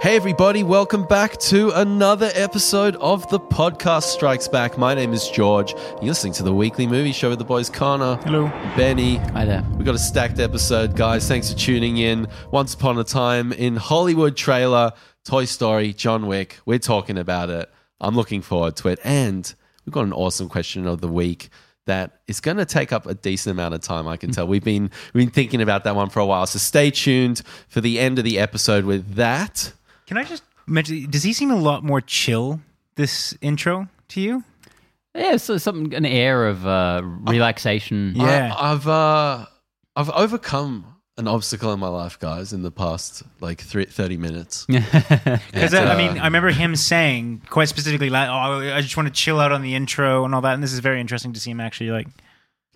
Hey, everybody, welcome back to another episode of the podcast Strikes Back. My name is George. You're listening to the weekly movie show with the boys Connor, Hello. Benny. Hi there. We got a stacked episode, guys. Thanks for tuning in. Once upon a time in Hollywood trailer, Toy Story, John Wick. We're talking about it. I'm looking forward to it. And we've got an awesome question of the week that is going to take up a decent amount of time. I can tell. We've been we've been thinking about that one for a while. So stay tuned for the end of the episode with that. Can I just mention? Does he seem a lot more chill this intro to you? Yeah, so something an air of uh, relaxation. Yeah. I, I've uh, I've overcome an obstacle in my life, guys, in the past like three, 30 minutes. Because And, I uh, mean, I remember him saying quite specifically, like, "Oh, I just want to chill out on the intro and all that." And this is very interesting to see him actually like,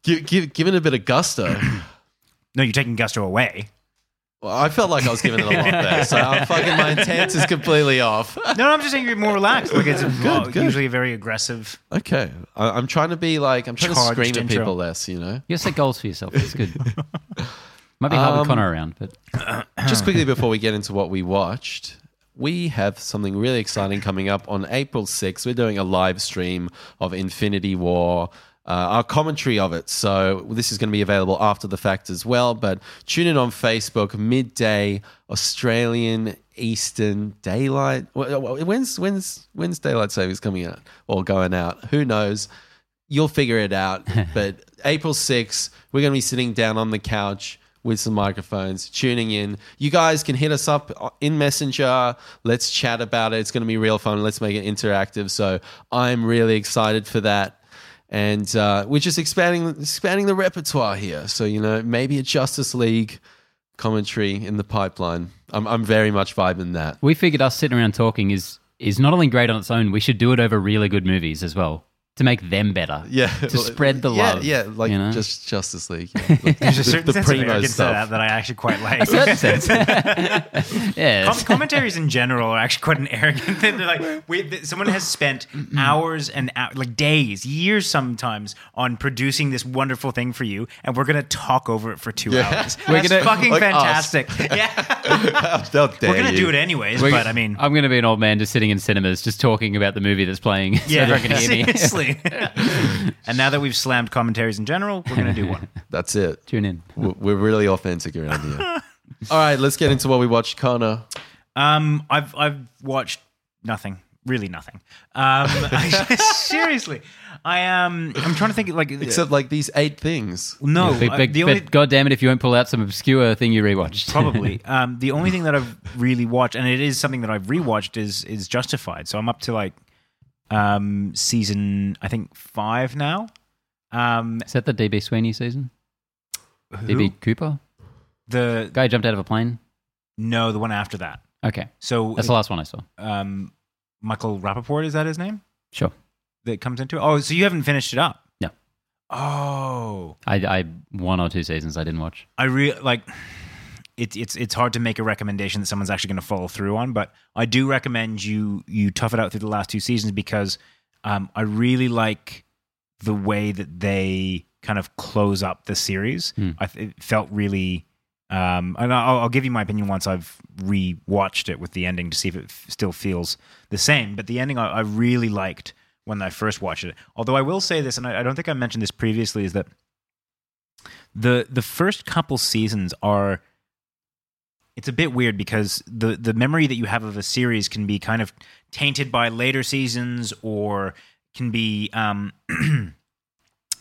give, gi- given a bit of gusto. "No, you're taking gusto away." Well, I felt like I was giving it a lot there, so I'm fucking my intent is completely off. No, no, I'm just saying you're more relaxed. Like it's well, good. usually a very aggressive. Okay, I, I'm trying to be like I'm trying to scream at intro. people less, you know. You set goals for yourself. It's good. Might be hard Um, with Connor around, but Just quickly before we get into what we watched, we have something really exciting coming up on April 6th. We're doing a live stream of Infinity War. Uh, our commentary of it. So, this is going to be available after the fact as well. But tune in on Facebook, midday Australian Eastern Daylight. Wh- wh- When's, when's, when's Daylight Savings coming out or going out? Who knows? You'll figure it out. but April 6th, we're going to be sitting down on the couch with some microphones, tuning in. You guys can hit us up in Messenger. Let's chat about it. It's going to be real fun. Let's make it interactive. So I'm really excited for that. And uh, we're just expanding expanding the repertoire here. So you know, maybe a Justice League commentary in the pipeline. I'm I'm very much vibing that. we figured us sitting around talking is is not only great on its own. We should do it over really good movies as well to make them better. Yeah, to spread the yeah, love. Yeah, like you know? just Justice League. Yeah. Like There's a the- certain the sense of primo arrogance stuff. that that I actually quite like. certain sense. yeah, Com- commentaries in general are actually quite an arrogant thing. They're like, we, th- someone has spent hours and hou- like days, years sometimes, on producing this wonderful thing for you, and we're gonna talk over it for two Yeah. hours. We're That's gonna- fucking like fantastic. yeah, How dare we're gonna you. do it anyways. We're- but I mean, I'm going to be an old man just sitting in cinemas, just talking about the movie that's playing. so yeah, everyone can hear me. seriously. and now that we've slammed commentaries in general, we're gonna do one. That's it. Tune in. We're we're really authentic around here. All right, let's get into what we watched, Connor. Um, I've I've watched nothing, really nothing. Um, seriously, I am. I'm trying to think. Like, Except like these eight things. no, but, uh, but, the but God damn it, if you won't pull out some obscure thing you rewatched. probably um, the only thing that I've really watched, and it is something that I've rewatched, is is Justified. So I'm up to like um season I think five now. Um, Is that the DB Sweeney season? who? DB Cooper? the Guy jumped out of a plane? no, the one after that. Okay. So That's the last one I saw. um, Michael Rapaport is that his name Sure. that comes into it? Oh, so you haven't finished it up? No. Oh, I, I one or two seasons I didn't watch. I really like. It's it's it's hard to make a recommendation that someone's actually going to follow through on, but I do recommend you you tough it out through the last two seasons because um, I really like the way that they kind of close up the series. Hmm. I th- it felt really, um, and I'll, I'll give you my opinion once I've rewatched it with the ending to see if it f- still feels the same. But the ending I, I really liked when I first watched it. Although I will say this, and I, I don't think I mentioned this previously, is that the the first couple seasons are it's a bit weird because the the memory that you have of a series can be kind of tainted by later seasons or can be um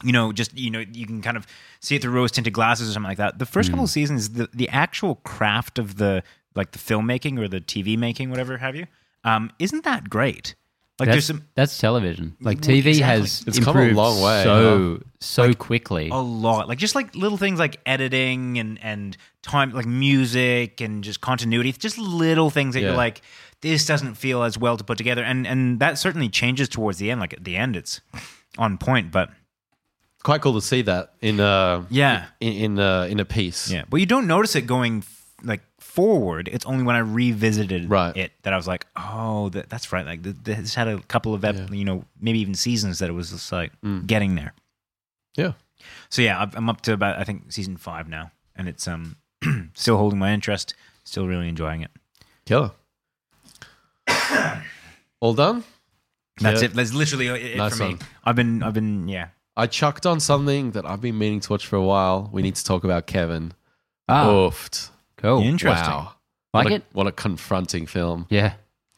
you know just you know you can kind of see it through rose tinted glasses or something like that. The first couple of seasons the the actual craft of the like the filmmaking or the tv making whatever have you um isn't that great like that's, there's some that's television. Like TV exactly. has It's come a long way, so so quickly. a lot like just like little things like editing and and time like music and just continuity just little things that Yeah. you're like this doesn't feel as well to put together and and that certainly changes towards the end like at the end it's on point but Quite cool to see that in uh yeah in in, uh, in a piece. yeah but you don't notice it going like forward it's only when i revisited Right. it that i was like oh that, that's right like th- this had a couple of ep- Yeah. you know maybe even seasons that it was just like Mm. getting there Yeah. So yeah, I'm up to about I think season five now, and it's um still holding my interest. Still really enjoying it. Killer. All done? That's Yeah. it. That's literally it Nice for me. one. I've been, I've been, yeah. I chucked on something that I've been meaning to watch for a while. We need to talk about Kevin. Ah, Oofed. Cool. Interesting. Wow. Like what a, it? What a confronting film. Yeah.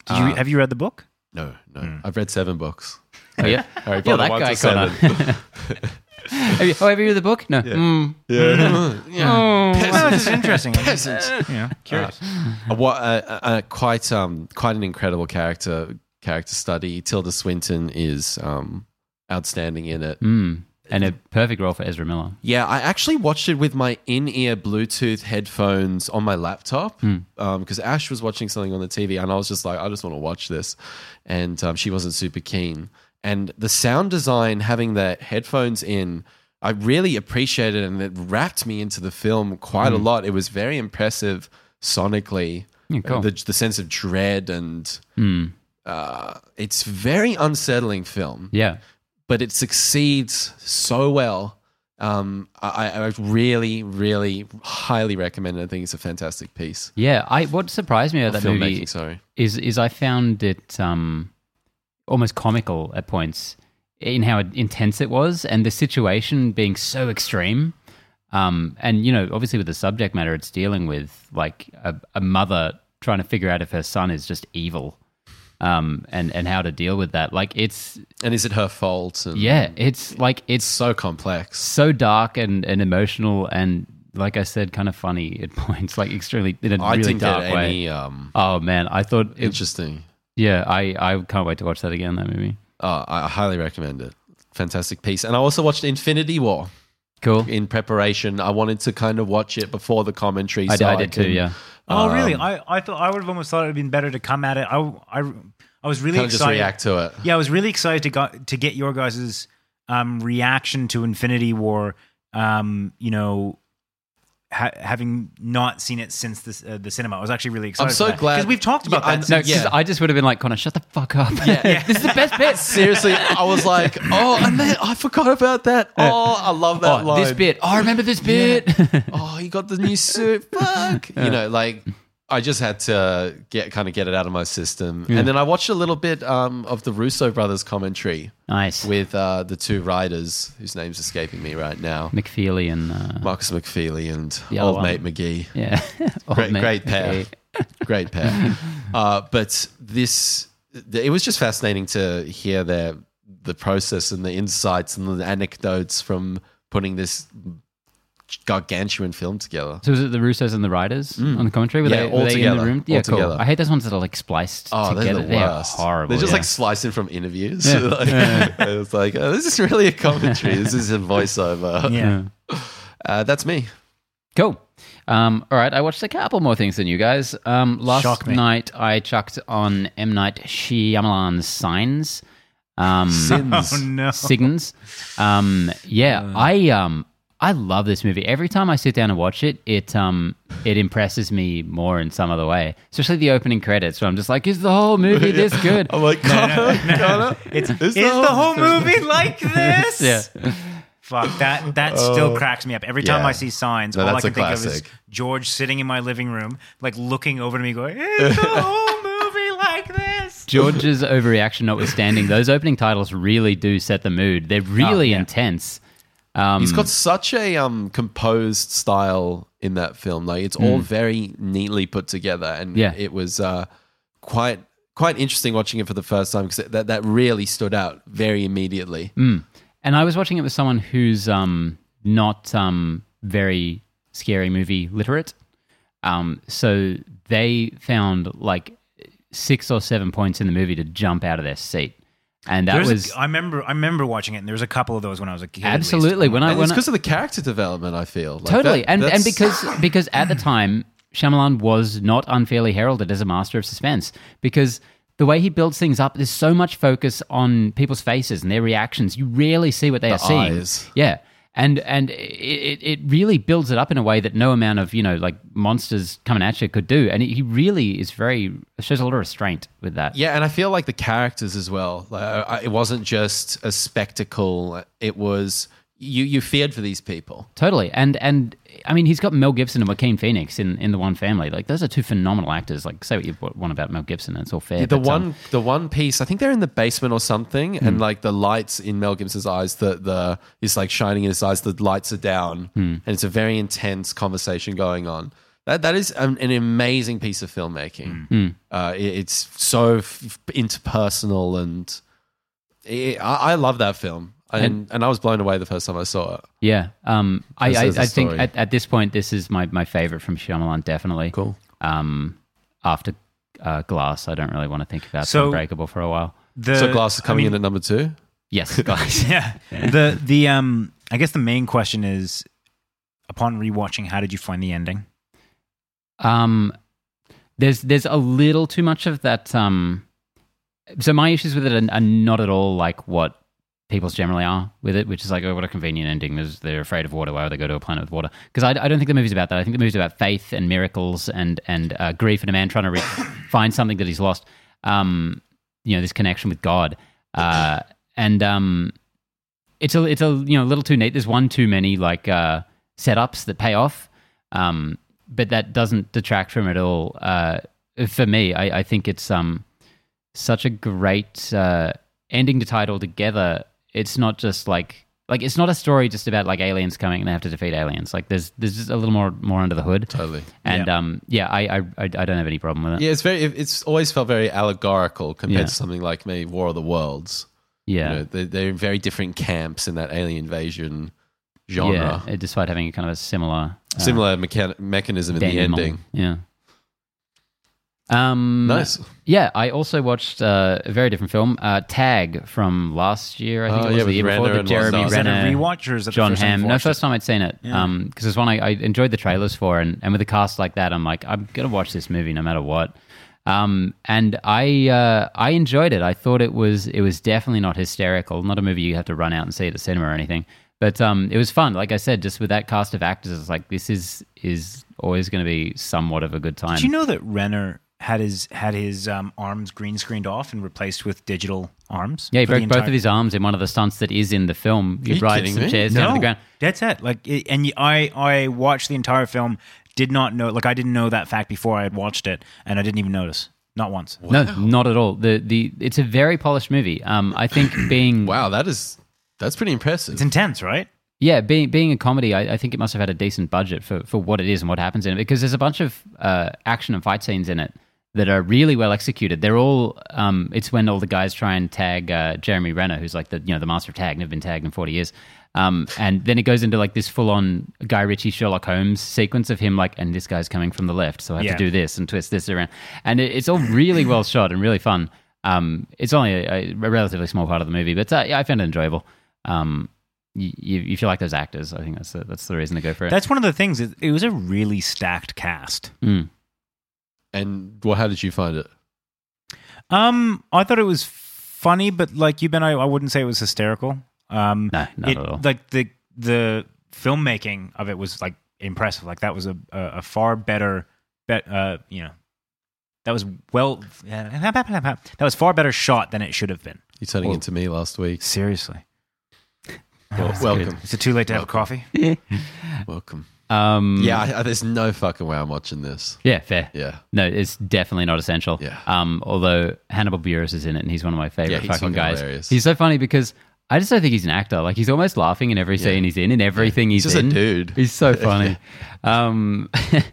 Did you, Uh, have you read the book? No, no. Hmm. I've read seven books. Oh, yeah. Harry Yeah, Potter that 1 guy to 7. kinda- have you, oh, have you read the book? No. Mm. Yeah. yeah. No, Peasant. it's interesting. Peasants. yeah, curious. Uh, what uh, uh, quite um quite an incredible character character study. Tilda Swinton is um outstanding in it. Mm. And a perfect role for Ezra Miller. Yeah, I actually watched it with my in-ear Bluetooth headphones on my laptop because Ash was watching something on the TV, and I was just like, I just want to watch this, and um, she wasn't super keen. And the sound design, having the headphones in, I really appreciated, it, and it wrapped me into the film quite a lot. It was very impressive sonically. Yeah, cool. the, the sense of dread and uh, it's very unsettling film Yeah. But it succeeds so well. Um, I, I really, really highly recommend it. I think it's a fantastic piece. Yeah. I what surprised me about that movie sorry. is is I found it um, almost comical at points in how intense it was, and the situation being so extreme. Um, and you know, obviously, with the subject matter it's dealing with, like a, a mother trying to figure out if her son is just evil, um, and and how to deal with that. Like it's And is it her fault? And yeah, it's like it's so complex. so dark and, and emotional, and like I said, kind of funny at points, like extremely in a I really didn't dark get way. any um, Oh man, I thought it, interesting. yeah, I I can't wait to watch that again. That movie. Uh, I highly recommend it. Fantastic piece. And I also watched Infinity War Cool. in preparation. I wanted to kind of watch it before the commentary. I, so I did too. can Yeah. Oh, really? Um, I, I thought I would have almost thought it would have been better to come at it. I, I, I was really Kind of just react to it. Yeah, I was really excited to go, to get your guys' um, reaction to Infinity War. Um, you know, ha- having not seen it since this, uh, the cinema, I was actually really excited. I'm so glad- because we've talked about Yeah, that. No, since- 'cause Yeah. I just would have been like, Connor, shut the fuck up. Yeah. this is the best bit. Seriously, I was like, oh, and then I forgot about that. Oh, I love that Oh, line. this bit. Oh, I remember this bit. oh, he got the new suit. Fuck. You know, like I just had to get kind of get it out of my system. And then I watched a little bit um, of the Russo brothers commentary nice. with uh, the two writers whose name's escaping me right now. McFeely and uh, Marcus McFeely and old one. mate McGee. yeah, Great, mate. great pair. Great pair. Uh, but this, it was just fascinating to hear their the process and the insights and the anecdotes from putting this gargantuan film together. So was it the Russos and the writers on the commentary? Were Mm. Yeah, they, all were they in together. the room? All Yeah, cool. together. I hate those ones that are like spliced Oh, together. they're the worst. horrible. They're just yeah. like slicing from interviews. Yeah. Like, It's like, oh, this is really a commentary. this is a voiceover. yeah. Uh, that's me. Cool. Um, all right, I watched a couple more things than you guys. Um, last night, I chucked on M Night Shyamalan's Signs. Um, Sins. Oh no. Signs. Um, yeah, I um, I love this movie. Every time I sit down and watch it, it um, it impresses me more in some other way. Especially the opening credits, where I'm just like, "Is the whole movie this good?" I'm like, Connor, Connor. It's, Is is the the whole- whole movie like this? Yeah. Fuck that. That still cracks me up every time Oh. Yeah. I see signs. No, all I that's can a think of is classic. George sitting in my living room, like looking over to me, going, "Is the whole movie like this?" George's overreaction notwithstanding, those opening titles really do set the mood. They're really yeah. intense. Um, He's got such a um, composed style in that film. Like it's all very neatly put together, and Mm. Yeah. it was uh, quite quite interesting watching it for the first time because that that really stood out very immediately. Mm. And I was watching it with someone who's um, not um, very scary movie literate. Um, so they found like six or seven points in the movie to jump out of their seat. And that There's was a, I remember. I remember watching it, and there was a couple of those when I was a kid. absolutely when I when it's because of the character development. I feel Like, totally that- and and because because at the time Shyamalan was not unfairly heralded as a master of suspense because the way he builds things up there's so much focus on people's faces and their reactions you rarely see what they The are seeing yeah and and it, it really builds it up in a way that no amount of you know like monsters coming at you could do and he really is very shows a lot of restraint with that Yeah, and I feel like the characters as well. Like, uh, uh, it wasn't just a spectacle. It was you you feared for these people. Totally, and and I mean, he's got Mel Gibson and Joaquin Phoenix in, in the one family. Like those are two phenomenal actors. Like say what you want about Mel Gibson, and it's all fair. the but, um, one the one piece, I think they're in the basement or something, and like the lights in Mel Gibson's eyes, the the is like shining in his eyes. The lights are down, and it's a very intense conversation going on. That that is an, an amazing piece of filmmaking. Uh, it- it's so f- interpersonal, and it, I, I love that film. And, and I was blown away the first time I saw it. yeah, um, I This I, is a I think at, at this point, this is my, my favorite from Shyamalan. Definitely. Cool. Um, after uh, Glass, I don't really want to think about So- Unbreakable for a while. The, so Glass is I coming mean, in at number two. Yes, Glass. yeah. The the um I guess the main question is upon rewatching, how did you find the ending? Um, there's there's a little too much of that. Um, so my issues with it are, are not at all like what people's generally are with it, which is like, oh, what a convenient ending. There's, they're afraid of water. Why would they go to a planet with water? Because I, I don't think the movie's about that. I think the movie's about faith and miracles and and uh, grief and a man trying to re- find something that he's lost. Um, you know, this connection with God. Uh, and um, it's a it's a you know a little too neat. There's one too many like uh, setups that pay off, um, but that doesn't detract from it all. Uh, for me, I, I think it's um such a great uh, ending to tie it all together. It's not just like like it's not a story just about like aliens coming and they have to defeat aliens. Like there's there's just a little more more under the hood. Totally. And Yeah. um yeah, I, I I don't have any problem with it. Yeah, it's very. It's always felt very allegorical compared Yeah. to something like maybe War of the Worlds. Yeah. You know, they, they're in very different camps in that alien invasion genre. Yeah, despite having a kind of a similar uh, Similar mechan- mechanism in the ending. Yeah. Um, Nice. Yeah, I also watched uh, a very different film, uh, Tag from last year. I think Oh, it was yeah, the with year before. Renner The and Jeremy whatnot. Is that a Renner, rewatch or is that Jon the first time Hamm. you've No, watched first it? time I'd seen it. Yeah. Um, because it's one I, I enjoyed the trailers for, and, and with a cast like that, I'm like, I'm gonna watch this movie no matter what. Um, and I uh, I enjoyed it. I thought it was it was definitely not hysterical. Not a movie you have to run out and see at the cinema or anything. But um, it was fun. Like I said, just with that cast of actors, it's like this is is always going to be somewhat of a good time. Did you know that Renner had his had his um, arms green screened off and replaced with digital arms? yeah, he for the broke both of his arms in one of the stunts that is in the film. You you ride some me? chairs down to the ground. that's it. Like, it, and I watched the entire film. Did not know. Like, I didn't know that fact before I had watched it, and I didn't even notice. Not once. No, not at all. The the it's a very polished movie. Um, I think being Wow, that is that's pretty impressive. It's intense, right? Yeah, being being a comedy, I, I think it must have had a decent budget for, for what it is and what happens in it because there's a bunch of uh, action and fight scenes in it that are really well executed. They're all um, it's when all the guys try and tag uh, Jeremy Renner, who's like the you know the master of tag, never been tagged in forty years. Um, and then it goes into like this full on Guy Ritchie Sherlock Holmes sequence of him like, and this guy's coming from the left, so I have Yeah. to do this and twist this around, and it, it's all really well shot and really fun. Um, it's only a, a relatively small part of the movie, but uh, yeah, I found it enjoyable. Um, you, you, if you like those actors, I think that's the, that's the reason to go for it. That's one of the things. It, it was a really stacked cast. Mm. And well, how did you find it? Um, I thought it was funny, but like you, Ben, I, I wouldn't say it was hysterical. Um, No, not it- at all. Like the the filmmaking of it was like impressive. Like that was a a, a far better, bet uh, you know, that was well, that was far better shot than it should have been. You turning Well- into me last week. Seriously, Well, that's welcome, is it too late to have a Welcome. coffee? welcome. Um, Yeah, I, I, there's no fucking way I'm watching this. yeah, fair. Yeah, No, it's definitely not essential. Yeah. Um, although Hannibal Buress is in it, and he's one of my favorite Yeah, he's fucking fucking guys. hilarious. He's so funny because I just don't think he's an actor. Like he's almost laughing in every scene he's in, in everything He's he's, just a in. dude. He's so funny. um,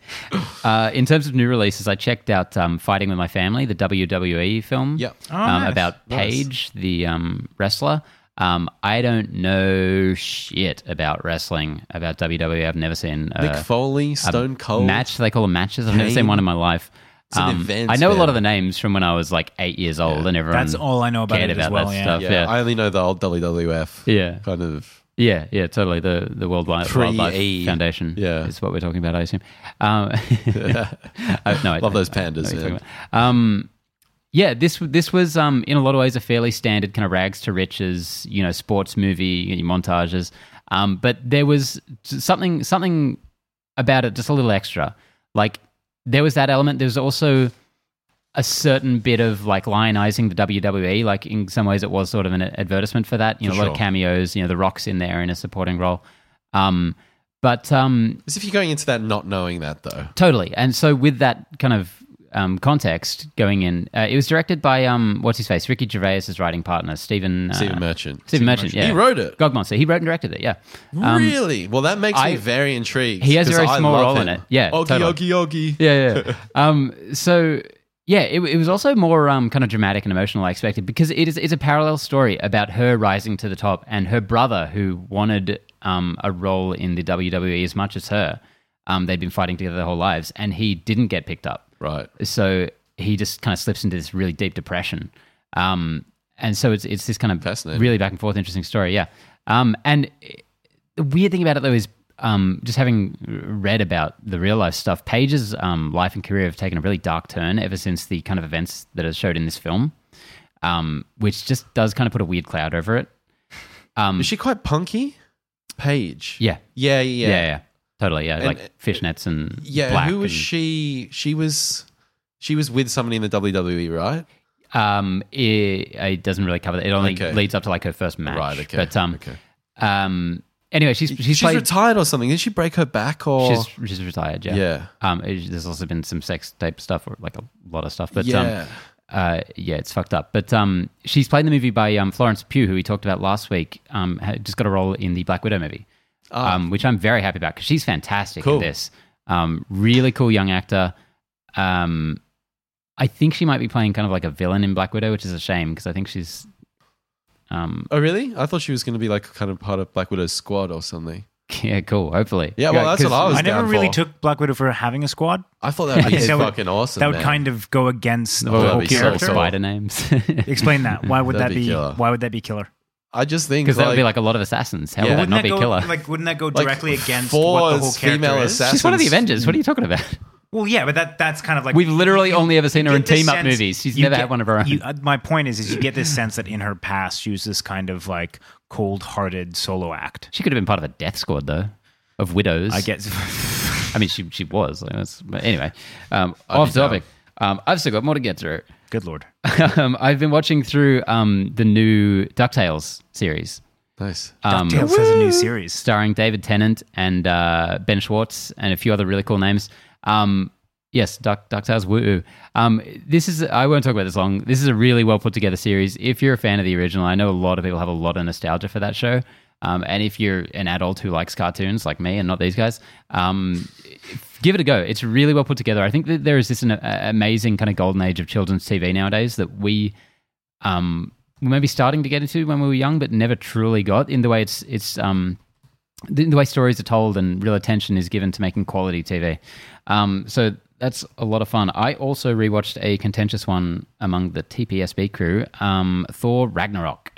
uh, in terms of new releases, I checked out um, Fighting with My Family, the WWE film. Yep. Oh, um, nice. about Nice. Paige, the um, wrestler. Um, I don't know shit about wrestling, about WWE. I've never seen uh, Mick Foley, Stone Cold. match. They call them matches. I've never seen one in my life. Um, an event, I know a lot of the names from when I was like eight years old, Yeah. and everyone That's all I know about cared it as about well, that yeah. stuff. Yeah, Yeah, I only know the old WWF. yeah, kind of. yeah, yeah, totally. The the World Wide Wildlife Foundation, Yeah. is what we're talking about. I assume. Um, I, no, I, Love those I- I know pandas, what you're man. talking about. Um, yeah, this this was um, in a lot of ways a fairly standard kind of rags to riches, you know, sports movie montages. Um, but there was something something about it just a little extra. Like there was that element. There's also a certain bit of like lionizing the WWE. Like in some ways, it was sort of an advertisement for that. You know, For a lot of cameos. You know, The Rock's in there in a supporting role. Um, but um, As if you're going into that not knowing that though. Totally. And so with that kind of um, context going in, uh, it was directed by um, what's his face, Ricky Gervais' writing partner, Stephen uh, Stephen Merchant. Stephen Merchant. Yeah, He wrote it. Gog Monster. He wrote and directed it. Yeah. Um, really? Well, that makes I- me very intrigued. He has a very small role in it. Yeah, Oggy, totally. oggy, oggy. Yeah, yeah. um, so yeah, it, it was also more um, kind of dramatic and emotional, I expected, because it is it's a parallel story about her rising to the top and her brother who wanted um, a role in the WWE as much as her. Um, they'd been fighting together their whole lives, and he didn't get picked up. Right. so he just kind of slips into this really deep depression. Um, and so it's it's this kind of Fascinating. really back and forth interesting story, yeah. Um, and the weird thing about it though is um, just having read about the real life stuff, Paige's um, life and career have taken a really dark turn ever since the kind of events that are showed in this film, um, which just does kind of put a weird cloud over it. Um, Is she quite punky? Paige. yeah, Yeah, yeah, yeah. yeah, totally, yeah, And- like fishnets and Yeah, who was and- she? She was she was with somebody in the WWE, right? Um, it, it doesn't really cover that. It only Okay. leads up to like her first match. Right, okay. But um, okay. um, anyway, she's she's, She's, played. retired or something. Did she break her back or she's she's retired. Yeah. Yeah. Um, it- there's also been some sex tape stuff or like a lot of stuff. But Yeah. um, uh, yeah, it's fucked up. But um, she's played in the movie by um Florence Pugh, who we talked about last week. Um, just got a role in the Black Widow movie. Um, which I'm very happy about because she's fantastic. Cool. in this. Um, really cool young actor. Um, I think she might be playing kind of like a villain in Black Widow, which is a shame because I think she's um, Oh really? I thought she was going to be like kind of part of Black Widow's squad or something. Yeah, cool. Hopefully. Yeah, well, that's what 'cause I was I never down really for. took Black Widow for having a squad. I thought that would be That would- fucking awesome. that would man. kind of go against the whole be keep so up character. spider names. Explain that. Why would That'd that be be? Why would that be killer? I just think Because that would be like a lot of assassins. How Yeah. would that Wouldn't not be go, killer? Like, wouldn't that go Like, directly against what the whole character female is? assassin- She's one of the Avengers. What are you talking about? Well, yeah, but that that's kind of like We've literally you- only ever seen her in get this team up movies. She's never get- had one of her own. you- uh, my point is, is you get this sense that in her past she was this kind of like cold-hearted solo act. She could have been part of a death squad though, of widows. I guess. I mean, she she was. Like, but anyway, um, off be down. Topic. Um, I've still got more to get through. Good lord. um, I've been watching through um, the new Ducktales series, nice. um, Ducktales has a new series. starring David Tennant and uh, Ben Schwartz and a few other really cool names. Um, yes, Duck, Ducktales. Woo. Um, this is. I won't talk about this long. This is a really well put together series. If you're a fan of the original, I know a lot of people have a lot of nostalgia for that show. Um, and if you're an adult who likes cartoons like me and not these guys, um, give it a go. It's really well put together. I think that there is this an, amazing kind of golden age of children's TV nowadays that we um, starting to get into when we were young, but never truly got in the way it's it's um, the, the way stories are told and real attention is given to making quality TV. Um, so that's a lot of fun. I also rewatched a contentious one among the TPSB crew, um, Thor Ragnarok,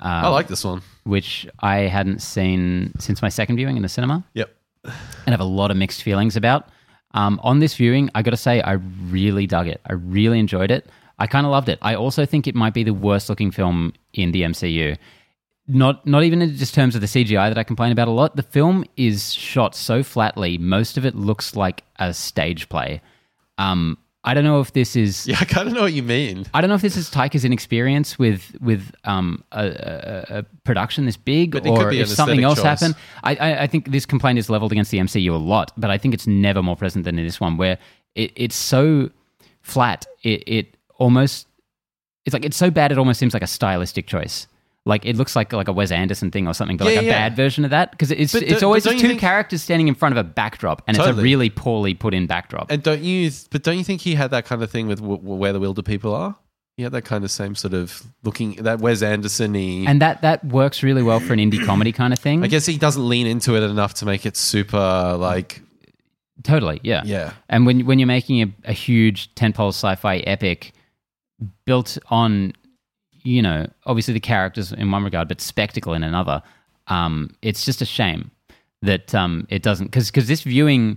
I like this one. which I hadn't seen since my second viewing in the cinema Yep. and have a lot of mixed feelings about. Um, on this viewing, I got to say, I really dug it. I really enjoyed it. I kind of loved it. I also think it might be the worst looking film in the MCU. Not not even in just terms of the CGI that I complain about a lot. The film is shot so flatly. Most of it looks like a stage play. Um, I don't know if this is Yeah, I kind of know what you mean. I don't know if this is Taika's inexperience with with um, a, a, a production this big, But or if something else choice. happened. I, I, I think this complaint is leveled against the MCU a lot, but I think it's never more present than in this one, where it, it's so flat. It it almost it's like it's so bad. It almost seems like a stylistic choice. Like it looks like like a Wes Anderson thing or something, but Yeah, like a yeah. bad version of that because it's But it's don't- always just two think- characters standing in front of a backdrop, and it's a really poorly put in backdrop. And don't you? But don't you think he had that kind of thing with w- where the wilder people are? He had that kind of same sort of looking that Wes Anderson-y. and that that works really well for an indie comedy kind of thing. I guess he doesn't lean into it enough to make it super like Totally, yeah. yeah. And when when you're making a, a huge tentpole sci-fi epic built on, you know, obviously the characters in one regard, but spectacle in another, um, it's just a shame that um, it doesn't because because this viewing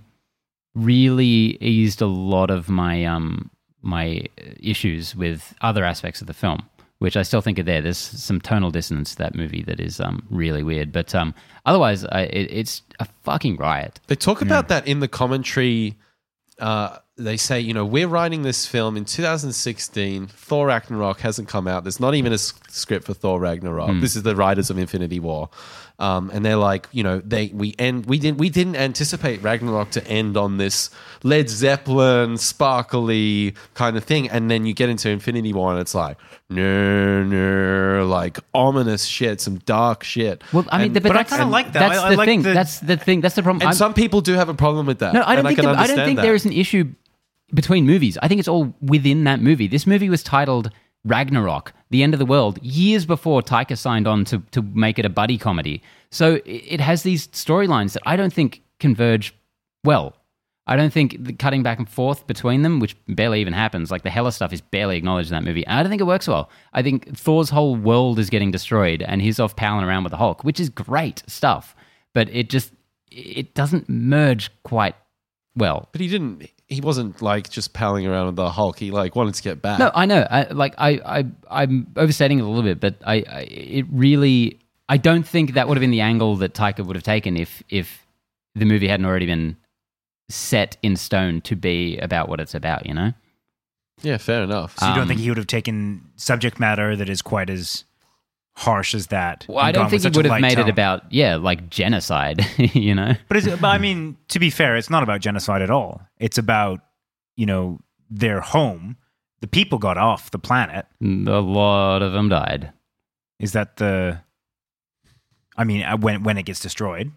really eased a lot of my um my issues with other aspects of the film. Which I still think are there. There's some tonal dissonance to that movie that is um, really weird, but um, otherwise, I, it, it's a fucking riot. They talk about that in the commentary. Uh, they say, you know, we're writing this film in 2016. Thor Ragnarok hasn't come out. There's not even a script for Thor Ragnarok. This is the writers of Infinity War, um, and they're like, you know, they we end we didn't we didn't anticipate Ragnarok to end on this Led Zeppelin sparkly kind of thing, and then you get into Infinity War and it's like, no, no, like ominous shit, some dark shit. Well, I mean, And- but, but I kinda like that. That's I- I the like thing. the- That's the thing. That's the problem. and I'm- some people do have a problem with that. No, I don't and think. I, can the- I don't think that. there is an issue between movies. I think it's all within that movie. This movie was titled Ragnarok, the end of the world, years before Taika signed on to to make it a buddy comedy. So it, has these storylines that I don't think converge well. I don't think the cutting back and forth between them, which barely even happens, like the Hela stuff is barely acknowledged in that movie. I don't think it works well. I think Thor's whole world is getting destroyed and he's off palling around with the Hulk, which is great stuff. But it just it doesn't merge quite well. But he didn't. He wasn't like just palling around with the Hulk. He like wanted to get back. No, I know. I, like I, I, I'm overstating it a little bit, but I, I, it really, I don't think that would have been the angle that Taika would have taken if, if the movie hadn't already been set in stone to be about what it's about. You know? Yeah, fair enough. So you don't Um, think he would have taken subject matter that is quite as harsh as that? Well, I don't think he would have made tone? it about, yeah, like genocide. you know? But, is it, but I mean, to be fair, it's not about genocide at all. It's about you know their home. The people got off the planet. A lot of them died. Is that the? I mean, uh, when when it gets destroyed,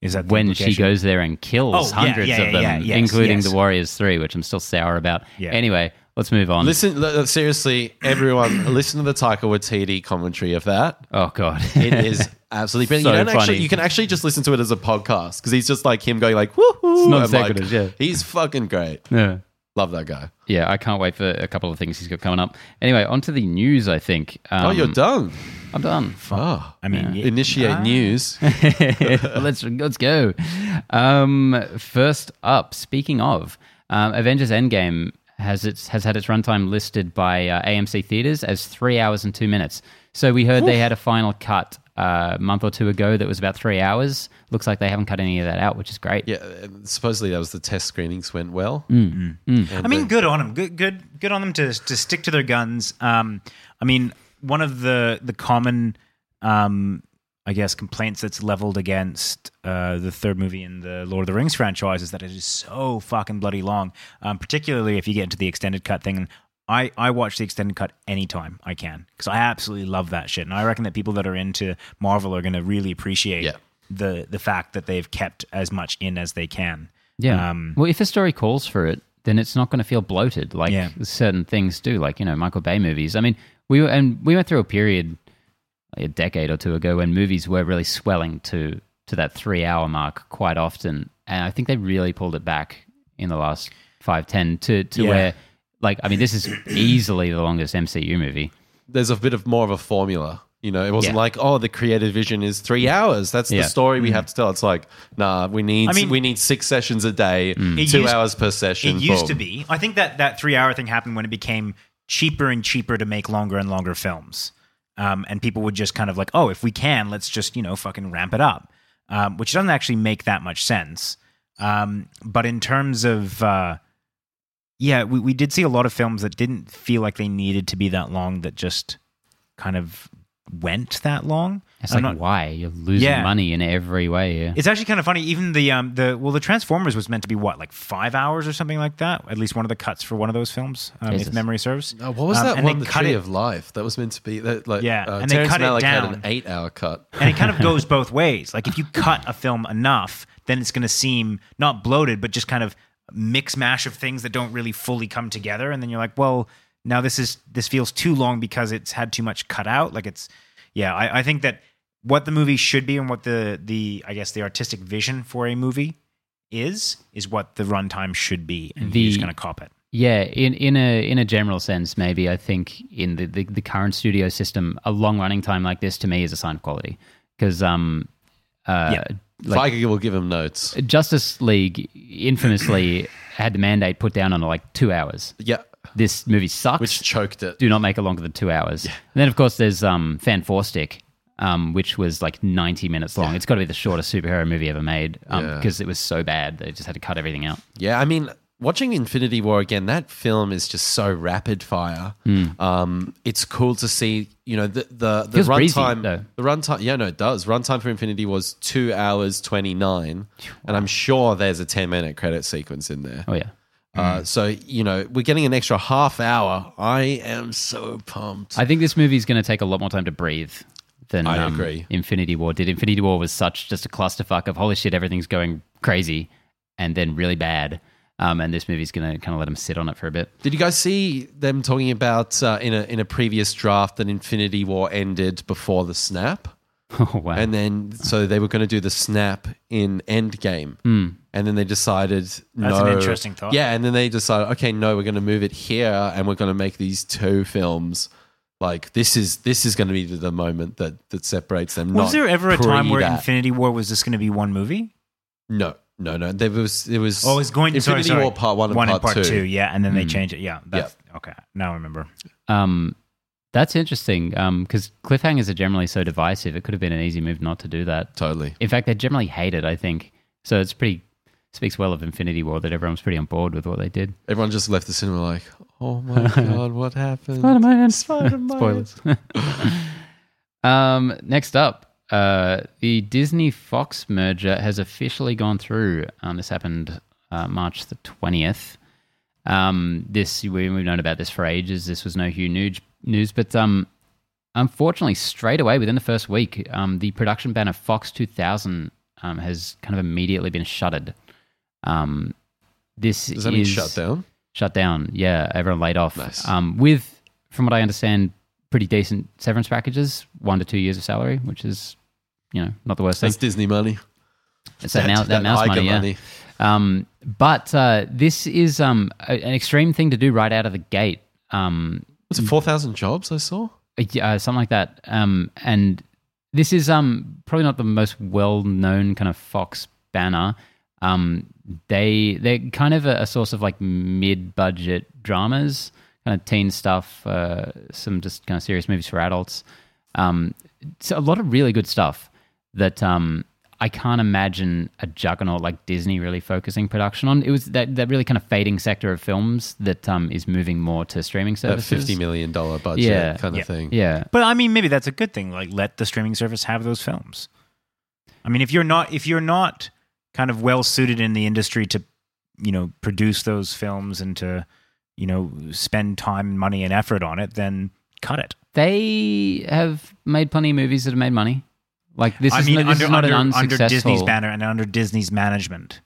is that when she goes there and kills Oh, yeah, hundreds yeah, of them, yeah, yes, including yes. the Warriors Three, which I'm still sour about. Yeah. Anyway, let's move on. Listen, seriously, everyone, listen to the Taika Waititi commentary of that. oh God, It is absolutely brilliant. So you don't actually, funny. you can actually just listen to it as a podcast because he's just like him going like woohoo. non and, like, yeah. he's fucking great. yeah. Love that guy. Yeah, I can't wait for a couple of things he's got coming up. Anyway, on to the news. I think. Um, oh, you're done. I'm done. Oh, I mean, yeah. initiate Ah. news. let's let's go. Um, first up, speaking of, um, Avengers Endgame has its has had its runtime listed by uh, AMC theaters as three hours and two minutes. So we heard they had a final cut uh, a month or two ago that was about three hours. Looks like they haven't cut any of that out, which is great. Yeah, supposedly that was the test screenings went well. Mm. I mean, good on them. Good, good, good on them to to stick to their guns. Um, I mean, one of the the common, um, I guess, complaints that's leveled against uh, the third movie in the Lord of the Rings franchise is that it is so fucking bloody long. Um, particularly if you get into the extended cut thing. I, I watch the extended cut anytime I can because I absolutely love that shit, and I reckon that people that are into Marvel are going to really appreciate Yeah. the the fact that they've kept as much in as they can. Yeah. Um, well, if a story calls for it, then it's not going to feel bloated like Yeah. certain things do, like you know Michael Bay movies. I mean, we were, and we went through a period like a decade or two ago when movies were really swelling to to that three hour mark quite often, and I think they really pulled it back in the last five ten to to Yeah. where like I mean this is easily the longest MCU movie. There's a bit of more of a formula. You know, it wasn't Yeah. like, oh, the creative vision is three hours. That's Yeah. the story we mm. have to tell. It's like, nah, we need I mean- we need six sessions a day, mm. It two used- hours per session. It used to be. I think that that three hour thing happened when it became cheaper and cheaper to make longer and longer films. Um, and people would just kind of like, oh, if we can, let's just, you know, fucking ramp it up, um, which doesn't actually make that much sense. Um, but in terms of, uh, yeah, we, we did see a lot of films that didn't feel like they needed to be that long that just kind of went that long. It's I'm like not- why you're losing Yeah. money in every way. Yeah. It's actually kind of funny. Even the um the well the Transformers was meant to be what like five hours or something like that. At least one of the cuts for one of those films, um, if memory serves. Oh, what was Um, that and they one? The cut Tree it- of Life. That was meant to be that. Like, Yeah, uh, and they Terrence cut it Malick had down. an eight-hour cut. and it kind of goes both ways. Like if you cut a film enough, then it's going to seem not bloated, but just kind of mix mash of things that don't really fully come together. And then you're like, well, now this is this feels too long because it's had too much cut out. Like it's, yeah, I, I think that what the movie should be and what the the I guess the artistic vision for a movie is is what the runtime should be, and The- you're just going to cop it. Yeah, in, in a in a general sense, maybe I think in the, the, the current studio system, a long running time like this to me is a sign of quality because um, uh, Yeah. like Feige will give him notes. Justice League infamously had the mandate put down on like two hours. Yeah, This movie sucks. which choked it. do not make it longer than two hours. And then of course there's um, Fan Four Stick, um, which was like ninety minutes long. It's got to be the shortest superhero movie ever made because it was so bad they just had to cut everything out. Yeah, I mean, watching Infinity War again, that film is just so rapid fire. Um, it's cool to see, you know, the the, the runtime. The runtime, yeah, no, it does. Runtime for Infinity was two hours twenty nine, and I'm sure there's a ten minute credit sequence in there. Oh yeah. Uh, so you know, we're getting an extra half hour. I am so pumped. I think this movie is going to take a lot more time to breathe than I um, agree. Infinity War did. Infinity War was such just a clusterfuck of holy shit, everything's going crazy, and then really bad. Um, and this movie's going to kind of let them sit on it for a bit. Did you guys see them talking about uh, in a in a previous draft that Infinity War ended before the snap? Oh wow! And then, so they were going to do the snap in Endgame. Hmm. And then they decided, no. That's an interesting thought. Yeah. And then they decided, okay, no, we're going to move it here and we're going to make these two films. Like, this is this is going to be the moment that, that separates them. Was not there ever a time where that. Infinity War was just going to be one movie? No, no, no. There was, there was. Oh, it's going sorry, Infinity sorry. War Part 1 and Part, 2. Yeah, and then they changed it. Yeah, that's okay. Now I remember. Um, that's interesting because cliffhangers are generally so divisive. It could have been an easy move not to do that. Totally. In fact, they generally hate it. I think so. It's pretty speaks well of Infinity War that everyone was pretty on board with what they did. Everyone just left the cinema like, oh my God, what happened? Spider-Man. Spider-Man. Spoilers. um, next up, uh, the Disney Fox merger has officially gone through. Um, this happened uh, March the twentieth. Um, this we, we've known about this for ages. This was no huge news, news but um, unfortunately, straight away within the first week, um, the production banner Fox 2000 um, has kind of immediately been shuttered. Um, this Does that mean is- shut down? Shut down. Yeah, everyone laid off. Nice. Um, with, from what I understand, pretty decent severance packages, one to two years of salary, which is, you know, not the worst thing. That's Disney money. It's that, mouse, that, mouse money, yeah. Um, but uh, this is um, a- an extreme thing to do right out of the gate. Um, Was it 4,000 jobs I saw? uh, something like that. Um, and this is um, probably not the most well-known kind of Fox banner. Um, they they're kind of a, a source of like mid-budget dramas, kind of teen stuff, uh, some just kind of serious movies for adults. Um, it's a lot of really good stuff that um, I can't imagine a juggernaut like Disney really focusing production on. It was that, that really kind of fading sector of films that um, is moving more to streaming That services. $50 million budget Yeah. kind of Yeah. thing. Yeah, But I mean, maybe that's a good thing. Like, let the streaming service have those films. I mean, if you're not if you're not kind of well suited in the industry to, you know, produce those films and to, you know, spend time, money, and effort on it, then cut it. they have made plenty of movies that have made money. Like this I is, mean, no, this under is not under, an under. Disney's banner and under Disney's management.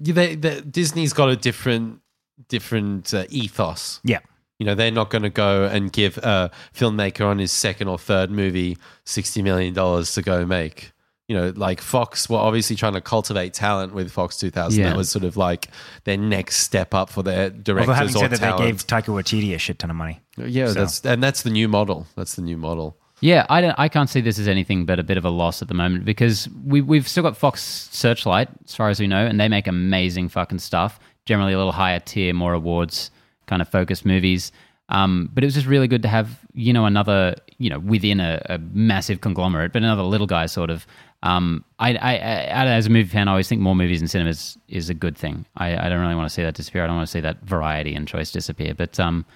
Yeah, they, they, Disney's got a different different uh, ethos. Yeah. You know, they're not going to go and give a filmmaker on his second or third movie $60 million to go make. You know, like Fox were obviously trying to cultivate talent with Fox 2000. Yeah. That was sort of like their next step up for their directors Although having or said that, talent. they gave Taika Waititi a shit ton of money. yeah, so- that's and that's the new model. That's the new model. Yeah, I don't. I can't see this as anything but a bit of a loss at the moment because we we've still got Fox Searchlight as far as we know, and they make amazing fucking stuff. Generally, a little higher tier, more awards kind of focused movies. Um, but it was just really good to have you know another you know within a, a massive conglomerate, but another little guy sort of. Um, I, I, I, as a movie fan, I always think more movies in cinemas is a good thing. I, I don't really want to see that disappear. I don't want to see that variety and choice disappear. But um,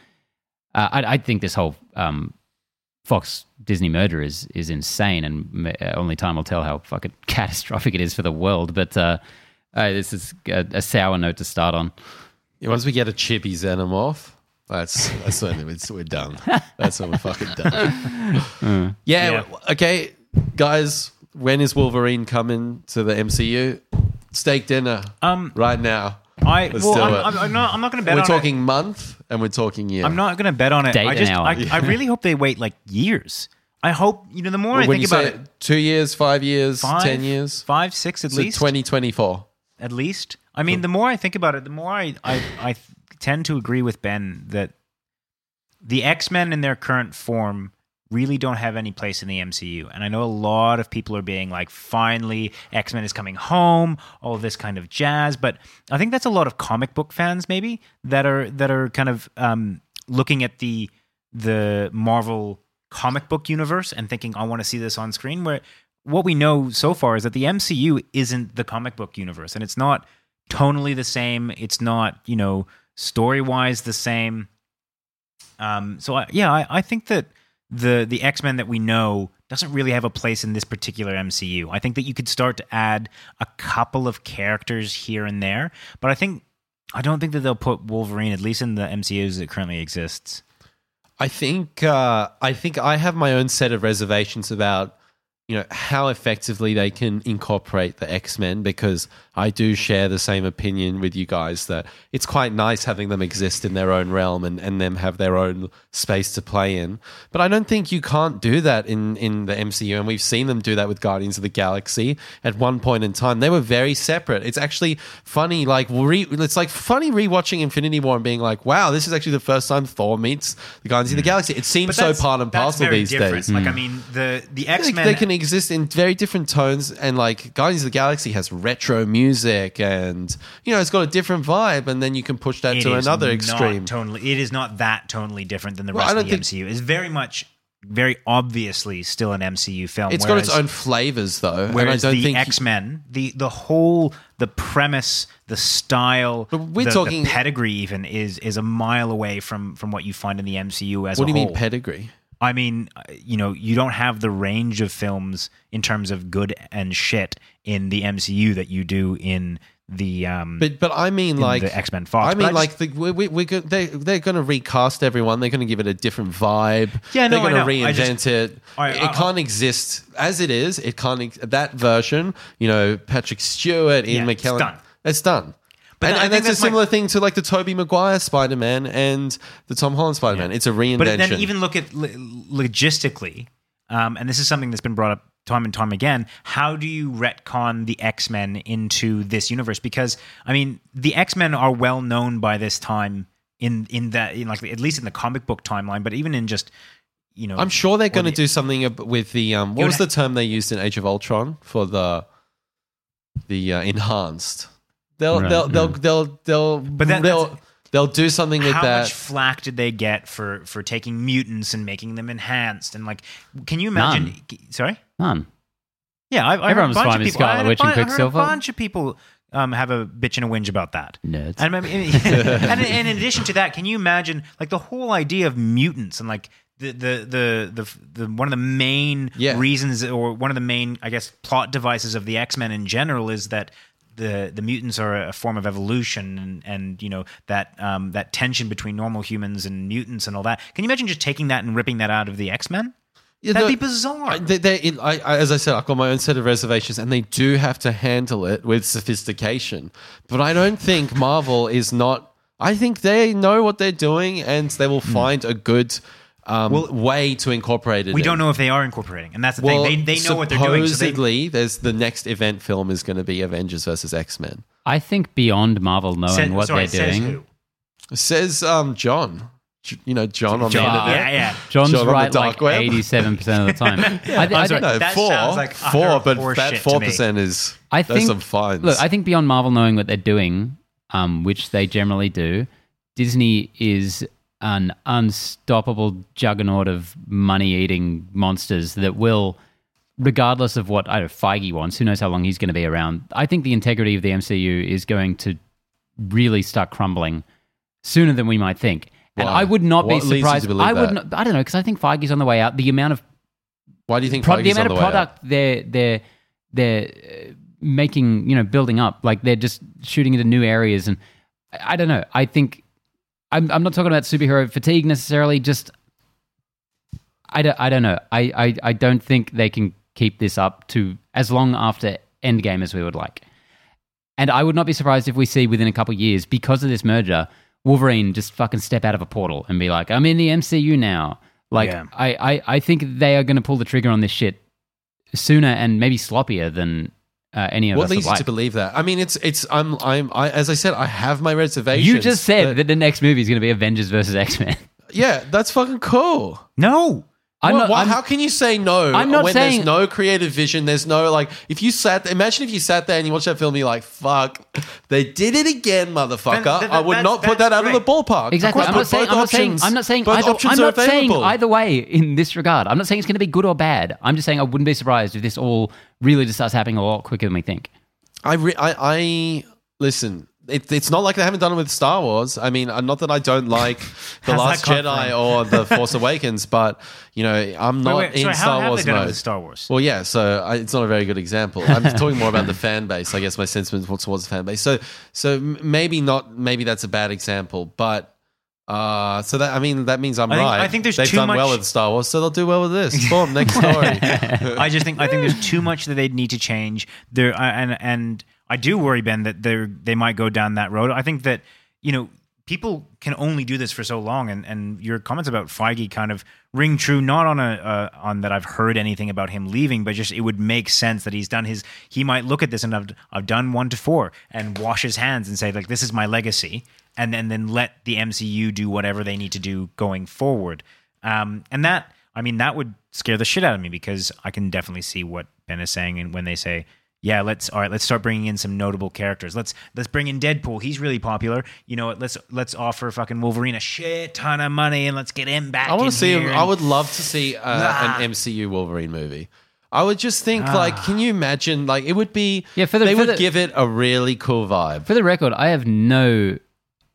uh, I, I think this whole um, Fox Disney merger is is insane, and uh, only time will tell how fucking catastrophic it is for the world. But uh, uh, this is a, a sour note to start on. Yeah, once we get a chippy xenomorph, that's that's when it's, we're done. That's when we're fucking done. yeah, Yeah. Okay, guys. When is Wolverine coming to the MCU? Steak dinner Um, right now. I Let's well, do I'm, it. I'm, I'm not. I'm not going to bet on it. we're on talking it. month and we're talking year. I'm not going to bet on it. Date I and just. hour. I, I really hope they wait like years. I hope you know. The more Well, I when think you about say it, two years, five years, five, ten years, five, six at so least. 2024. at least. I mean, the more I think about it, the more I I, I tend to agree with Ben that the X Men in their current form really don't have any place in the MCU. And I know a lot of people are being like, finally, X Men is coming home, all this kind of jazz. But I think that's a lot of comic book fans maybe that are that are kind of um, looking at the the Marvel comic book universe and thinking, I want to see this on screen. Where what we know so far is that the MCU isn't the comic book universe, and it's not tonally the same. It's not, you know, story wise the same. Um, so I, yeah, I, I think that the the X Men that we know doesn't really have a place in this particular MCU. I think that you could start to add a couple of characters here and there, but I think I don't think that they'll put Wolverine at least in the MCU that currently exists. I think uh, I think I have my own set of reservations about you know how effectively they can incorporate the X-Men because I do share the same opinion with you guys that it's quite nice having them exist in their own realm and, and them have their own space to play in. But I don't think you can't do that in, in the MCU. And we've seen them do that with Guardians of the Galaxy at one point in time. They were very separate. It's actually funny, like re, it's like funny rewatching Infinity War and being like, wow, this is actually the first time Thor meets the Guardians of the mm. Galaxy. It seems so part and parcel these different. days. Like mm. I mean, the the X Men they can exist in very different tones and like Guardians of the Galaxy has retro music and you know it's got a different vibe and then you can push that It to is another not extreme Tonally, it is not that tonally different than the Well, rest of the think- MCU. It's very much, very obviously still an MCU film. It's whereas, got its own flavors though and I Whereas don't the think X Men, the the whole, the premise, the style, But we're the, the talking- pedigree, even is is a mile away from from what you find in the MCU as well. what do you whole. mean pedigree I mean, uh, you know, you don't have the range of films in terms of good and shit in the MCU that you do in the um but but I mean like the X-Men Fox. I mean, just- like the, we, we, we're go- they they're going to recast everyone. They're going to give it a different vibe. Yeah, no, they're going to. I reinvent just- it. I- it I- can't exist as it is. It can't that version. You know, Patrick Stewart, Ian Yeah, it's McKellen. done. It's done. But and, I and think that's a that's my- similar thing to like the Tobey Maguire Spider Man and the Tom Holland Spider Man. It's a reinvention. But then even look at lo- logistically, um, and this is something that's been brought up time and time again. How do you retcon the X Men into this universe? Because I mean, the X Men are well known by this time in in that in like at least in the comic book timeline, but even in just you know, I'm sure they're going to the- do something with the um, what was would the term they used in Age of Ultron for the the uh, enhanced. They'll Right, they'll, they'll they'll they'll But that- they'll they'll do something with how that. How much flack did they get for for taking mutants and making them enhanced and like, can you imagine? Sorry. None. Yeah, I, I Everyone heard a was bunch fine of with people. Scarlet Witch and I heard Quicksilver. A bunch of people um, have a bitch and a whinge about that. Nerds. And, I mean, and, in- and in addition to that, can you imagine like the whole idea of mutants and like the the the the, the one of the main Yeah. reasons or one of the main I guess plot devices of the X Men in general is that the the mutants are a form of evolution and and you know that um, that tension between normal humans and mutants and all that. Can you imagine just taking that and ripping that out of the X Men? Yeah, That'd the- be bizarre. I, they, they, it, I, I, as I said, I've got my own set of reservations, and they do have to handle it with sophistication. But I don't think Marvel is not. I think they know what they're doing, and they will find a good um, Well, way to incorporate it. we in. don't know if they are incorporating, and that's the Well, thing. They, they know what they're doing. So they, Supposedly, there's the next event film is going to be Avengers versus X Men. I think beyond Marvel knowing said- what sorry, they're says doing, who? Says um, John. J- You know John on John, the internet. yeah, yeah. John's John right dark like eighty-seven percent of the time. I, th- I, I'm sorry. th- That four, sounds like four, but horseshit that four percent is I there's think- some fines. Look, I think beyond Marvel knowing what they're doing, um, which they generally do, Disney is an unstoppable juggernaut of money-eating monsters that will, regardless of what I don't know, Feige wants, who knows how long he's going to be around. I think the integrity of the MCU is going to really start crumbling sooner than we might think. And Why? I would not What be leads you to surprised. believe I would that? not. I don't know because I think Feige's on the way out. The amount of Why do you think pro- Feige's the on amount the of way out? product they're they're they're uh, making you know building up like they're just shooting into new areas and I, I don't know I think I'm I'm not talking about superhero fatigue necessarily just I don't I don't know I I, I don't think they can keep this up to as long after Endgame as we would like and I would not be surprised if we see within a couple of years because of this merger Wolverine just fucking step out of a portal and be like I'm in the MCU now like Yeah. I, I I think they are going to pull the trigger on this shit sooner and maybe sloppier than uh, any of What us leads would you like. to believe that? I mean, it's it's I'm I'm I, as I said, I have my reservations. You just said that the next movie is going to be Avengers versus X Men. yeah, that's fucking cool. No. I'm What- not. what- I'm- how can you say no I'm not when saying- there's no creative vision? There's no like. If you sat, imagine if you sat there and you watched that film, you're like, "Fuck, they did it again, motherfucker." Then- then I would not put that out of the ballpark. Exactly. I'm course, not but saying. both I'm not saying. I'm not saying. Either, I'm are not saying either way in this regard. I'm not saying it's going to be good or bad. I'm just saying I wouldn't be surprised if this all really just starts happening a lot quicker than we think. I, re- I, I, listen, it, it's not like they haven't done it with Star Wars. I mean, uh, not that I don't like The Last Jedi or The Force Awakens, but you know, I'm not Wait, wait, in sorry, Star Wars they done it mode. Star Wars? Well, yeah, so I, it's not a very good example. I'm talking more about the fan base. I guess my sentiment towards the fan base. So, so maybe not. Maybe that's a bad example, but. Uh, so that I mean that means I'm I think- right. I think there's they've done well with Star Wars, so they'll do well with this. Boom, next story. I just think I think there's too much that they'd need to change. There I- and and I do worry Ben that they they might go down that road. I think that you know people can only do this for so long, and and your comments about Feige kind of ring true. Not on a uh, on that I've heard anything about him leaving, but just it would make sense that he's done his. He might look at this and I've I've done one to four and wash his hands and say like this is my legacy, and and then let the MCU do whatever they need to do going forward. Um, and that I mean that would scare the shit out of me because I can definitely see what Ben is saying and when they say, yeah, let's all right, let's start bringing in some notable characters. Let's let's bring in Deadpool. He's really popular. You know, what, let's let's offer fucking Wolverine a shit ton of money and let's get him back. I want to see. Him, and- I would love to see uh, Ah. an MCU Wolverine movie. I would just think, like, can you imagine? Like, it would be. Yeah, for the- they for would the- give it a really cool vibe. For the record, I have no.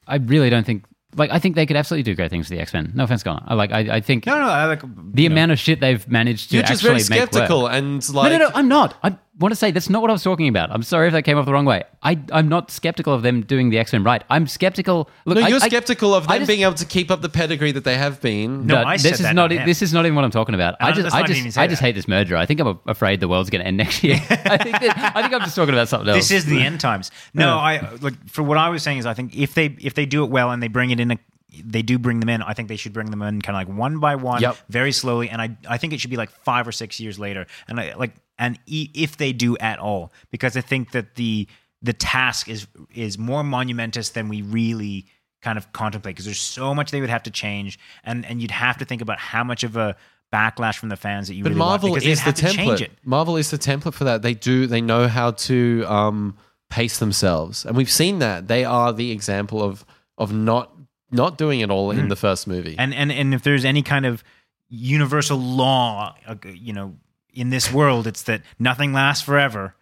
I really don't think. Like, I think they could absolutely do great things for the X Men. No offense, Gunnar. I like. I, I think no, no, I like the amount of shit they've managed to You're just actually very make skeptical work. and like. no, no, no. I'm not. I want to say that's not what I was talking about. I'm sorry if that came off the wrong way. I, I'm not skeptical of them doing the X Men right. I'm skeptical. Look, No, I- you're I- skeptical of them just- being able to keep up the pedigree that they have been. No, But I this said is that, not. not this is not even what I'm talking about. I just, let's I just, I just hate this merger. I think I'm afraid the world's going to end next year. I think. That, I think I'm just talking about something else. this is the end times. No, I like for what I was saying is I think if they if they do it well and they bring it in a they do bring them in. I think they should bring them in kind of like one by one, Yep. very slowly. And I I think it should be like five or six years later. And I like and e- if they do at all, because I think that the the task is is more monumentous than we really kind of contemplate. Because there's so much they would have to change, and and you'd have to think about how much of a backlash from the fans that you But really Marvel want. Because is the template. it. Marvel is the template for that. They do. They know how to um, pace themselves, and we've seen that. They are the example of of not not doing it all in the first movie. Mm. and and and if there's any kind of universal law uh, you know in this world it's that nothing lasts forever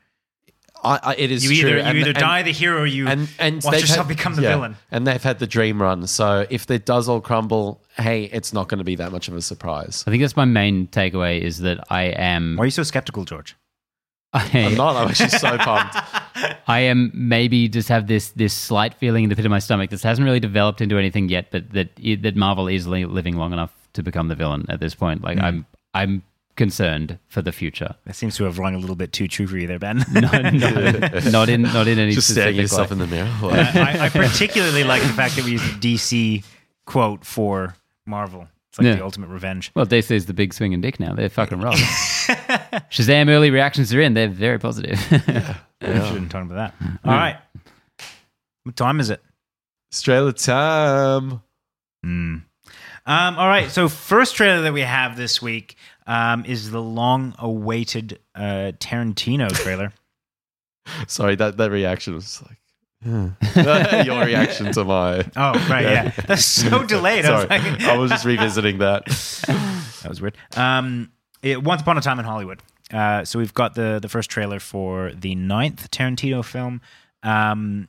I, I, it is you either true. you And- either and- die the hero or you and and watch yourself had- become the yeah, villain And they've had the dream run. So if it does all crumble, hey, it's not going to be that much of a surprise. I think that's my main takeaway is that I am. why are you so skeptical george I'm not. I'm actually so pumped. I am maybe just have this this slight feeling in the pit of my stomach. This hasn't really developed into anything yet, but that that Marvel is li- living long enough to become the villain at this point. Like hmm. I'm I'm concerned for the future. that seems to have rung a little bit too true for you there ben No, no, not in not in any Just staring yourself way. in the mirror. I, I particularly like the fact that we used a dc quote for marvel it's like Yeah. the ultimate revenge Well, DC is the big swinging dick now. They're fucking wrong. Shazam early reactions are in. They're very positive. we shouldn't talk about that all right what time is it Australia time. Mm. Um, all right. So, first trailer that we have this week um, is the long-awaited uh, Tarantino trailer. Sorry, that, that reaction was like. yeah. Your reaction to my. oh, right. Yeah, that's so delayed. I was Sorry, like, I was just revisiting that. that was weird. Um, it, Once Upon a Time in Hollywood. Uh, so we've got the the first trailer for the ninth Tarantino film. Um,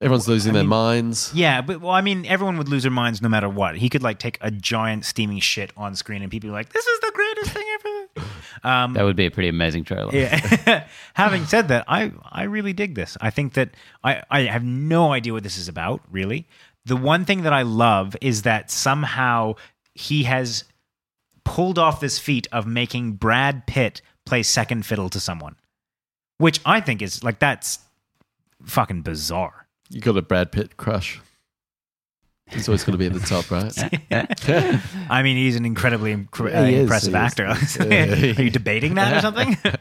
Everyone's losing their mean- minds. yeah, but well, I mean, everyone would lose their minds no matter what. He could like take a giant steaming shit on screen, and people are like, "This is the greatest thing ever." Um, that would be a pretty amazing trailer. Yeah. Having said that, I I really dig this. I think that I I have no idea what this is about. Really, the one thing that I love is that somehow he has pulled off this feat of making Brad Pitt play second fiddle to someone, which I think is like that's fucking bizarre. You got a Brad Pitt crush. He's always going to be at the top, right? I mean, he's an incredibly incre- uh, is, impressive is. actor. Are you debating that or something?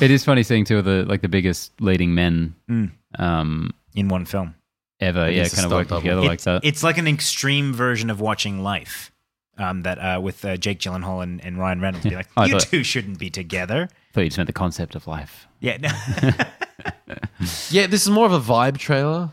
It is funny seeing two of the like the biggest leading men Mm. um, In one film. ever. It Yeah, kind of stunt work double. together like it's, that. it's like an extreme version of watching Life. Um, that uh, with uh, Jake Gyllenhaal and, and Ryan Reynolds be like, you thought- two shouldn't be together. I thought you just meant the concept of life. Yeah, no. yeah, this is more of a vibe trailer.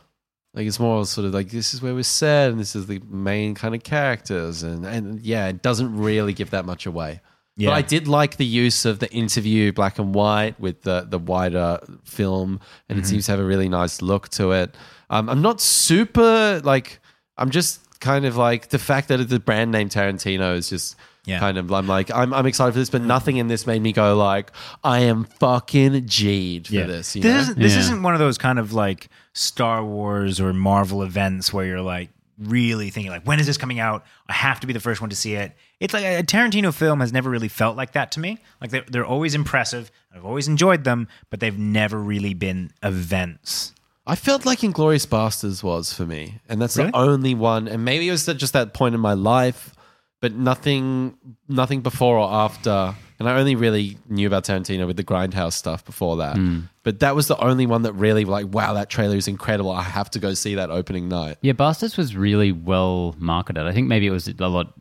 Like it's more sort of like this is where we're set, and this is the main kind of characters, and and yeah, it doesn't really give that much away. Yeah. But I did like the use of the interview black and white with the the wider film, and Mm-hmm. it seems to have a really nice look to it. Um, I'm not super like. I'm just kind of like the fact that it's the brand name Tarantino is just. Yeah. Kind of, I'm like, I'm, I'm excited for this, but nothing in this made me go like, I am fucking G'd for this. You this know? isn't this Yeah. isn't one of those kind of like Star Wars or Marvel events where you're like really thinking like when is this coming out? I have to be the first one to see it. It's like a Tarantino film has never really felt like that to me. Like they're, they're always impressive. I've always enjoyed them, but they've never really been events. I felt like Inglourious Basterds was for me, and that's Really? the only one. And maybe it was just that point in my life, but nothing, nothing before or after. And I only really knew about Tarantino with the Grindhouse stuff before that. But that was the only one that really like, wow, that trailer is incredible. I have to go see that opening night. Yeah, Basterds was really well marketed. I think maybe it was a lot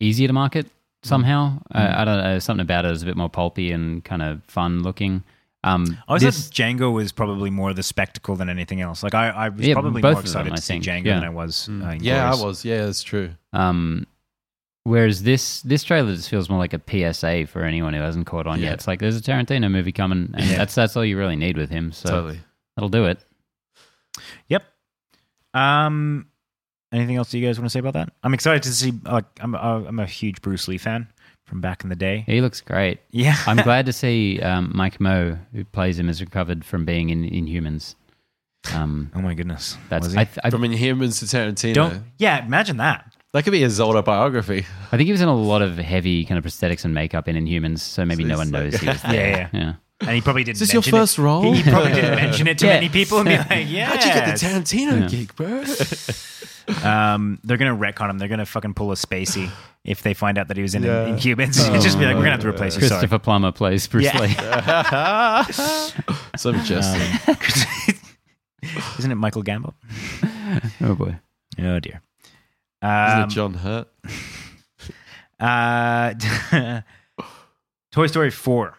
easier to market somehow. Uh, I don't know. Something about it was a bit more pulpy and kind of fun looking. Um, I always this- Django was probably more the spectacle than anything else. Like I, I was Yeah, probably more excited them, I to see. Django Yeah. than I was. Uh, Yeah, I was. Yeah, it's true. Um, whereas this this trailer just feels more like a PSA for anyone who hasn't caught on Yeah. yet. It's like there's a Tarantino movie coming, and Yeah. that's that's all you really need with him. So totally. that'll do it. Yep. Um, anything else you guys want to say about that? I'm excited to see. Like, I'm I'm a huge Bruce Lee fan from back in the day. He looks great. Yeah, I'm glad to see um, Mike Moh, who plays him, has recovered from being in Inhumans. Um, oh my goodness, that's Was? I, th- I, From Inhumans to Tarantino. don't. Yeah, imagine that. That could be a his autobiography. I think he was in a lot of heavy kind of prosthetics and makeup in Inhumans, so maybe So no one like- knows he was Yeah, there. yeah. And he probably didn't. Is this your mention it. first role? He, he probably didn't mention it to Yeah. many people and be like, "Yeah." How'd you get the Tarantino Yeah. gig, bro? Um, they're gonna retcon him. They're gonna fucking pull a Spacey if they find out that he was in Yeah. Inhumans. It's just be like, we're gonna have to replace you. Sorry. Christopher Plummer plays Bruce Yeah. Lee. so majestic. Um, isn't it Michael Gambon? oh boy. Oh dear. Isn't Um, it John Hurt? Uh, Toy Story 4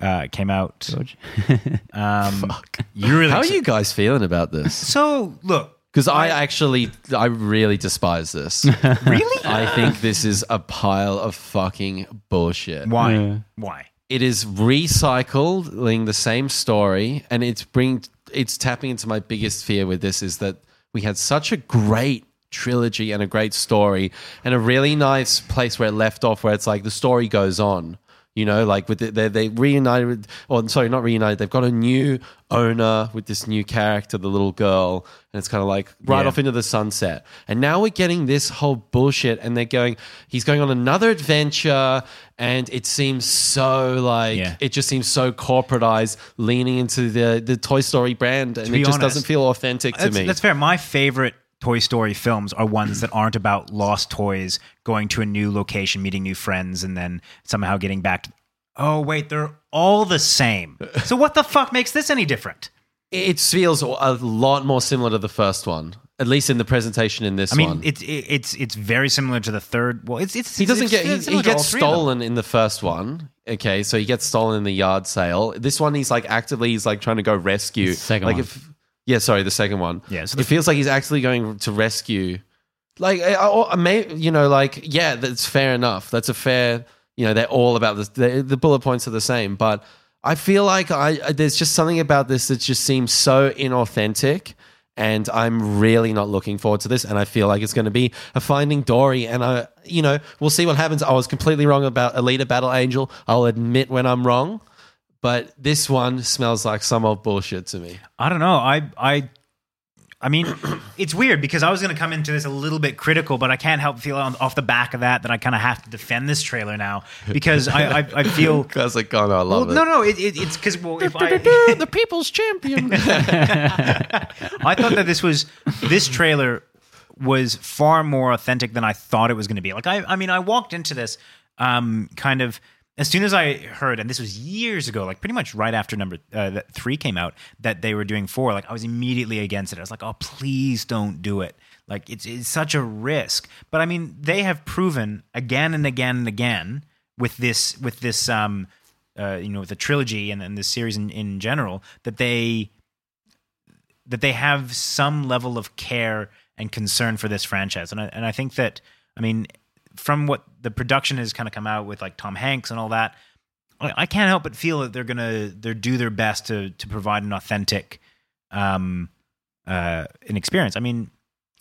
uh, came out. George. Um, You're really How are you guys feeling about this? So, look. Because I actually, I really despise this. Really? I think this is a pile of fucking bullshit. Why? Yeah. Why? It is recycling the same story, and it's bring it's tapping into my biggest fear with this is that we had such a great trilogy and a great story, and a really nice place where it left off, where it's like the story goes on. You know, like with the, they they reunited, with, or sorry, not reunited. They've got a new owner with this new character, the little girl, and it's kind of like right Yeah. off into the sunset. And now we're getting this whole bullshit, and they're going. He's going on another adventure, and it seems so like Yeah. it just seems so corporatized, leaning into the the Toy Story brand, and it just honest, doesn't feel authentic to me. that's fair. My favorite Toy Story films are ones that aren't about lost toys going to a new location, meeting new friends, and then somehow getting back to. Oh, wait, they're all the same. So, what the fuck makes this any different? it feels a lot more similar to the first one, at least in the presentation in this I mean, one. it's it, it's it's very similar to the third. Well, it's it's He doesn't it's get. He, he gets three of them. stolen in the first one. Okay, so he gets stolen in the yard sale. This one, he's like actively, he's like trying to go rescue. The second like one. if, yeah, sorry, the second one. Yeah, so it feels like he's actually going to rescue. Like, I, I, I may, you know, like yeah, that's fair enough. That's a fair. You know, they're all about this. The, the bullet points are the same, but I feel like I there's just something about this that just seems so inauthentic. And I'm really not looking forward to this. And I feel like it's going to be a Finding Dory. And I, you know, we'll see what happens. I was completely wrong about Alita Battle Angel. I'll admit when I'm wrong. But this one smells like some old bullshit to me. I don't know. I I I mean, it's weird because I was going to come into this a little bit critical, but I can't help feel on, off the back of that that I kind of have to defend this trailer now because I I, I feel. Guys like, oh no, I Well, love no, it. no, it, it, it's because well, if I the people's champion. I thought that this was this trailer was far more authentic than I thought it was going to be. Like I, I mean, I walked into this um, kind of as soon as I heard, and this was years ago, like pretty much right after number uh, three came out, that they were doing four. Like I was immediately against it. I was like, oh, please don't do it. Like it's it's such a risk. But I mean, they have proven again and again and again with this with this um uh, you know with the trilogy and, and this series in, in general that they that they have some level of care and concern for this franchise. And I, and I think that, I mean, from what the production has kind of come out with, like Tom Hanks and all that, I, can't help but feel that they're gonna they're do their best to to provide an authentic, um, uh, an experience. I mean,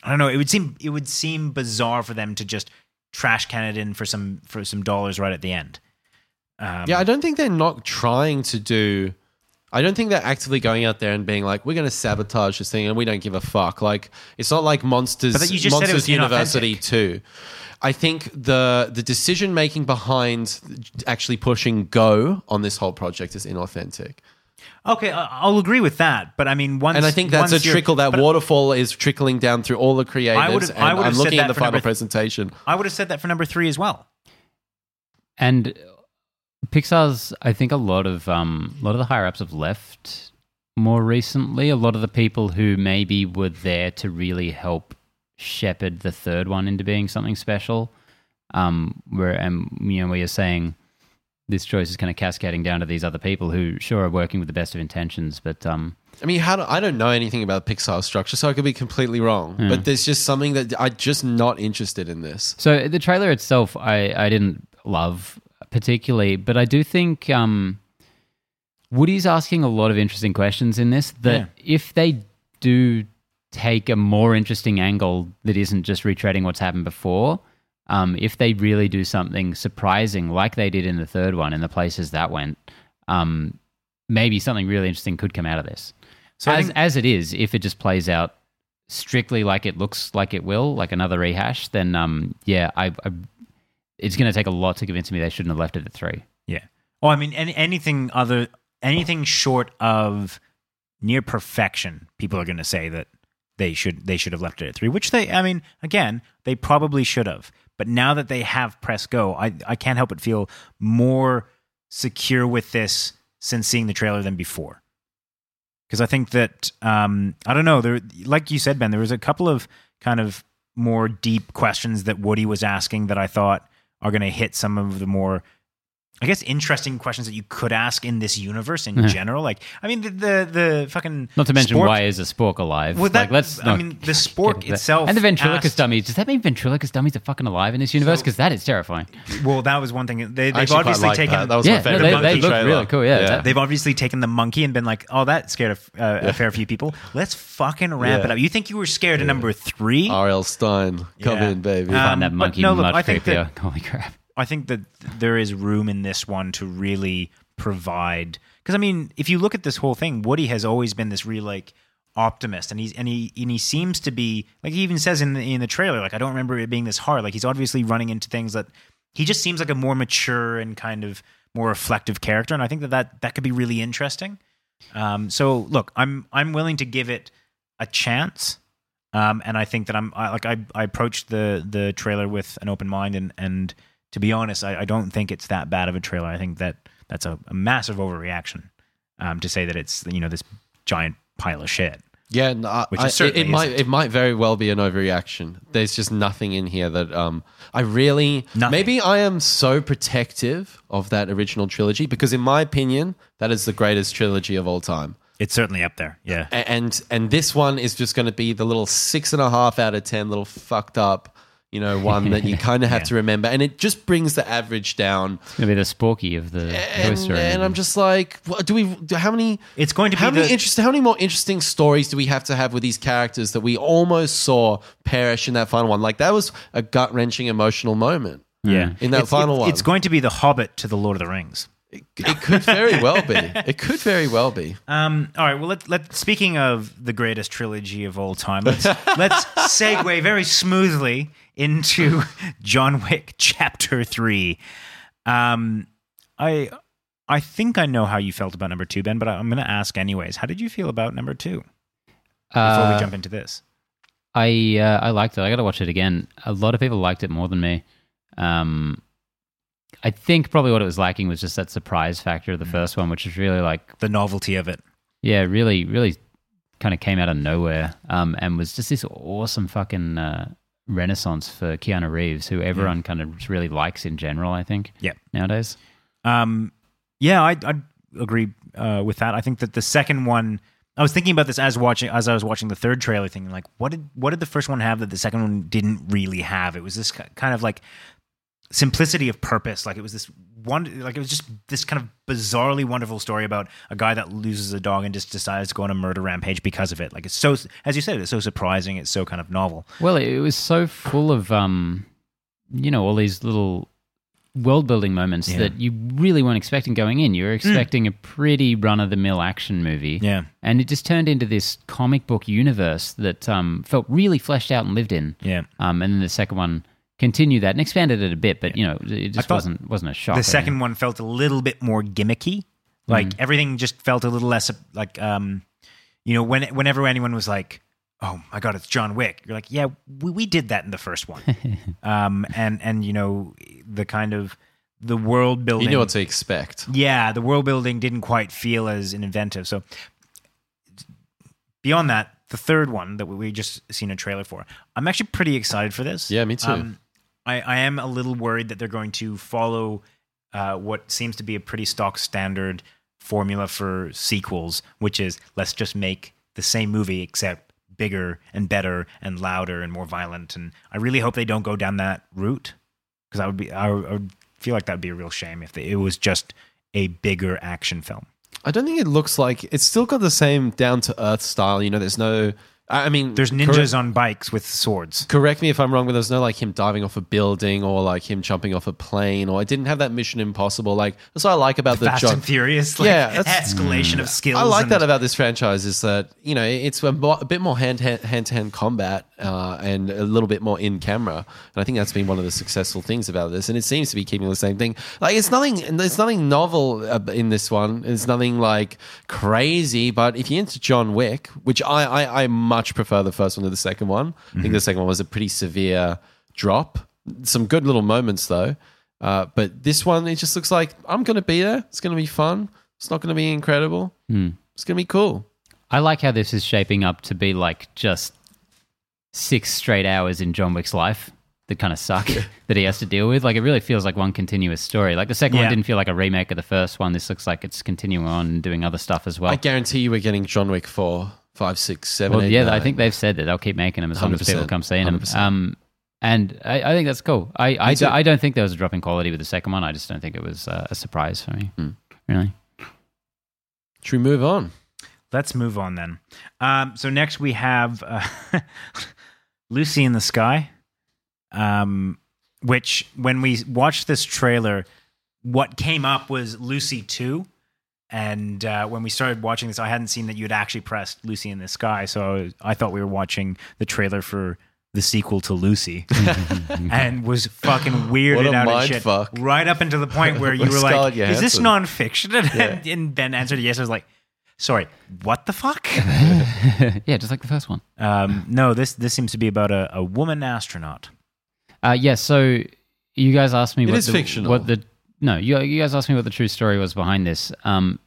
I don't know. It would seem it would seem bizarre for them to just trash Canada in for some for some dollars right at the end. Um, Yeah, I don't think they're not trying to do. I don't think they're actively going out there and being like, "We're going to sabotage this thing," and we don't give a fuck. Like, it's not like Monsters. But you just said it Monsters University too. I think the the decision making behind actually pushing go on this whole project is inauthentic, Okay, I- I'll agree with that. But I mean, once and I think that's a trickle. That waterfall is trickling down through all the creators. would've- I would've I'm said looking that at the for final number th- presentation. I would have said that for number three as well. And Pixar's, I think a lot of um, a lot of the higher ups have left more recently. A lot of the people who maybe were there to really help shepherd the third one into being something special. Um, where and you know where you're saying this choice is kind of cascading down to these other people who sure are working with the best of intentions, but um, I mean, how do, I don't know anything about Pixar structure, so I could be completely wrong. Hmm. But there's just something that I'm just not interested in this. So the trailer itself, I, I didn't love particularly, but I do think um, Woody's asking a lot of interesting questions in this. That Yeah. if they do take a more interesting angle that isn't just retreading what's happened before, um, if they really do something surprising like they did in the third one and the places that went, um, maybe something really interesting could come out of this. So as, think- as it is, if it just plays out strictly like it looks like it will, like another rehash, then um, yeah, I, I it's going to take a lot to convince me they shouldn't have left it at three. Yeah. Oh, I mean, any, anything other, anything short of near perfection, people are going to say that they should they should have left it at three. Which they, I mean, again, they probably should have. But now that they have press go, I I can't help but feel more secure with this since seeing the trailer than before. Because I think that um, I don't know. There, like you said, Ben, there was a couple of kind of more deep questions that Woody was asking that I thought are going to hit some of the more, I guess, interesting questions that you could ask in this universe in Yeah. general. Like, I mean, the the, the fucking Not to mention spork- why is a spork alive? Well, that- like, let's. I not mean, the spork itself and the ventriloquist asked- dummies. Does that mean ventriloquist dummies are fucking alive in this universe? Because that is terrifying. Well, that was one thing. They, they've actually obviously like taken. that. That was Yeah, my no, they- monkey they look really cool, yeah. They've obviously taken the monkey and been like, "Oh, that scared a, uh, a fair few people. Let's fucking ramp Yeah. it up." You think you were scared of number three? R.L. Stine, come Yeah. in, baby. Um, Find that monkey no, look, much I think creepier. that- Holy crap! I think that there is room in this one to really provide because I mean, if you look at this whole thing, Woody has always been this real like optimist, and he's and he and he seems to be like he even says in the in the trailer, like I don't remember it being this hard. Like he's obviously running into things that he just seems like a more mature and kind of more reflective character, and I think that that, that could be really interesting. Um, so look, I'm I'm willing to give it a chance. Um, and I think that I'm I, like I, I approached the the trailer with an open mind and and to be honest, I, I don't think it's that bad of a trailer. I think that that's a, a massive overreaction um, to say that it's you know this giant pile of shit. Yeah, no, I- I- it, might it might very well be an overreaction. There's just nothing in here that um I really Nothing. maybe I am so protective of that original trilogy because in my opinion that is the greatest trilogy of all time. It's certainly up there. Yeah. A- And and this one is just going to be the little six and a half out of ten, little fucked up, you know, one that you kind of have to remember, and it just brings the average down. It's gonna be the sporky of the Toy And, Story. and I'm just like, what, do we? Do, how many? It's going to be how many the- interest, How many more interesting stories do we have to have with these characters that we almost saw perish in that final one? Like that was a gut wrenching emotional moment. Yeah. In that It's- final it- one. It's going to be the Hobbit to the Lord of the Rings. It, it could very well be. It could very well be. Um, all right. Well, let let speaking of the greatest trilogy of all time, let's let's segue very smoothly into John Wick Chapter Three. Um, I I think I know how you felt about number two, Ben, but I- I'm going to ask anyways. How did you feel about number two before Uh, we jump into this? I uh, I liked it. I got to watch it again. A lot of people liked it more than me. Um, I think probably what it was lacking was just that surprise factor of the first one, which was really like, The novelty of it. yeah, really, really kind of came out of nowhere, um, and was just this awesome fucking uh, renaissance for Keanu Reeves, who everyone kind of really likes in general. I think, Yeah. nowadays. Um, yeah, I I agree uh, with that. I think that the second one. I was thinking about this as watching as I was watching the third trailer, thinking like, what did what did the first one have that the second one didn't really have? It was this kind of like simplicity of purpose. Like it was this one, like it was just this kind of bizarrely wonderful story about a guy that loses a dog and just decides to go on a murder rampage because of it. Like it's so, as you said, it's so surprising. It's so kind of novel. Well, it was so full of, um, you know, all these little world building moments Yeah. that you really weren't expecting going in. You were expecting a pretty run of the mill action movie. Yeah. And it just turned into this comic book universe that um, felt really fleshed out and lived in. Yeah. Um, and then the second one continued that and expanded it a bit, but you know, it just wasn't wasn't a shock. The second one felt a little bit more gimmicky. Like Mm. everything just felt a little less like um you know when whenever anyone was like oh my god it's John Wick you're like yeah we, we did that in the first one. um and and you know the kind of the world building You know what to expect. yeah, the world building didn't quite feel as inventive. So beyond that, the third one that we just seen a trailer for, I'm actually pretty excited for this. Um, Yeah, me too. I, I am a little worried that they're going to follow uh, what seems to be a pretty stock standard formula for sequels, which is let's just make the same movie except bigger and better and louder and more violent. And I really hope they don't go down that route because I would be I would, feel like that would be a real shame if they, it was just a bigger action film. I don't think it looks like it's still got the same down to earth style. You know, there's no. I mean, There's correct- ninjas on bikes with swords. Correct me if I'm wrong, but there's no like him diving off a building or like him jumping off a plane, or I didn't have that Mission Impossible. Like that's what I like about the Fast John. and Furious, like Yeah, that's- escalation of skills. I like and- that about this franchise is that you know it's a, mo- a bit more hand hand hand to hand combat uh, and a little bit more in camera, and I think that's been one of the successful things about this. And it seems to be keeping the same thing. Like it's nothing, there's nothing novel in this one. It's nothing like crazy. But if you're into John Wick, which I I, I much prefer the first one to the second one. I think the second one was a pretty severe drop. Some good little moments though. Uh, but this one, it just looks like I'm going to be there. It's going to be fun. It's not going to be incredible. It's going to be cool. I like how this is shaping up to be like just six straight hours in John Wick's life that kind of suck that he has to deal with. Like it really feels like one continuous story. Like the second Yeah. one didn't feel like a remake of the first one. This looks like it's continuing on and doing other stuff as well. I guarantee you we're getting John Wick 4, 5, 6, 7, well, eight, yeah, I think they've said that they'll keep making them as long as people come seeing them. 100%. Um, and I, I think that's cool. I I, do, I don't think there was a drop in quality with the second one. I just don't think it was uh, a surprise for me. Hmm. Really. Should we move on? Let's move on then. Um, so next we have uh, Lucy in the Sky, um, which when we watched this trailer, what came up was Lucy 2. And uh, when we started watching this, I hadn't seen that you had actually pressed Lucy in the Sky. So I thought we were watching the trailer for the sequel to Lucy and was fucking weirded What a out and mind shit. fuck. Right up into the point where you With were like, Scarlett is this nonfiction? And, and Ben answered yes. I was like, sorry, what the fuck? yeah, just like the first one. um, no, this this seems to be about a, a woman astronaut. Uh, yeah, so you guys asked me It what is the, fictional. What the no, you, you guys asked me what the true story was behind this. Um,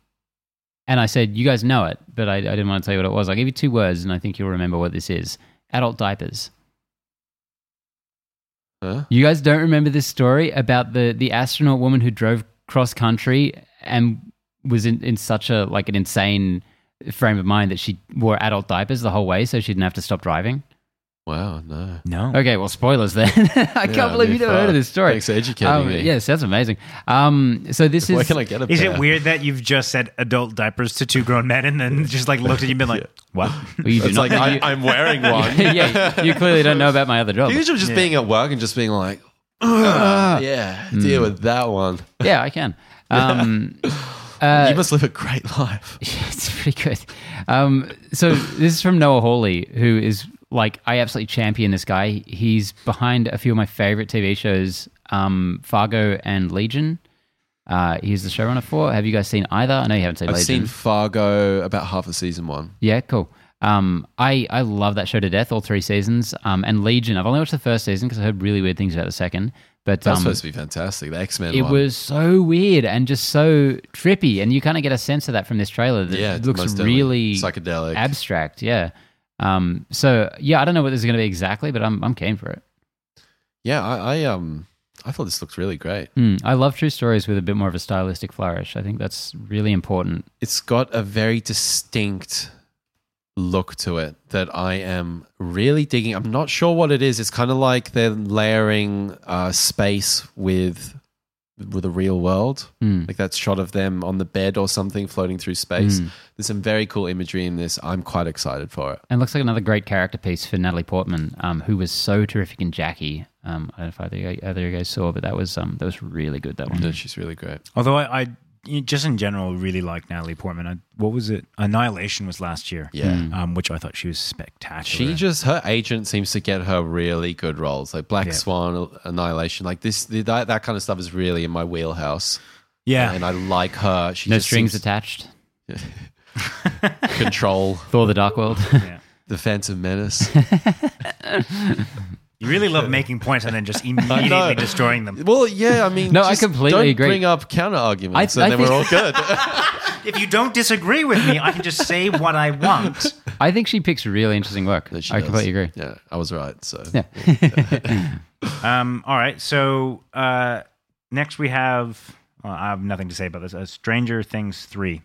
and I said you guys know it, but I, I didn't want to tell you what it was. I'll give you two words, and I think you'll remember what this is: adult diapers. Huh? You guys don't remember this story about the the astronaut woman who drove cross country and was in, in such a like an insane frame of mind that she wore adult diapers the whole way so she didn't have to stop driving. Wow, no. No, Okay, well, spoilers then. I can't believe you me never heard of this story. Thanks for educating Um, me. Yes, that's amazing. Um, so this Where is can I get a is pair? it weird that you've just said adult diapers to two grown men and then just like looked at you and been like, what? well, you do It's not- like I, you- I'm wearing one. yeah, you clearly don't know about my other job. Usually just Yeah. being at work and just being like, "Ugh, yeah, deal with that one. Yeah, I can. Um, uh, you must live a great life. it's pretty good. Um, so this is from Noah Hawley, who is like I absolutely champion this guy. He's behind a few of my favorite TV shows, um, Fargo and Legion. Uh, he's the showrunner for. Have you guys seen either? I know you haven't seen I've Legion. seen Fargo about half of season one. Yeah, cool. Um, I I love that show to death, all three seasons. Um, and Legion. I've only watched the first season because I heard really weird things about the second. But That's um, supposed to be fantastic. The X Men it one. was so weird and just so trippy, and you kind of get a sense of that from this trailer. That yeah, it looks really psychedelic. abstract. Yeah. Um. So yeah, I don't know what this is going to be exactly, but I'm I'm keen for it. yeah, I, I um I thought this looked really great. Hmm. I love true stories with a bit more of a stylistic flourish. I think that's really important. It's got a very distinct look to it that I am really digging. I'm not sure what it is. It's kind of like they're layering uh, space with with a real world, Hmm. like that shot of them on the bed or something floating through space. Hmm. There's some very cool imagery in this. I'm quite excited for it. And it looks like another great character piece for Natalie Portman, um, who was so terrific in Jackie. Um, I don't know if either, of you- either you guys saw, but that was um, that was really good. That one. No, She's really great. Although I, I just in general really like Natalie Portman. I, what was it? Annihilation was last year. Yeah. Um, which I thought she was spectacular. She just her agent seems to get her really good roles, like Black Yeah. Swan, Annihilation. Like this, that, that kind of stuff is really in my wheelhouse. yeah. and I like her. She No just strings seems- attached. control Thor: The Dark World. yeah. the Phantom Menace. You really love making points and then just immediately destroying them. well, yeah, I mean, No, I just completely don't agree. Bring up counter arguments, I- and I then we're think- all good. If you don't disagree with me, I can just say what I want. I think she picks really interesting work. She I does. completely agree. Yeah, I was right. So Yeah. Um, all right. So uh, next we have. Well, I have nothing to say about this. Uh, Stranger Things three.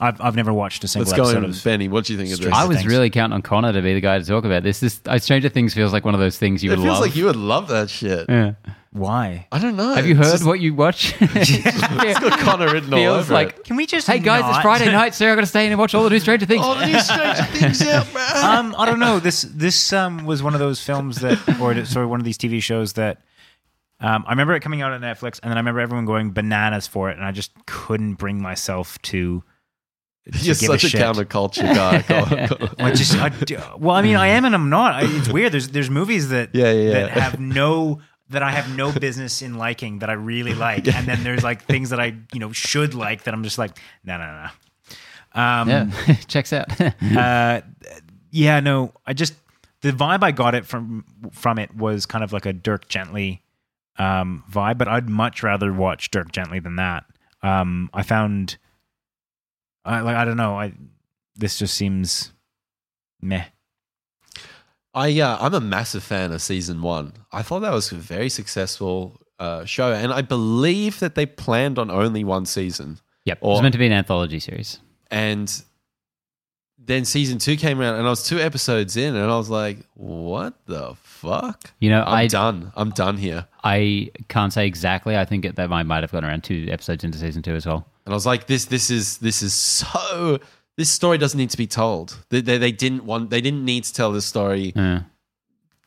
I've I've never watched a single let's go episode in, of. Benny. What do you think of this? Stranger I was Things. really counting on Connor to be the guy to talk about this. This uh, Stranger Things feels like one of those things you would love. it would feels love. like you would love that shit. yeah. Why? I don't know. Have you It's heard just- what you watch? It's got Connor written all feels over like, it. Can we just? hey guys, it's not? Friday night, so I got to stay in and watch all the new Stranger Things. Oh, the new Stranger Things out, man. um, I don't know. This this um was one of those films that, or sorry, one of these TV shows that. Um, I remember it coming out on Netflix, and then I remember everyone going bananas for it, and I just couldn't bring myself to. To You're such a, shit. counterculture guy. I just, I, well, I mean, I am and I'm not. I, it's weird. There's there's movies that Yeah, yeah, that yeah. have no that I have no business in liking that I really like, and then there's like things that I you know should like that I'm just like no no no. Um, yeah, checks out. uh, yeah, no, I just the vibe I got it from from it was kind of like a Dirk Gently um, vibe, but I'd much rather watch Dirk Gently than that. Um, I found, I like, I don't know, I this just seems meh. I yeah, I'm a massive fan of season one. I thought that was a very successful uh, show, and I believe that they planned on only one season. yep, Or- it's meant to be an anthology series. And then season two came around, and I was two episodes in, and I was like, "What the fuck?" You know, I'm I done. I'm done here. I can't say exactly. I think it, that I might have gone around two episodes into season two as well. And I was like, "This, this is, this is so. This story doesn't need to be told. They, they, they didn't want. They didn't need to tell this story. Yeah.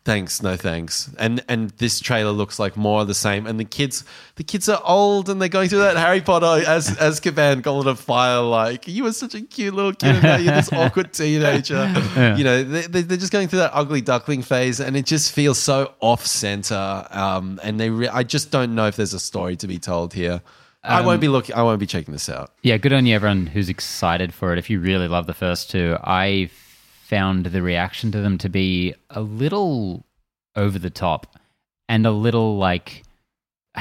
Thanks, no thanks. And and this trailer looks like more of the same. And the kids, the kids are old, and they're going through that Harry Potter as as Azkaban Goblet of Fire. Like you were such a cute little kid, and now you're this awkward teenager. You know, they, they- they're just going through that ugly duckling phase, and it just feels so off center. Um, and they, re- I just don't know if there's a story to be told here. I won't um, be looking. I won't be checking this out. Yeah, good on you, everyone who's excited for it. If you really love the first two, I found the reaction to them to be a little over the top and a little like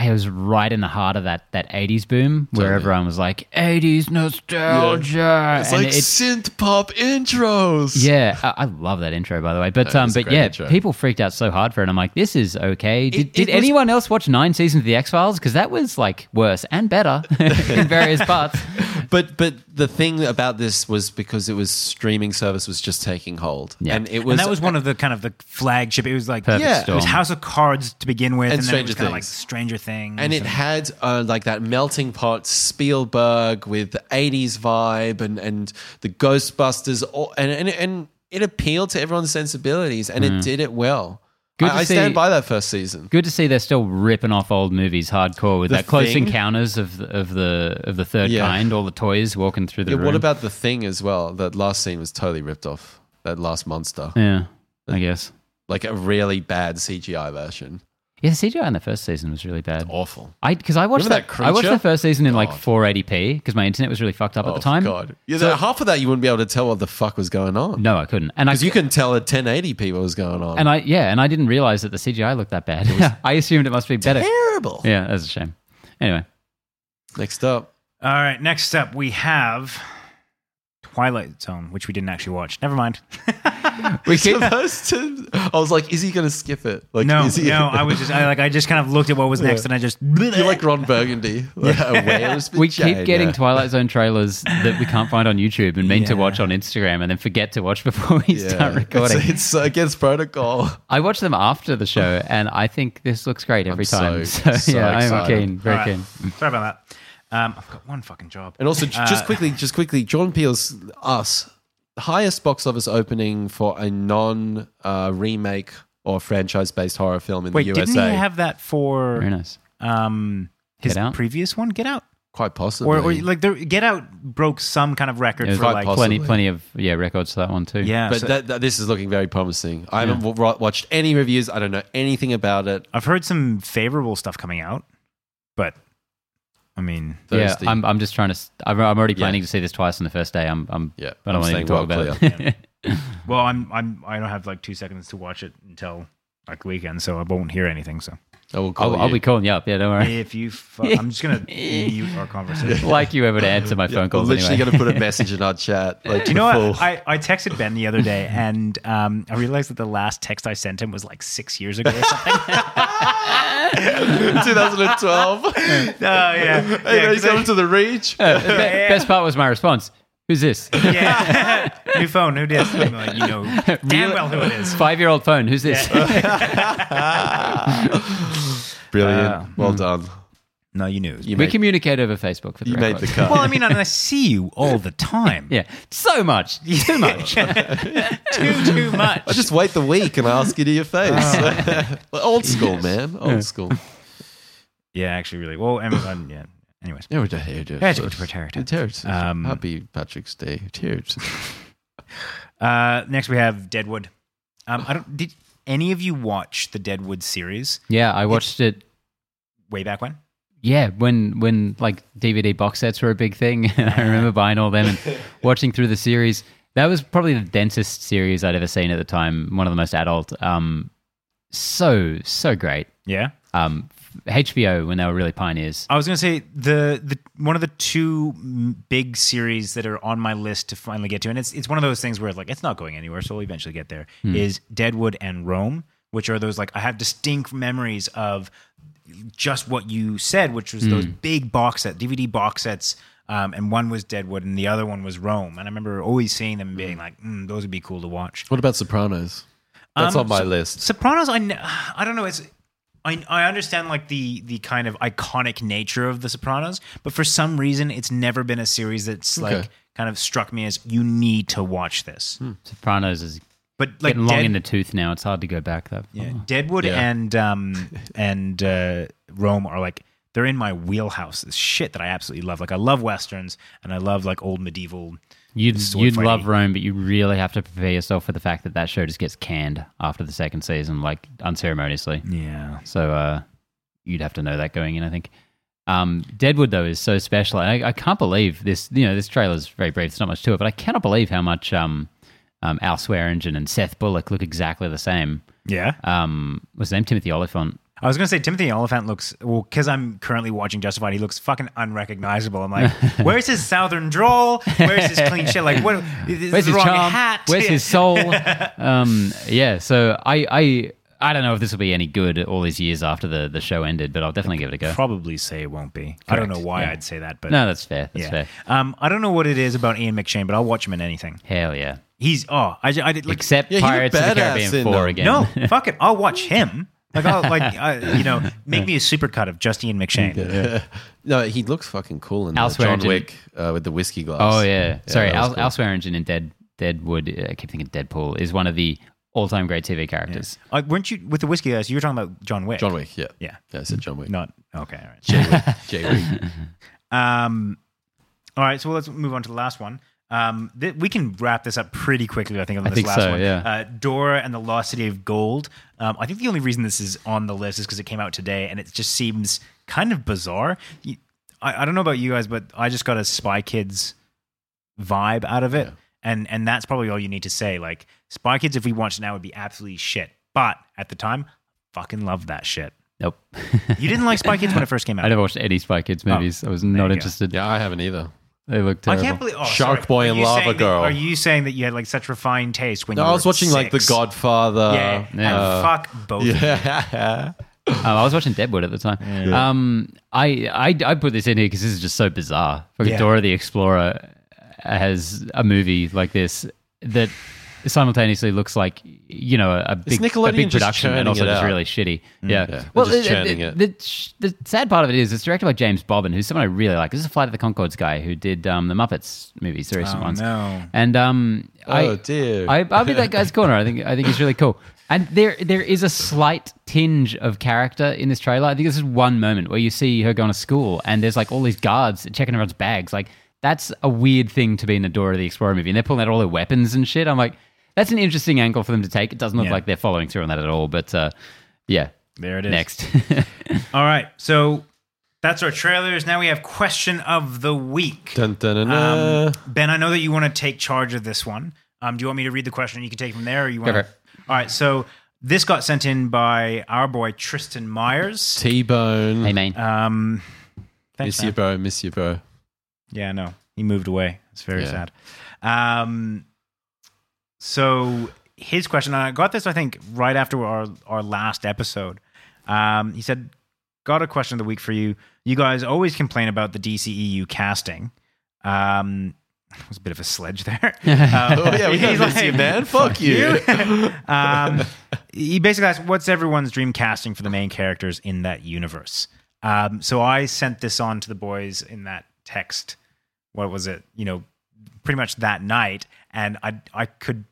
I was right in the heart of that that 80s boom where Totally. everyone was like 80s nostalgia. It's and like synth pop intros. yeah, I, I love that intro by the way. But um, a but great yeah, intro. people freaked out so hard for it. I'm like, this is okay. Did, It- did it was- anyone else watch nine seasons of the X Files? Because that was like worse and better in various parts. But but the thing about this was because it was streaming service was just taking hold, Yeah. and it was and that was one of the kind of the flagship. It was like Perfect Yeah. it was. House of Cards to begin with, and, then it was Stranger kind of like Things. Stranger Things, and it had uh, like that melting pot Spielberg with the '80s vibe and and the Ghostbusters, all, and and and it appealed to everyone's sensibilities, and it did it well. Good I, to I stand see- by that first season. Good to see they're still ripping off old movies hardcore with The that close encounters of the, of the of the third Yeah. kind. All the toys walking through the Yeah, room. what about the thing as well? That last scene was totally ripped off. That last monster, Yeah, I guess. like a really bad CGI version. Yeah, the CGI in the first season was really bad. Awful. I because I watched Remember that, that I watched the first season in like God. 480p because my internet was really fucked up at the oh, time. Oh, God. Yeah, So- half of that you wouldn't be able to tell what the fuck was going on. No, I couldn't. And I Because you couldn't tell at 1080p what was going on. and I yeah, and I didn't realize that the CGI looked that bad. I assumed it must be better. terrible. Yeah, that's a shame. Anyway, Next up. All right, next up we have Twilight Zone, which we didn't actually watch. Never mind. We keep, supposed to. I was like, is he going to skip it? Like, No, is he, no. I was just I, like I just kind of looked at what was next, and I just You're like Ron Burgundy. Like, a whale's we keep vagina. getting Twilight Zone trailers that we can't find on YouTube and mean to Yeah. watch on Instagram and then forget to watch before we start recording. It's, it's against protocol. I watch them after the show and I think this looks great every so- time. So, so yeah, I'm excited. keen, very All right. keen. Sorry about that. Um, I've got one fucking job. And also, j- just Uh, quickly, just quickly, Jordan Peele's Us, highest box office opening for a non uh, remake or franchise based horror film in Wait, the didn't he have that for Very nice. um his Get Out? previous one? Get Out, Quite possibly. or, or like there, Get Out broke some kind of record There's for quite like possible. plenty, Possibly. plenty of yeah records for that one too. yeah. but so- that, that- this is looking very promising. I haven't w- watched any reviews. I don't know anything about it. I've heard some favorable stuff coming out, but I mean, yeah. I'm, I'm just trying to. s- I'm, I'm already Yeah. planning to see this twice on the first day. I'm, I'm Yeah, I don't I'm want to talk well about clear. it. well, I'm I'm I don't have like two seconds to watch it until like the weekend, so I won't hear anything. So I will call I'll, I'll be calling you up. Yeah, don't worry. if you, fu- I'm just gonna mute our conversation. like you ever to answer my phone I'm literally anyway. going to put a message in our chat. Like, You know full- what? I, I texted Ben the other day, and um, I realized that the last text I sent him was like six years ago or something. 2012. oh yeah, hey, yeah, he's 'cause I- coming to the reach. Uh, the Best part was my response. Who's this? yeah. New phone. Who dis? I'm like, you know damn Really? well who it is. Five year old phone. Who's this? Brilliant. Uh, well done. No, you knew. You we made, communicate over Facebook for the you made the cut. well, I mean, and I see you all the time. Yeah, so much, too much. too too much. I just wait the week and I ask you to your face. Old school, man. Old school. yeah, actually, really. Well, Amazon. Yeah. Anyways, Yeah, we're just here. Yeah, it's- it's- it's- it's- Tears. Um, Happy Patrick's Day. Tears. uh, next we have Deadwood. Um, I don't. Did any of you watch the Deadwood series yeah, I watched it. way back when? Yeah, when when like DVD box sets were a big thing, I remember buying all them and watching through the series. That was probably the densest series I'd ever seen at the time. One of the most adult. Um, so so great. Yeah. Um, HBO when they were really pioneers. I was going to say the the one of the two mm, big series that are on my list to finally get to, and it's it's one of those things where it's like it's not going anywhere, so we'll eventually get there. Is Deadwood and Rome, which are those like I have distinct memories of just what you said, which was those big box set DVD box sets. Um, and one was Deadwood, and the other one was Rome. And I remember always seeing them and being like, mm, "Those would be cool to watch." What about Sopranos? That's Um, on my so- list. Sopranos, I, kn- I don't know. It's I, I understand like the the kind of iconic nature of the Sopranos, but for some reason, it's never been a series that's like kind of struck me as you need to watch this. Sopranos is But like getting long Dead- in the tooth now. It's hard to go back that far. yeah, Deadwood Yeah. and um and uh, Rome are like they're in my wheelhouse. This shit that I absolutely love. Like I love westerns and I love like old medieval. You'd you'd fighting. love Rome, but you really have to prepare yourself for the fact that that show just gets canned after the second season, like unceremoniously. Yeah, So uh, you'd have to know that going in, I think. Um, Deadwood though is so special. I, I can't believe this. You know, this trailer's very brief. There's not much to it, but I cannot believe how much um, um, Al Swearingen and Seth Bullock look exactly the same. yeah. Um, what's his name? Timothy Olyphant. I was gonna say Timothy Olyphant looks well because I'm currently watching Justified. He looks fucking unrecognizable. I'm like, where's his southern drawl? Where's his clean shit? Like, what? This Where's his wrong charm? hat. Where's his soul? um, yeah. So I, I, I don't know if this will be any good all these years after the, the show ended, but I'll definitely give it a go. Probably say it won't be. I don't know why yeah. I'd say that, but No, that's fair. That's yeah. fair. Um, I don't know what it is about Ian McShane, but I'll watch him in anything. Hell yeah. He's oh, I, ju- I did like Except Yeah, Pirates of the Caribbean 4 them. again. no, fuck it, I'll watch him. Like, I'll like, I, you know, make me a supercut of just Ian McShane. no, he looks fucking cool in Al uh, John Swearingen. Wick uh, with the whiskey glass. Oh yeah, sorry. that was Al, cool. Al Swearingen in Dead Deadwood. uh, I keep thinking Deadpool is one of the all-time great TV characters. Uh, weren't you with the whiskey guys? You were talking about John Wick. John Wick, yeah. Yeah. Yeah, I said John Wick. Not okay. All right. Jay Wick. Jay Wick. Um, all right, so let's move on to the last one. Um, th- we can wrap this up pretty quickly, I think, on I this think last so, one. yeah. Uh, Dora and the Lost City of Gold. Um, I think the only reason this is on the list is because it came out today, and it just seems kind of bizarre. You, I, I don't know about you guys, but I just got a Spy Kids vibe out of it, Yeah. and and that's probably all you need to say. Like Spy Kids, if we watched it now, would be absolutely shit. But at the time, fucking loved that shit. Nope. You didn't like Spy Kids when it first came out. I never watched any Spy Kids movies. I was you not go. interested. Yeah, I haven't either. They look I can't believe. Oh, Shark sorry. Boy Are and you Lava saying that- Girl. are you saying that you had like such refined taste when No, you I were was watching like The six? Godfather. Yeah, Yeah. and fuck both. of you. Yeah. Oh, I was watching Deadwood at the time. Um, I, I I put this in here because this is just so bizarre. Fucking Yeah. Dora the Explorer has a movie like this that simultaneously looks like you know a big, a Nickelodeon big production and also just out? really shitty. Yeah. Yeah, Well, they're just the- the, it. The, the sad part of it is it's directed by James Bobin, who's someone I really like. This is a Flight of the Conchords guy who did um, the Muppets movies, the recent Oh, ones. no. And um, Oh, I, dear. I, I'll be that guy's corner. I think I think he's really cool. And there there is a slight tinge of character in this trailer. I think this is one moment where you see her going to school and there's like all these guards checking everyone's bags. Like that's a weird thing to be in a Dora the Explorer movie. And they're pulling out all their weapons and shit. I'm like, that's an interesting angle for them to take. It doesn't look Yeah. like they're following through on that at all. But uh, yeah, There it is. next. All right, so that's our trailers. Now we have question of the week. Dun, dun, dun, dun. Um, ben, I know that you want to take charge of this one. Um, do you want me to read the question? And you can take it from there, or you want? Go to... All right. So this got sent in by our boy Tristan Meyers. T-Bone. hey man, Um, thanks, miss you, man. bro. Miss you, bro. Yeah, no, he moved away. It's very Yeah. sad. Um, so his question, and I got this, I think, right after our our last episode. Um, he said, "Got a question of the week for you. You guys always complain about the DCEU casting." Um, it was a bit of a sledge there. Um, Oh, yeah, we he's don't miss you, man. Fuck you. um, he basically asked, "What's everyone's dream casting for the main characters in that universe?" Um, so I sent this on to the boys in that text. What was it? You know, pretty much that night, and I I could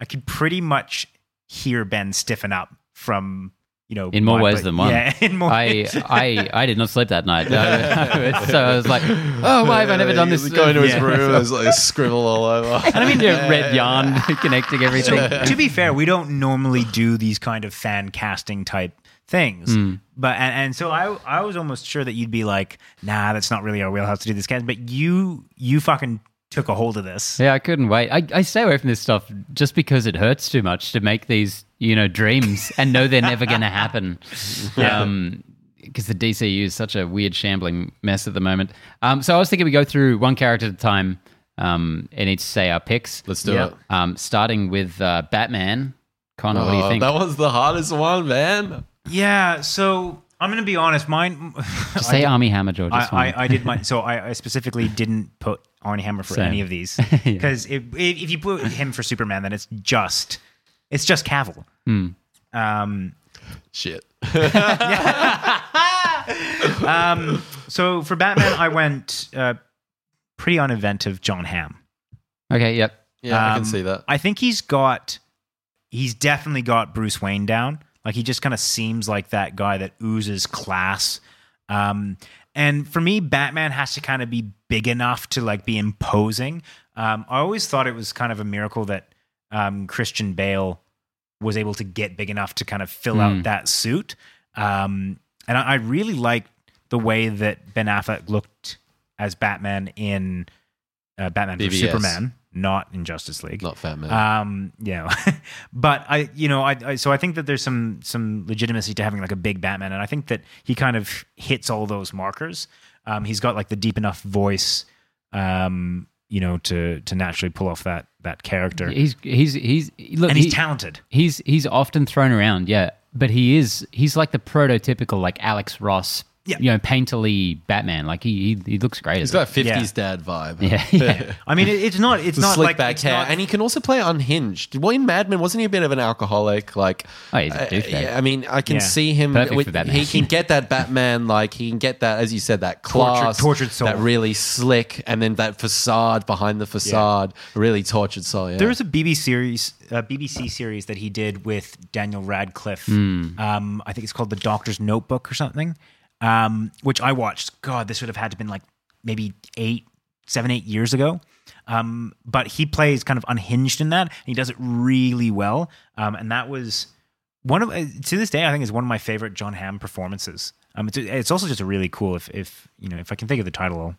I could pretty much hear Ben stiffen up from you know in more my- ways than one. Yeah, in more. I. I I did not sleep that night. so I was like, oh, why have I never done this? Going to his Yeah. room, there's like a scribble all over. And I mean, yeah, red yarn connecting everything. to be fair, we don't normally do these kind of fan casting type things. Hmm. But and, and so I I was almost sure that you'd be like, nah, that's not really our wheelhouse to do this casting. But you you fucking took a hold of this. Yeah, I couldn't wait. I, I stay away from this stuff just because it hurts too much to make these, you know, dreams and know they're never going to happen. Um, because the DCU is such a weird, shambling mess at the moment. Um, so I was thinking we go through one character at a time um, and each say our picks. Let's do Yeah. it. Um, starting with uh, Batman. Connor, what do you Oh, think? That was the hardest one, man. Yeah. So I'm gonna be honest. Mine. Just say Armie Hammer, George. I, I, I did my so I, I specifically didn't put Armie Hammer for Same. any of these because if, if you put him for Superman, then it's just it's just Cavill. Hmm. Um, Shit. um, so for Batman, I went uh, pretty uninventive John Hamm. okay, yep. Yeah, I Um, can see that. I think he's got, he's definitely got Bruce Wayne down. Like he just kind of seems like that guy that oozes class. Um, and for me, Batman has to kind of be big enough to like be imposing. Um, I always thought it was kind of a miracle that um, Christian Bale was able to get big enough to kind of fill out Mm. that suit. Um, and I, I really liked the way that Ben Affleck looked as Batman in uh, Batman vs Superman, not in Justice League. Not fat man. Um, yeah, but I, you know, I, I, so I think that there's some some legitimacy to having like a big Batman, and I think that he kind of hits all those markers. Um, he's got like the deep enough voice, um, you know, to to naturally pull off that that character, He's he's he's look, and he's he- talented. He's he's often thrown around, yeah, but he is he's like the prototypical like Alex Ross, Yeah. you know, painterly Batman. Like he he, he looks great. He's as got a 50s dad vibe. yeah, yeah. I mean, it, it's not it's The not slick like back hair, not- and he can also play unhinged. Well, in Mad Men, wasn't he a bit of an alcoholic? Like, Oh, he's a uh, douchebag. yeah, I mean, I can Yeah. see him. Perfect with- for Batman. He can get that Batman, like he can get that, as you said, that class, tortured soul. that really slick, and then that facade behind the facade, really tortured soul. Yeah, There was a BBC series, uh, BBC series that he did with Daniel Radcliffe. Hmm. Um, I think it's called The Doctor's Notebook or something, um, which I watched. God, this would have had to been like maybe eight, seven, eight years ago. Um, but he plays kind of unhinged in that. And he does it really well. Um, and that was one of uh, to this day I think is one of my favorite John Hamm performances. Um, it's, it's also just a really cool if if you know if I can think of the title, I'll,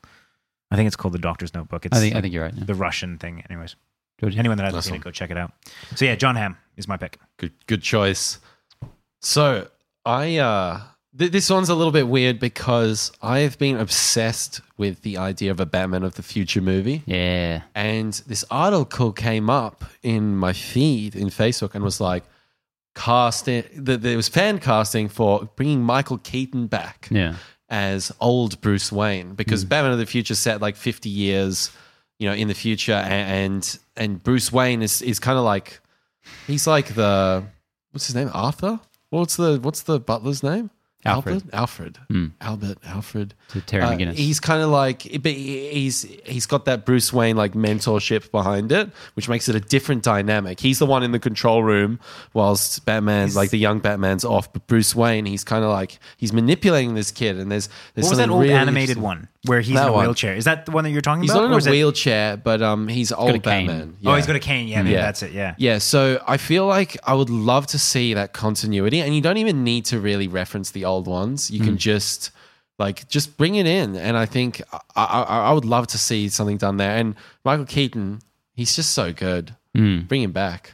I think it's called The Doctor's Notebook. It's I think I think you're right. Yeah. the Russian thing, anyways. George, Anyone that hasn't seen one. it, go check it out. So yeah, John Hamm is my pick. good good choice. So I uh Th- This one's a little bit weird because I have been obsessed with the idea of a Batman of the Future movie. Yeah. And this article came up in my feed in Facebook and was like, casting, that there was fan casting for bringing Michael Keaton back Yeah. as old Bruce Wayne because hmm. Batman of the Future set like 50 years, you know, in the future. a- And, and Bruce Wayne is, is kind of like, he's like the, what's his name? Arthur? What's the, what's the butler's name? Alfred. Alfred. Hmm. Albert. Alfred. To Terry Uh, McGinnis. he's kind of like, but he- he's he's got that Bruce Wayne like mentorship behind it, which makes it a different dynamic. He's the one in the control room, whilst Batman, like the young Batman's off. But Bruce Wayne, he's kind of like he's manipulating this kid, and there's there's What was that old really animated one where he's That in a one. wheelchair? Is that the one that you're talking about? He's about? not in or a it- wheelchair, but um, he's a old cane. Batman. Oh, he's got a cane. Yeah, maybe that's it. Yeah. Yeah, so I feel like I would love to see that continuity, and you don't even need to really reference the old ones. You Hmm. can just like just bring it in, and I think I, I, I would love to see something done there. And Michael Keaton, he's just so good. Mm. Bring him back.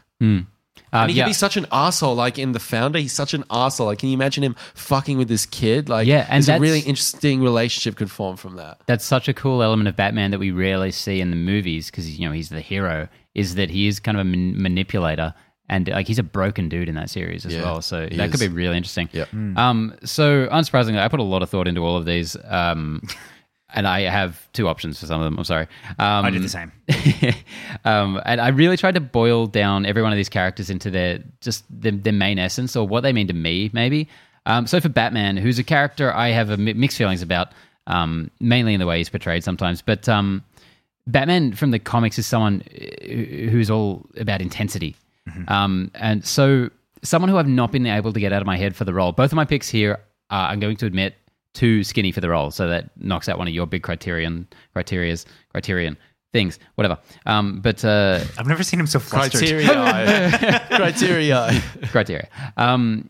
Mm. Uh, And he yeah. could be such an asshole, like in the founder. He's such an asshole. Like, can you imagine him fucking with this kid? Like, Yeah, and there's a that's- really interesting relationship could form from that. that's such a cool element of Batman that we rarely see in the movies because you know he's the hero. Is that he is kind of a man- manipulator and like he's a broken dude in that series as Yeah, well. So he that could is. be really interesting. Yep. Um. So unsurprisingly, I put a lot of thought into all of these. Um. And I have two options for some of them. I'm sorry. Um, I did the same. um, and I really tried to boil down every one of these characters into their just their, their main essence or what they mean to me, maybe. Um, so for Batman, who's a character I have a mi- mixed feelings about, um, mainly in the way he's portrayed sometimes, but um, Batman from the comics is someone who's all about intensity, um, and so someone who I've not been able to get out of my head for the role. Both of my picks here, uh, I'm going to admit, too skinny for the role, so that knocks out one of your big criterion criterias criterion things, whatever. Um, but uh, I've never seen him so flustered. Criteria. Criteria. criteria. Um,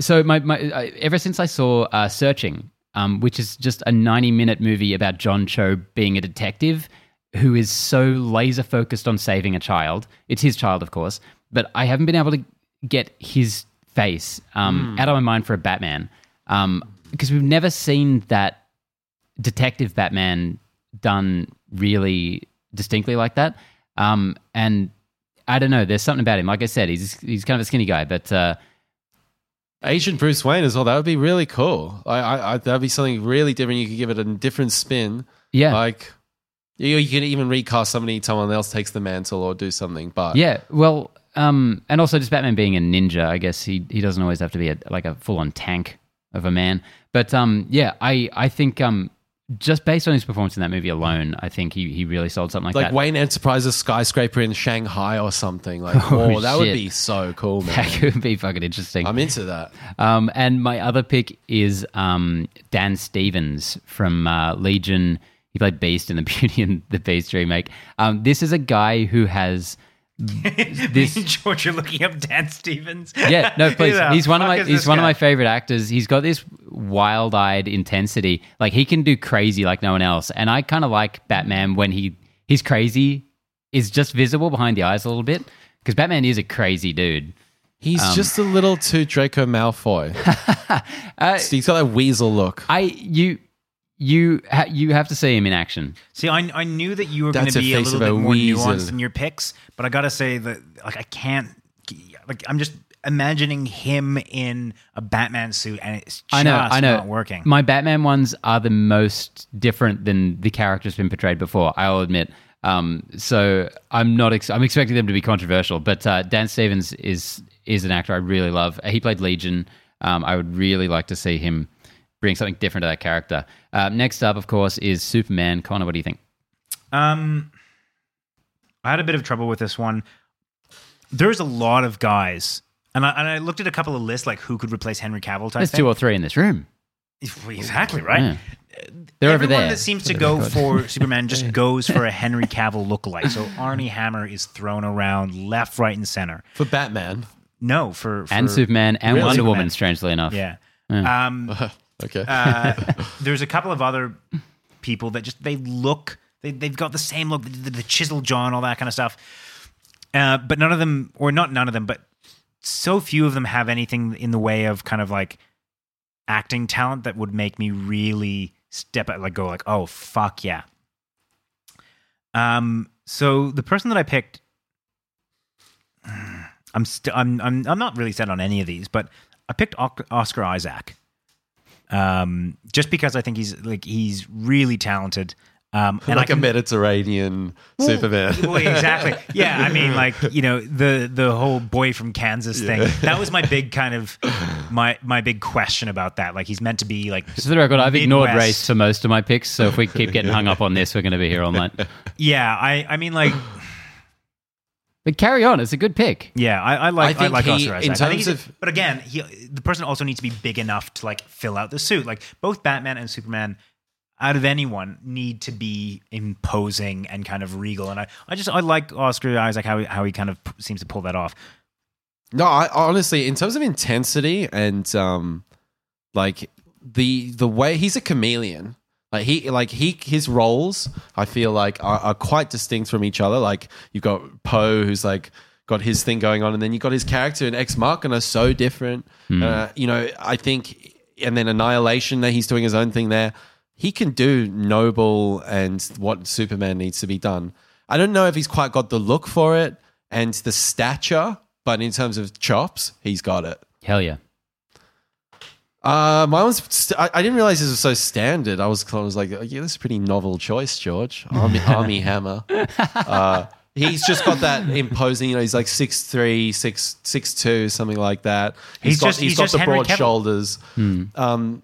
so my, my uh, ever since I saw uh, Searching, um, which is just a 90 minute movie about John Cho being a detective who is so laser focused on saving a child. It's his child, of course, but I haven't been able to get his face um, out of my mind for a Batman um, because we've never seen that detective Batman done really distinctly like that. Um, and I don't know. There's something about him. Like I said, he's he's kind of a skinny guy, but uh, Asian Bruce Wayne as well. That would be really cool. I, I, I that'd be something really different. You could give it a different spin. yeah, Like you, you can even recast somebody, someone else takes the mantle or do something. But yeah. Well, um, and also just Batman being a ninja. I guess he he doesn't always have to be a, like a full on tank of a man. But um, yeah, I I think um, just based on his performance in that movie alone, I think he he really sold something like, like that. Like Wayne Enterprises skyscraper in Shanghai or something. Like, Oh, oh, that would be so cool, that man. could be fucking interesting. I'm into that. Um, and my other pick is um, Dan Stevens from uh, Legion. He played Beast in the Beauty and the Beast remake. Um, this is a guy who has this. George, you're looking up Dan Stevens. Yeah, no, please. He's one of my he's this one of my favorite actors. He's got this wild-eyed intensity. Like he can do crazy like no one else. And I kind of like Batman when he he's crazy is just visible behind the eyes a little bit because Batman is a crazy dude. He's Um, just a little too Draco Malfoy. Uh, He's got that weasel look. I you you ha- you have to see him in action. See, I, I knew that you were going to be a little bit more weasel. nuanced in your picks, but I gotta say that like I can't like I'm just imagining him in a Batman suit and it's just I know, I know. not working. My Batman ones are the most different than the characters been portrayed before. I'll admit. Um, so I'm not. Ex- I'm expecting them to be controversial, but uh, Dan Stevens is is an actor I really love. He played Legion. Um, I would really like to see him bring something different to that character. Uh, next up, of course, is Superman. Connor, what do you think? Um, I had a bit of trouble with this one. There's a lot of guys, and I, and I looked at a couple of lists like who could replace Henry Cavill. Type There's thing. two or three in this room. Exactly right. Yeah. They're over Everyone there. that seems to go for Superman just goes for a Henry Cavill lookalike. So Armie Hammer is thrown around left, right, and center. For Batman. No, for, for and Superman and Really? Wonder Superman. Woman. Strangely enough, Yeah. Um, Okay. uh, there's a couple of other people that just they look they they've got the same look, the, the, chisel jaw and all that kind of stuff. Uh, but none of them, or not none of them, but so few of them have anything in the way of kind of like acting talent that would make me really step out, like go like, oh fuck yeah. Um, so the person that I picked, I'm st- I'm I'm I'm not really set on any of these, but I picked Oc- Oscar Isaac. Um, just because I think he's like he's really talented. Um, and I like a can- Mediterranean Superman. well, exactly. Yeah, I mean, like you know, the the whole boy from Kansas thing. That was my big kind of my my big question about that. Like, he's meant to be like, So for the record, I've ignored race for most of my picks. So if we keep getting hung up on this, we're going to be here all night. yeah. I I mean, like, But carry on. It's a good pick. yeah. I, I like I I, think like he- Oscar in Isaac. I think terms of- but again, he the person also needs to be big enough to like fill out the suit. Like both Batman and Superman. Out of anyone, need to be imposing and kind of regal, and I, I just I like Oscar Isaac how he, how he kind of p- seems to pull that off. No, I honestly, in terms of intensity and um, like the the way he's a chameleon. Like he, like he, his roles, I feel like are, are quite distinct from each other. Like you've got Poe, who's like got his thing going on, and then you've got his character in Ex Machina, so different. Uh, you know, I think, and then Annihilation, that he's doing his own thing there. He can do noble and what Superman needs to be done. I don't know if he's quite got the look for it and the stature, but in terms of chops, he's got it. Hell yeah. Uh, mine was. St- I, I didn't realize this was so standard. I was, I was like, yeah, this is a pretty novel choice, George. Armie, Armie Hammer. Uh, he's just got that imposing. You know, he's like six three, six six two, something like that. He's got, just- he's he's got just the Henry broad Cavill. shoulders. Um,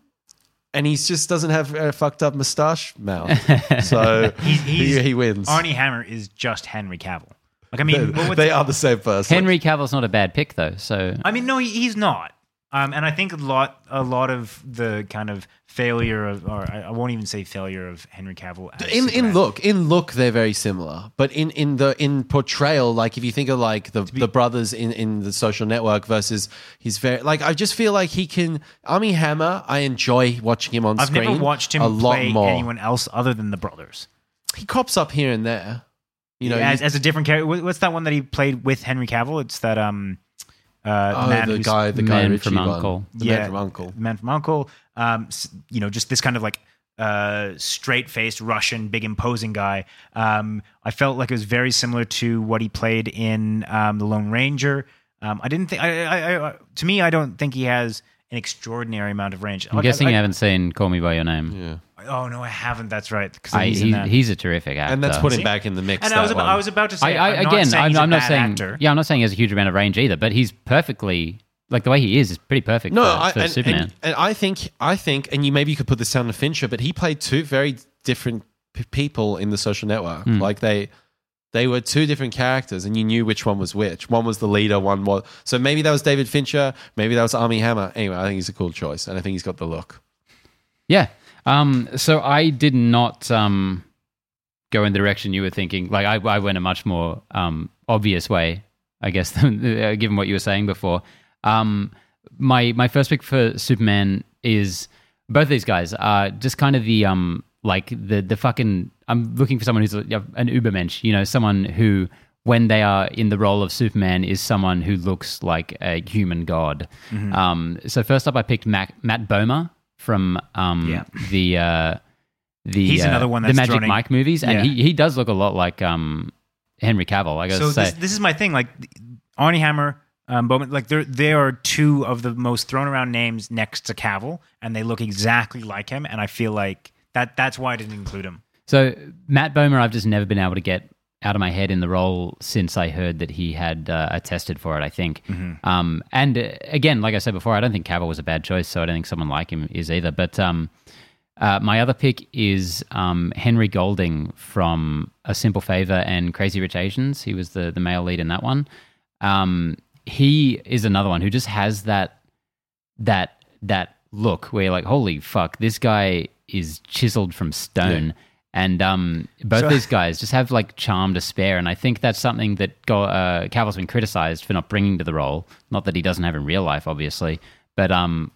and he just doesn't have a fucked up mustache mouth. So He's- he's- he, he wins. Armie Hammer is just Henry Cavill. Like I mean, what would- they are the same person. Henry Cavill's not a bad pick, though. So I mean, no, he- he's not. Um, and I think a lot, a lot of the kind of failure of, or I, I won't even say failure of Henry Cavill. As in in Superman. look in look they're very similar but in in the in portrayal like if you think of like the the brothers in in the social network versus he's very like i just feel like he can Armie Hammer i enjoy watching him on I've screen never watched him a lot play more anyone else other than the brothers. he cops up here and there you know as, as a different character. What's that one that he played with Henry Cavill? It's that um, uh, oh, man the guy the guy Man from. Uncle. the man from uncle The Man from Uncle. Um, you know, just this kind of like uh, straight faced Russian, big imposing guy. Um, I felt like it was very similar to what he played in um, The Lone Ranger. Um, I didn't think. I, I, I, to me, I don't think he has an extraordinary amount of range. I'm Like, guessing I, you haven't seen Call Me by Your Name. yeah Oh no, I haven't. That's right. 'cause I, he's he, that. he's a terrific actor. and that's putting See? back in the mix and that I was about, one. I was about to say. I, I, I'm again, not saying I'm, he's a I'm not bad saying. actor. Yeah, I'm not saying he has a huge amount of range either, but he's perfectly like the way he is is pretty perfect no, for, I, for and, Superman. and, and I think I think, and you maybe you could put this down to Fincher, but he played two very different p- people in the Social Network. Hmm. Like they they were two different characters, and you knew which one was which. One was the leader, one was so maybe that was David Fincher, maybe that was Armie Hammer. Anyway, I think he's a cool choice, and I think he's got the look. Yeah. Um, so I did not um, go in the direction you were thinking. Like I, I went a much more um, obvious way, I guess, uh, given what you were saying before. Um, my my first pick for Superman is both of these guys are just kind of the um like the the fucking. I'm looking for someone who's a, an Ubermensch, you know, someone who when they are in the role of Superman is someone who looks like a human god. Um, so first up, I picked Mac, Matt Bomer from um, Yeah. the uh, the He's uh, another one the Magic Mike movies, and Yeah. he he does look a lot like um, Henry Cavill. I gotta so say, this, this is my thing. Like Armie Hammer, um, Bomer, like there there are two of the most thrown around names next to Cavill, and they look exactly like him. And I feel like that that's why I didn't include him. So Matt Bomer, I've just never been able to get out of my head in the role since I heard that he had uh, attested for it. I think, um, and uh, again, like I said before, I don't think Cavill was a bad choice, so I don't think someone like him is either. But um, uh, my other pick is um, Henry Golding from A Simple Favor and Crazy Rich Asians. He was the the male lead in that one. Um, he is another one who just has that that that look where you're like, holy fuck, this guy is chiseled from stone. And um, both So- these guys just have like charm to spare, and I think that's something that Go- uh, Cavill's been criticized for not bringing to the role. Not that he doesn't have in real life, obviously, but um,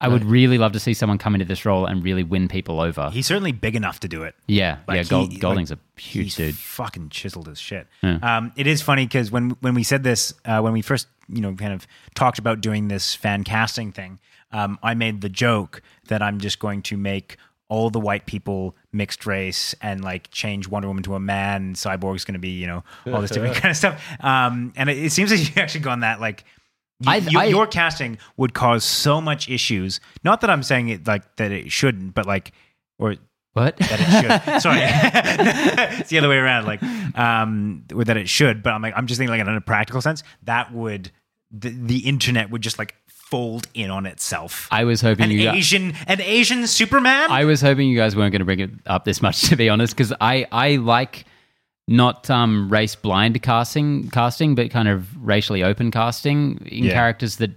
I would really love to see someone come into this role and really win people over. He's certainly big enough to do it. yeah, Like, yeah. Gold, he- Golding's like, a huge dude. Fucking chiseled as shit. Yeah. Um, it is funny because when when we said this, uh, when we first you know kind of talked about doing this fan casting thing, um, I made the joke that I'm just going to make all the white people mixed race and like change Wonder Woman to a man. And Cyborg's going to be you know all this different kind of stuff. Um, and it, it seems like you've actually gone that like. You, I- you- I- your casting would cause so much issues. Not that I'm saying it like that it shouldn't, but like, or What? that it should. Sorry, it's the other way around. Like, um, or that it should. But I'm like, I'm just thinking like in a practical sense, that would the, the internet would just like fold in on itself. I was hoping An you. Asian, an Asian Superman. I was hoping you guys weren't going to bring it up this much, to be honest, because I I like not um, race blind casting casting, but kind of racially open casting in Yeah. characters that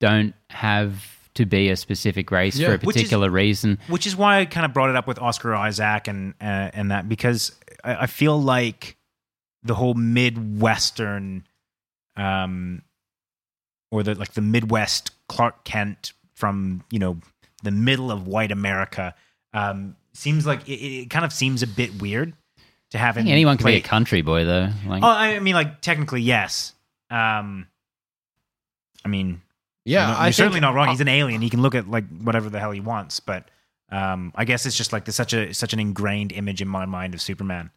don't have to be a specific race Yeah. for a Which is- particular reason. which is why I kind of brought it up with Oscar Isaac and uh, and that because I, I feel like the whole midwestern, um, or the like the Midwest Clark Kent from you know the middle of white America, um, seems like it, it kind of seems a bit weird to have I him. think anyone can be a country boy, though. Like, Oh, I mean, like technically, yes. Um, I mean, Yeah, you're I think- certainly not wrong. He's an alien. He can look at like whatever the hell he wants. But um, I guess it's just like there's such a such an ingrained image in my mind of Superman.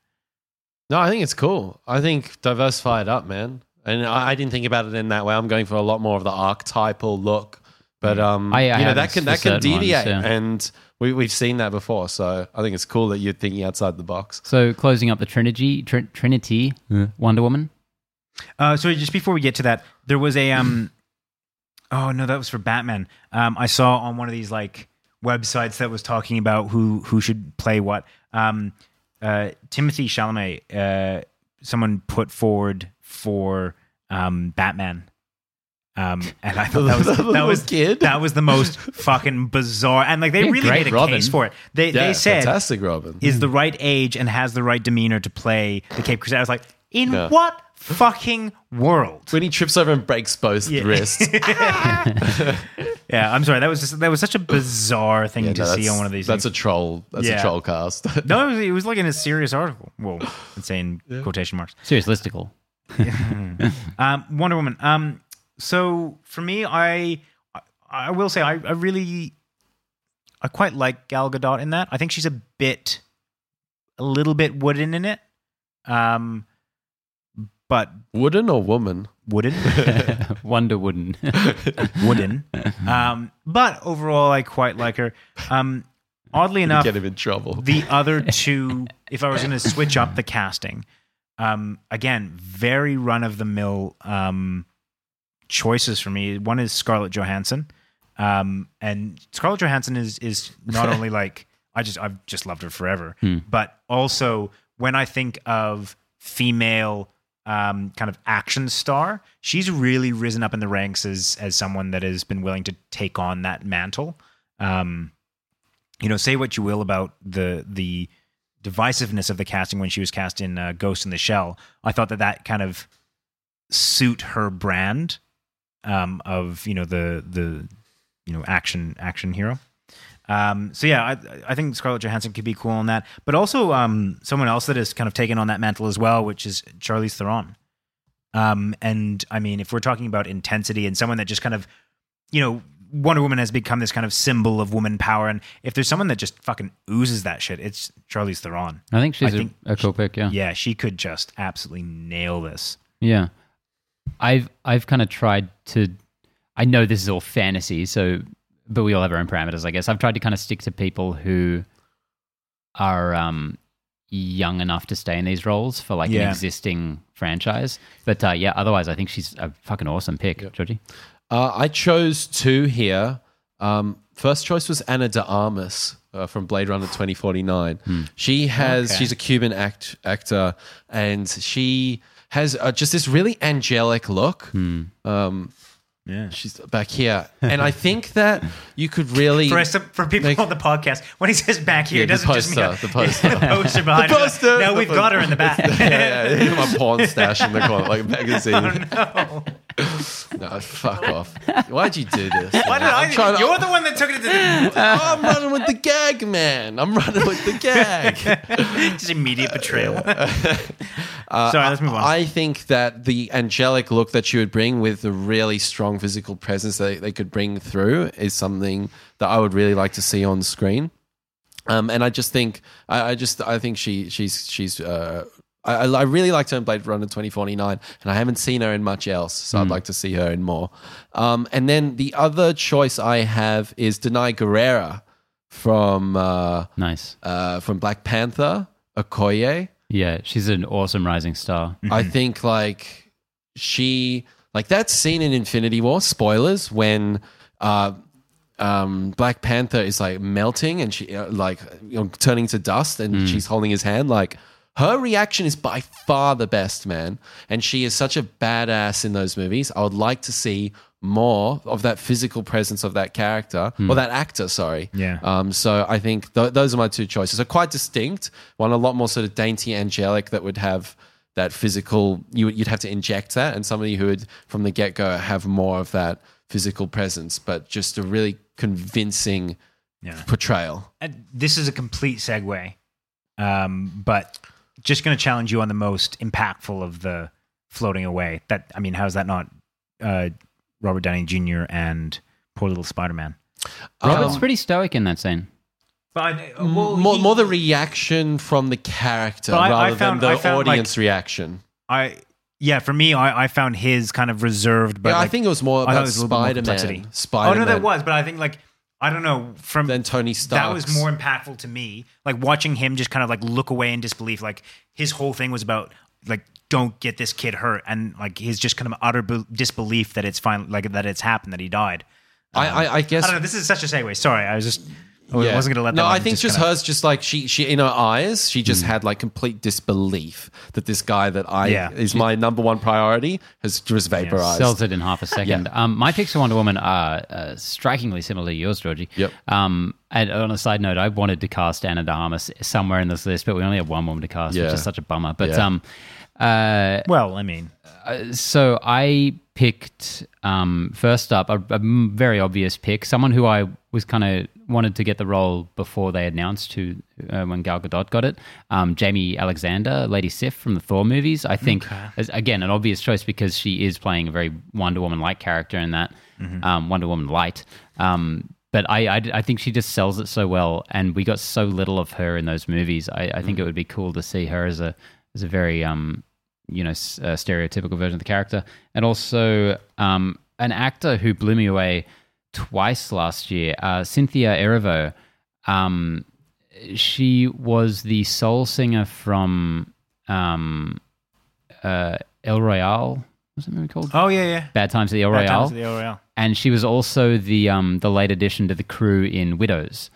No, I think it's cool. I think diversify it up, man. And I, I didn't think about it in that way. I'm going for a lot more of the archetypal look. But um, I- I you know have that can that can certain ones, deviate, yeah. and we, we've seen that before. So I think it's cool that you're thinking outside the box. so closing up the Trinity, Tr- Trinity, Wonder Woman. Uh, so just before we get to that, there was a um, oh no, that was for Batman. Um, I saw on one of these like websites that was talking about who who should play what. Um, uh, Timothy Chalamet, uh, someone put forward for um Batman. Um, and I thought that was The that was kid? that was the most fucking bizarre, and like they Yeah, really made a Robin. case for it. They Yeah, they said fantastic, Robin. is the right age and has the right demeanor to play the Cape Crusader. I was like, in Yeah. what fucking world? when he trips over and breaks both Yeah. wrists. Yeah, I'm sorry. That was just that was such a bizarre thing Yeah, to no, see on one of these. That's things. a troll. That's Yeah. a troll cast. no, it was, it was like in a serious article. Well, let's say in quotation marks. Serious listicle. Um, Wonder Woman. Um, so for me, I I- I will say I, I really I quite like Gal Gadot in that. I think she's a bit a little bit wooden in it. Um, but Wooden or woman? wooden. Wonder Wooden. wooden. Um, but overall, I quite like her. Um, oddly enough, Get him in trouble. the other two, if I was going to switch up the casting, um, again, very run of the mill um, choices for me. One is Scarlett Johansson, um, and Scarlett Johansson is is not only like I just I've just loved her forever, Hmm. but also when I think of female um, kind of action star, she's really risen up in the ranks as as someone that has been willing to take on that mantle. Um, you know, say what you will about the the divisiveness of the casting when she was cast in uh, Ghost in the Shell. I thought that that kind of suit her brand um, of you know the the you know action action hero. Um, so yeah, I, I think Scarlett Johansson could be cool on that, but also um, someone else that has kind of taken on that mantle as well, which is Charlize Theron. Um, and I mean, if we're talking about intensity and someone that just kind of, you know, Wonder Woman has become this kind of symbol of woman power, and if there's someone that just fucking oozes that shit, it's Charlize Theron. I think she's I a think a cool pick. Yeah. Yeah, she could just absolutely nail this. Yeah. I've I've kind of tried to I know this is all fantasy, so but we all have our own parameters, I guess. I've tried to kind of stick to people who are um young enough to stay in these roles for like Yeah. an existing franchise. But uh, yeah, otherwise I think she's a fucking awesome pick, Georgie. Uh, I chose two here. Um, first choice was Ana de Armas uh, from Blade Runner 2049. She has Okay. she's a Cuban act, actor, and she has uh, just this really angelic look. Um, Yeah. she's back here, and I think that you could really For, us, for people Make- on the podcast, when he says back here, Yeah, it doesn't just mean poster, a, the poster. the poster behind The her. poster, No, the we've got her in the back. yeah, yeah, my porn stash in the corner, like a magazine. Oh, no. No, fuck off. Why'd you do this? Why did? I? I'm trying to- you're the one that took it to the. I'm running with the gag, man. I'm running with the gag. just immediate betrayal. Sorry, let's move on. I think that the angelic look that she would bring with the really strong physical presence that they could bring through is something that I would really like to see on screen. Um, and I just think, I, I just, I think she, she's, she's, uh, I, I really liked her in Blade Runner 2049, and I haven't seen her in much else, so I'd like to see her in more. Um, and then the other choice I have is Danai Gurira from uh, Nice. uh, from Black Panther, Okoye. Yeah, she's an awesome rising star. I think like she like that scene in Infinity War spoilers when uh um Black Panther is like melting and she uh, like you know turning to dust and she's holding his hand like her reaction is by far the best man. And she is such a badass in those movies. I would like to see more of that physical presence of that character or that actor sorry Yeah. um, so I think th- those are my two choices. They're quite distinct. One a lot more sort of dainty, angelic that would have that physical. You, would- you'd have to inject that, and somebody who would from the get go have more of that physical presence, but just a really convincing Yeah. portrayal. And this is a complete segue, um, but just going to challenge you on the most impactful of the floating away. That I mean, how's that not uh, Robert Downey Jr. and poor little Spider Man? Robert's Um, pretty stoic in that scene. But more, more the reaction from the character But I- I rather found- than the found, like- audience reaction. I yeah, for me, I, I found his kind of reserved. But yeah, I think it was more I thought about it was a little bit more Spider complexity. Man. Spider oh no, that was. But I think like I don't know from Then Tony Stark. that was more impactful to me. Like watching him just kind of like look away in disbelief. Like his whole thing was about like don't get this kid hurt, and like his just kind of utter be- disbelief that it's fine, like that it's happened, that he died. I, I, I guess I don't know. This is such a segue. Sorry, I was just I Yeah. wasn't going to let. No, I one think just kinda- hers, just like she, she in her eyes, she just had like complete disbelief that this guy that I Yeah. is my number one priority has just vaporized. Sells it in half a second. Um, my picks for Wonder Woman are uh, strikingly similar to yours, Georgie. Yep. Um, and on a side note, I wanted to cast Ana de Armas somewhere in this list, but we only have one woman to cast, Yeah. which is such a bummer. But Yeah. um, uh, Well, I mean, so I picked um, first up a very obvious pick, someone who I was kind of wanted to get the role before they announced who uh, when Gal Gadot got it. Um, Jaimie Alexander, Lady Sif from the Thor movies. I think is, again an obvious choice because she is playing a very Wonder Woman like character in that um, Wonder Woman light. Um, but I, I, I think she just sells it so well, and we got so little of her in those movies. I, I think it would be cool to see her as a as a very um, you know s- uh, stereotypical version of the character, and also um, an actor who blew me away twice last year, uh, Cynthia Erivo. Um, she was the soul singer from um, uh, El Royale. What's that movie called? oh yeah, yeah. Bad Times at the El Bad Royale Times at the El Royale. and she was also the um, the late addition to the crew in Widows.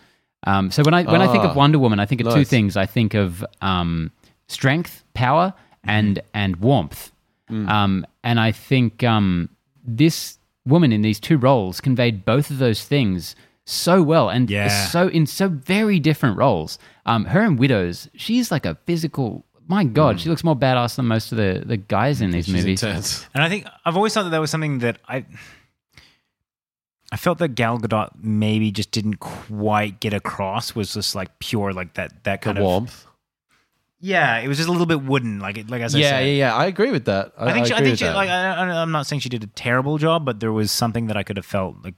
Um, so when I when I think Ah, of Wonder Woman, I think of two nice. things. I think of um, strength, power, and and warmth. Um, and I think um, this woman in these two roles conveyed both of those things so well, and Yeah. so in so very different roles. Um, her in Widows, she's like a physical. My God, she looks more badass than most of the, the guys in these She's movies. intense. And I think I've always thought that that was something that I I felt that Gal Gadot maybe just didn't quite get across was just like pure like that that The kind of warmth. Yeah it was just a little bit wooden like it like as I Yeah, said. yeah, yeah. I agree with that. I, I think she, I agree think with she that. like I, I- I'm not saying she did a terrible job but there was something that I could have felt like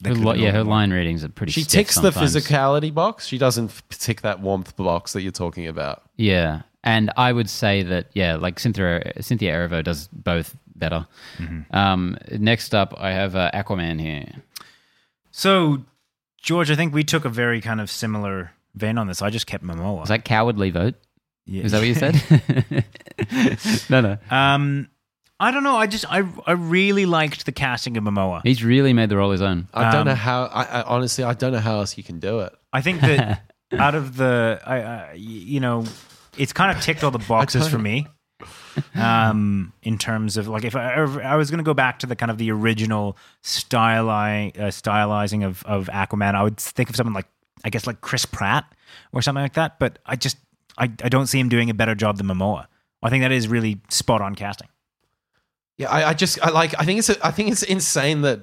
that Her could li- have yeah, her a line readings are pretty. she stiff ticks the sometimes. physicality box. She doesn't f- tick that warmth box that you're talking about. Yeah, and I would say that yeah, like Cynthia Cynthia Erivo does both better. Mm-hmm. Um, next up, I have uh, Aquaman here. So George I think we took a very kind of similar vein on this I just kept Momoa Was that cowardly vote? Yeah. Is that what you said? no, no. um I don't know I just I I really liked the casting of Momoa He's really made the role his own. I don't Um, know how. I, I honestly, I don't know how else you can do it. I think that out of the, I, I, you know, it's kind of ticked all the boxes for me. Um, in terms of like, if I, if I was going to go back to the kind of the original styli, uh, stylizing of of Aquaman, I would think of someone like, I guess, like Chris Pratt or something like that. But I just, I, I don't see him doing a better job than Momoa. I think that is really spot on casting. Yeah, I, I just I like. I think it's I think it's insane that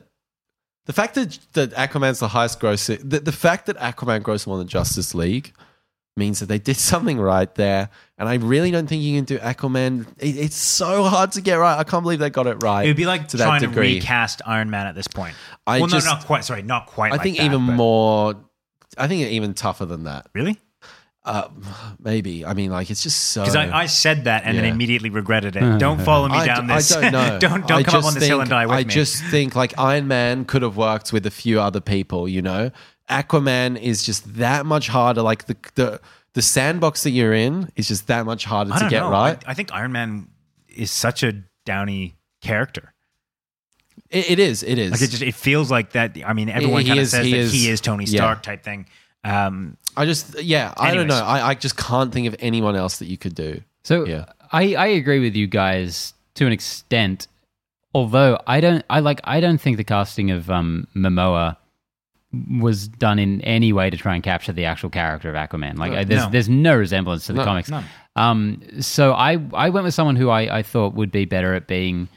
the fact that that Aquaman's the highest gross. The, the fact that Aquaman grossed more than Justice League means that they did something right there. And I really don't think you can do Aquaman. It, it's so hard to get right. I can't believe they got it right. It would be like to that trying to recast Iron Man at this point. I well, just- no, not quite. Sorry, not quite. I like think that, even but- more. I think even tougher than that. Really? Uh, maybe. I mean, like it's just so. Because I, I said that and then immediately regretted it. don't follow me down I this. don't know. don't don't I come up on this hill think- and die with I me. I just think like Iron Man could have worked with a few other people. You know, Aquaman is just that much harder. Like the the the sandbox that you're in is just that much harder I to don't get know. right. I, I think Iron Man is such a Downey character. It, it is. It is. Like it just it feels like that. I mean, everyone kind of says he that is- he is Tony yeah. Stark type thing. Um, I just yeah. I don't know. I, I just can't think of anyone else that you could do. So Yeah. I, I agree with you guys to an extent. Although I don't I like I don't think the casting of um Momoa was done in any way to try and capture the actual character of Aquaman. Like I, there's No. there's no resemblance to the No, comics. none. Um so I I went with someone who I, I thought would be better at being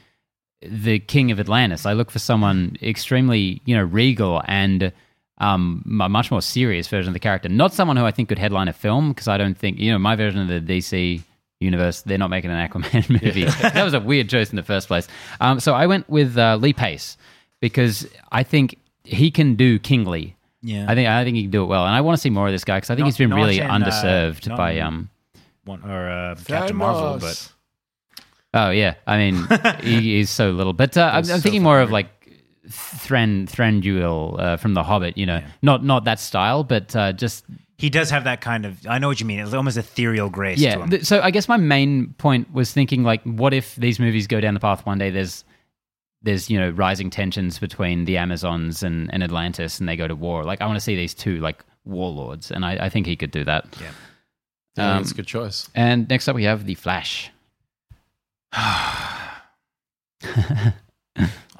the king of Atlantis. I look for someone extremely, you know, regal and um, a much more serious version of the character. Not someone who I think could headline a film because I don't think, you know, my version of the DC universe, they're not making an Aquaman movie. that was a weird choice in the first place. Um, so I went with uh, Lee Pace because I think he can do Kingly. yeah, I think I think he can do it well, and I want to see more of this guy because I think Not- he's been really in, uh, underserved not by um. one, or uh, Captain Marvel, but Oh yeah, I mean he is so little, but uh, I'm, I'm so thinking more of like Thran Thranduil uh, from The Hobbit. You know, not not that style, but uh, just he does have that kind of. I know what you mean. It's almost ethereal grace to yeah. him. th- so I guess my main point was thinking like, what if these movies go down the path one day? There's there's you know rising tensions between the Amazons and, and Atlantis, and they go to war. Like I want to see these two like warlords, and I, I think he could do that. yeah. Yeah, Um, that's a good choice. And next up we have the Flash.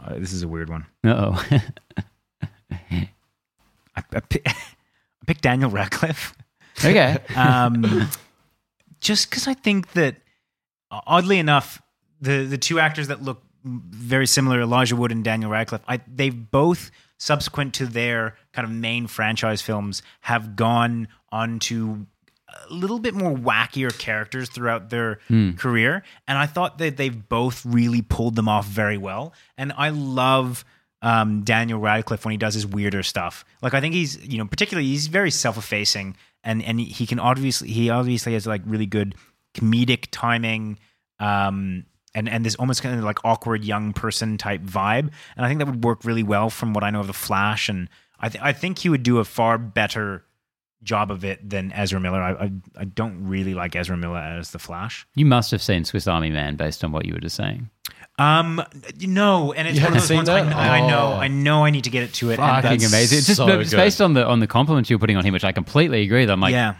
Uh, this is a weird one. Uh oh. I, I, pick, I picked Daniel Radcliffe. okay. um, just because I think that, oddly enough, the the two actors that look very similar, Elijah Wood and Daniel Radcliffe, I, they've both subsequent to their kind of main franchise films have gone on to a little bit more wackier characters throughout their career, and I thought that they've both really pulled them off very well. And I love um, Daniel Radcliffe when he does his weirder stuff. Like I think he's you know particularly he's very self effacing and and he can obviously he obviously has like really good comedic timing. Um, and, and this almost kind of like awkward young person type vibe, and I think that would work really well from what I know of the Flash, and I th- I think he would do a far better job of it than Ezra Miller. I, I I don't really like Ezra Miller as the Flash. You must have seen Swiss Army Man based on what you were just saying. Um, no, and it's You one of haven't those ones seen I, that? I know, Oh. I know, I need to get it to it. and Fucking that's amazing. It's just so no, it's based on the on the compliments you're putting on him, which I completely agree with. I'm like, yeah.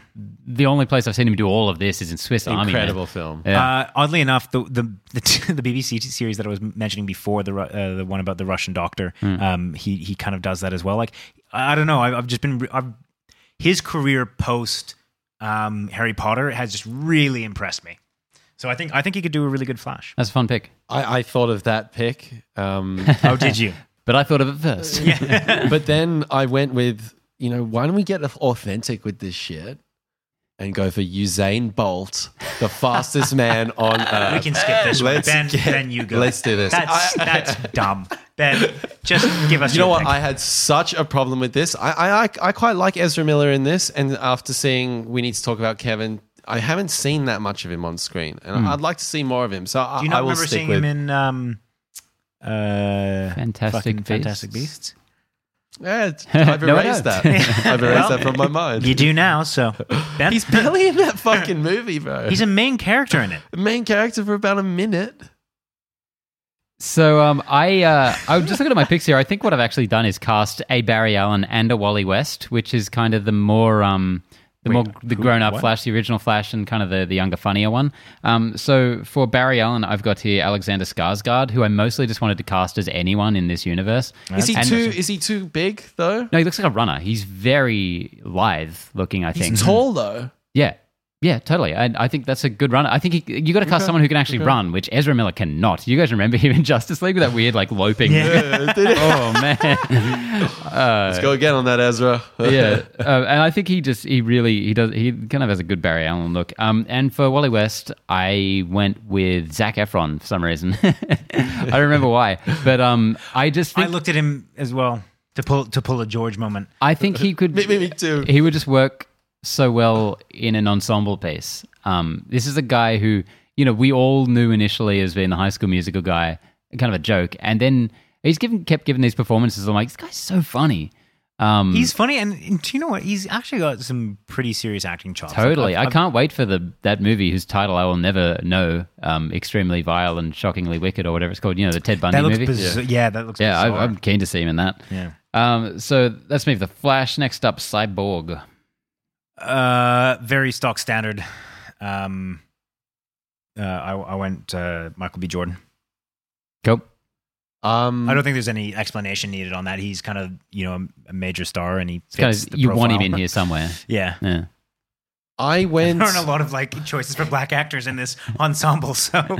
the only place I've seen him do all of this is in Swiss Army. Man. Incredible film. Yeah. Uh, oddly enough, the the the, the BBC series that I was mentioning before, the uh, the one about the Russian doctor, Hmm. um, he he kind of does that as well. Like I, I don't know, I've, I've just been I've, his career post um, Harry Potter has just really impressed me. So I think I think he could do a really good Flash. That's a fun pick. I, I thought of that pick. Um, Oh, did you? But I thought of it first. but then I went with, you know, why don't we get authentic with this shit and go for Usain Bolt, the fastest man on earth. we can skip this one. Let's Ben, get- Ben, you go. let's do this. That's that's dumb. Ben, just give us. You know your what? pick. I had such a problem with this. I, I I I quite like Ezra Miller in this, and after seeing we need to talk about Kevin, I haven't seen that much of him on screen, and I'd like to see more of him. So I, Do you I not will remember stick seeing with. him in um, uh, Fantastic Beasts? Fantastic Beasts? Yeah, I've No, erased that. I've erased Well, that from my mind. You do now, so Ben, He's barely in that fucking movie, bro. he's a main character in it. the main character for about a minute. So um, I uh, I was just looking at my picks here. I think what I've actually done is cast a Barry Allen and a Wally West, which is kind of the more um, the Wait, more the who- grown up what? Flash, the original Flash, and kind of the, the younger, funnier one. Um, so for Barry Allen, I've got here Alexander Skarsgård, who I mostly just wanted to cast as anyone in this universe. Is he And- too? Is he too big though? No, he looks like a runner. He's very lithe looking. I think. He's tall though. Yeah, Yeah, totally. I, I think that's a good run. I think he, you got to cast Okay, someone who can actually okay. run, which Ezra Miller cannot. You guys remember him in Justice League with that weird like loping? yeah. oh man. Uh, Let's go again on that, Ezra. yeah, uh, and I think he just he really he does he kind of has a good Barry Allen look. Um, and for Wally West, I went with Zac Efron for some reason. I don't remember why, but um, I just I looked at him as well to pull to pull a George moment. I think he could me, me, me too. he would just work so well in an ensemble piece. Um, this is a guy who, you know, we all knew initially as being the high school musical guy, kind of a joke. And then he's given kept giving these performances. I'm like, this guy's so funny. Um, He's funny, and, and do you know what? He's actually got some pretty serious acting chops. totally. I've- I I've- can't wait for the that movie whose title I will never know. Um, extremely vile and shockingly wicked, or whatever it's called. You know, the Ted Bundy That looks movie. bizarre. Yeah. that looks. yeah, I. I'm keen to see him in that. yeah. Um, so that's me for the Flash. Next up, Cyborg. Uh, very stock standard. Um, uh, I, I went uh, Michael B. Jordan. Go. Um, I don't think there's any explanation needed on that. He's kind of you know a, a major star, and he It's kind fits of, the you want him profile. in here somewhere. Yeah. Yeah. I went. There aren't a lot of like choices for black actors in this ensemble, so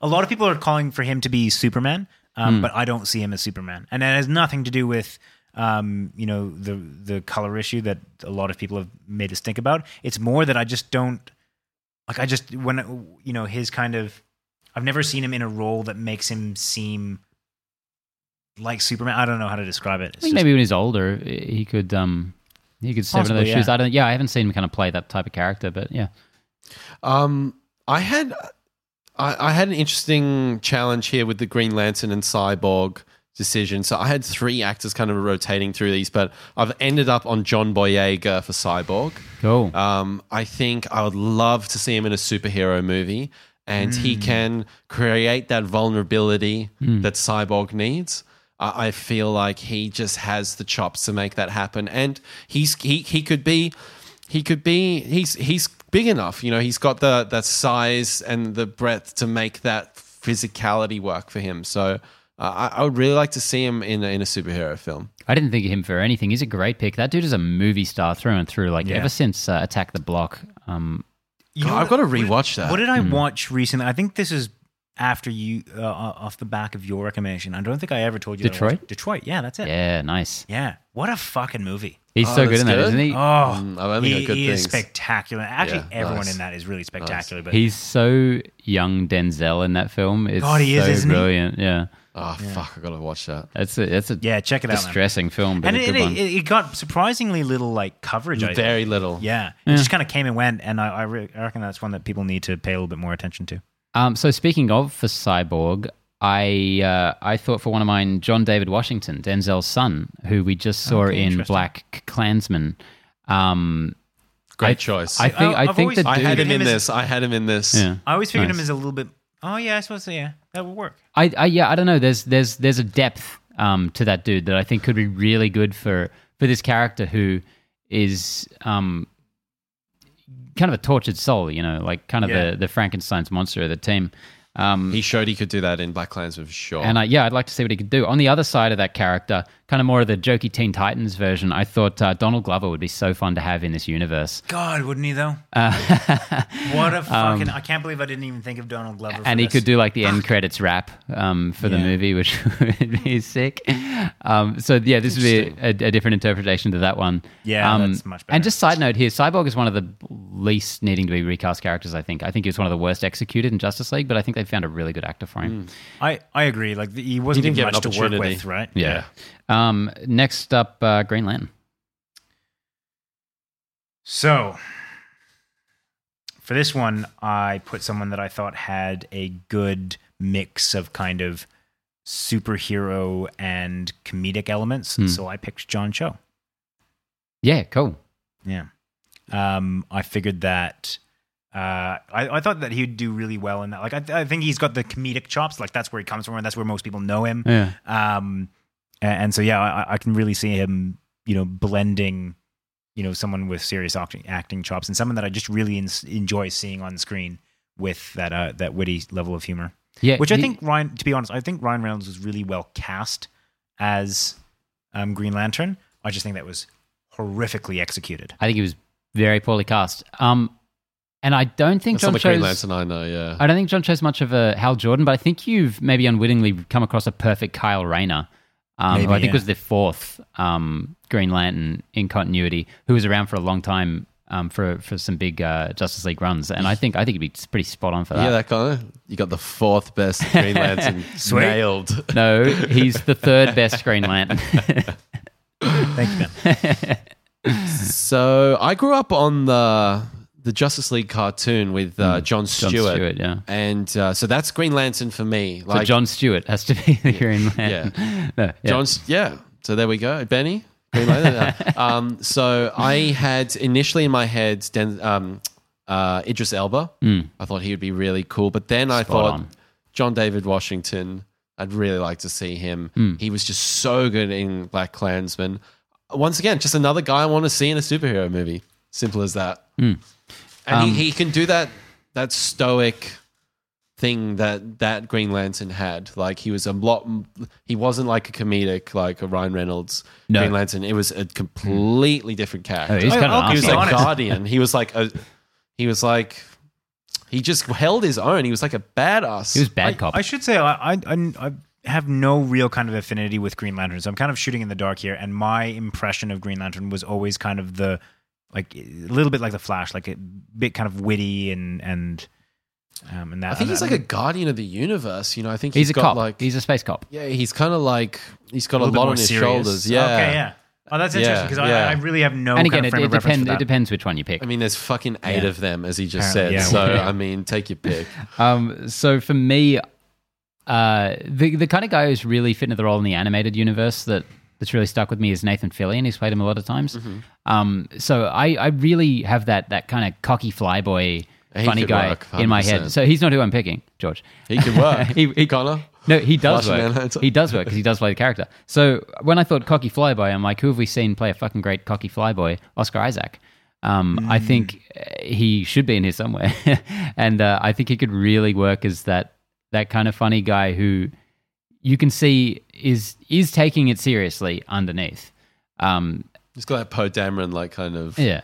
a lot of people are calling for him to be Superman, um, Hmm. but I don't see him as Superman, and that has nothing to do with um, you know the the color issue that a lot of people have made us think about. It's more that I just don't like. I just when you know his kind of. I've never seen him in a role that makes him seem like Superman. I don't know how to describe it. I think maybe when he's older, he could um he could step into Possibly, those shoes. yeah. I don't. Yeah, I haven't seen him kind of play that type of character, but yeah, Um, I had I, I had an interesting challenge here with the Green Lantern and Cyborg decision. So I had three actors kind of rotating through these, but I've ended up on John Boyega for Cyborg. cool. Um, I think I would love to see him in a superhero movie, and he can create that vulnerability that Cyborg needs. I I feel like he just has the chops to make that happen, and he's he he could be he could be he's he's big enough. You know, he's got the that size and the breadth to make that physicality work for him. So. Uh, I, I would really like to see him in a, in a superhero film. I didn't think of him for anything. He's a great pick. That dude is a movie star through and through. Like Yeah. ever since uh, Attack the Block. Um, You God, I've got to rewatch that. What did I watch recently? I think this is after you, uh, off the back of your recommendation. I don't think I ever told you. Detroit? watched- Detroit. Yeah, that's it. yeah, nice. Yeah. What a fucking movie. He's Oh, so good in that, good? isn't he? Oh, Mm, I've only he, heard good he is spectacular. Actually, Yeah, everyone nice. in that is really spectacular. But He's so young, Denzel in that film. It's God, he is, so isn't he? brilliant. Yeah, Oh fuck! I gotta watch that. that's a that's a yeah, check it out. man. distressing film, but And a it, good one. it, it got surprisingly little like coverage. I. Very little. Yeah, it just kind of came and went, and I, I, re- I reckon that's one that people need to pay a little bit more attention to. Um, so speaking of for Cyborg, I uh, I thought for one of mine, John David Washington, Denzel's son, who we just saw Okay, in. Black Klansman. Um, Great I- choice. I I, think I, I've think always- the dude. had him in this. I had him in this. yeah. I always figured Nice. him as a little bit. Oh yeah, I suppose so, yeah, that would work. I, I yeah, I don't know. There's there's there's a depth um, to that dude that I think could be really good for for this character who is um, kind of a tortured soul. You know, like kind of Yeah. the the Frankenstein's monster of the team. Um, He showed he could do that in Black Klansman for sure. And uh, yeah, I'd like to see what he could do. On the other side of that character, kind of more of the jokey Teen Titans version, I thought uh, Donald Glover would be so fun to have in this universe. God, wouldn't he though? Uh, What a fucking! I can't believe I didn't even think of Donald Glover. For and he this. could do like the end credits rap um, for the movie, which would be sick. Um, so yeah, this would be a, a different interpretation to that one. Yeah, um, that's much better. And just side note here, Cyborg is one of the least needing to be recast characters. I think. I think he was one of the worst executed in Justice League, but I think they found a really good actor for him. I I agree. Like he wasn't He given much to work with, right? Yeah. Um, next up, uh, Green Lantern. So for this one, I put someone that I thought had a good mix of kind of superhero and comedic elements. Hmm. So I picked John Cho. Yeah, cool. Yeah. Um, I figured that. Uh, I, I thought that he'd do really well in that. Like, I, I think he's got the comedic chops. Like, that's where he comes from, and that's where most people know him. Yeah. Um, a- and, so yeah, I, I can really see him, you know, blending, you know, someone with serious acting, acting chops and someone that I just really en- enjoy seeing on screen with that uh, that witty level of humor. Yeah, Which I think Ryan, to be honest, I think Ryan Reynolds was really well cast as um, Green Lantern. I just think that was horrifically executed. I think he was very poorly cast. Um, and I don't think That's not John the Green chose. Lantern I know. Yeah. I don't think John Cho's much of a Hal Jordan, but I think you've maybe unwittingly come across a perfect Kyle Rayner, um, who Maybe, I think yeah. was the fourth um, Green Lantern in continuity, who was around for a long time um, for for some big uh, Justice League runs, and I think I think he'd be pretty spot on for that. yeah, that guy. You got the fourth best Green Lantern nailed. no, he's the third best Green Lantern. Thank you, Ben. So I grew up on the the Justice League cartoon with uh, John John Stewart. Stewart, yeah. And uh, so that's Green Lantern for me. So John Stewart has to be the Green Lantern. No, yeah. John, yeah. So there we go, Benny. Green Lantern. Uh, um, so I had initially in my head Den, um, uh, Idris Elba. I thought he would be really cool, but then I Hmm. Thought on. John David Washington. I'd really like to see him. Hmm. He was just so good in Black Klansman. Once again, just another guy I want to see in a superhero movie. Simple as that. Hmm. And Um, he, he can do that that stoic thing that that Green Lantern had. Like he was a lot. He wasn't like a comedic like a Ryan Reynolds No. Green Lantern. It was a completely different character. Oh, he's I- kind of I'll he was be a arsehole. guardian. He was like a. He was like. He just held his own. He was like a badass. He was bad I, cop. I should say I, I I I have no real kind of affinity with Green Lantern, so I'm kind of shooting in the dark here. And my impression of Green Lantern was always kind of the like a little bit like the Flash, like a bit kind of witty and and um and that. I think and he's that- like a guardian of the universe. You know, I think he's a got cop. Like he's a space cop. yeah, he's kind of like he's got a, little bit lot on his serious. shoulders. Yeah. Okay. Yeah. Oh, that's interesting because yeah. I, I really have no and again, kind it, of frame it of depends. It depends which one you pick. I mean, there's fucking eight Yeah. of them, as he just Apparently, said. yeah. so I mean, take your pick. Um, so for me, uh, the the kind of guy who's really fit into the role in the animated universe that that's really stuck with me is Nathan Fillion. He's played him a lot of times. Mm-hmm. Um, so I, I really have that that kind of cocky flyboy He funny guy work, in my head. So he's not who I'm picking, George. He could work. He- he- Connor. No, he does Martian work. He does work because he does play the character. So when I thought cocky flyboy, I'm like, who have we seen play a fucking great cocky flyboy? Oscar Isaac. Um, I think uh, he should be in here somewhere, and uh, I think he could really work as that that kind of funny guy who you can see is is taking it seriously underneath. Um, He's got that Poe Dameron like kind of. yeah.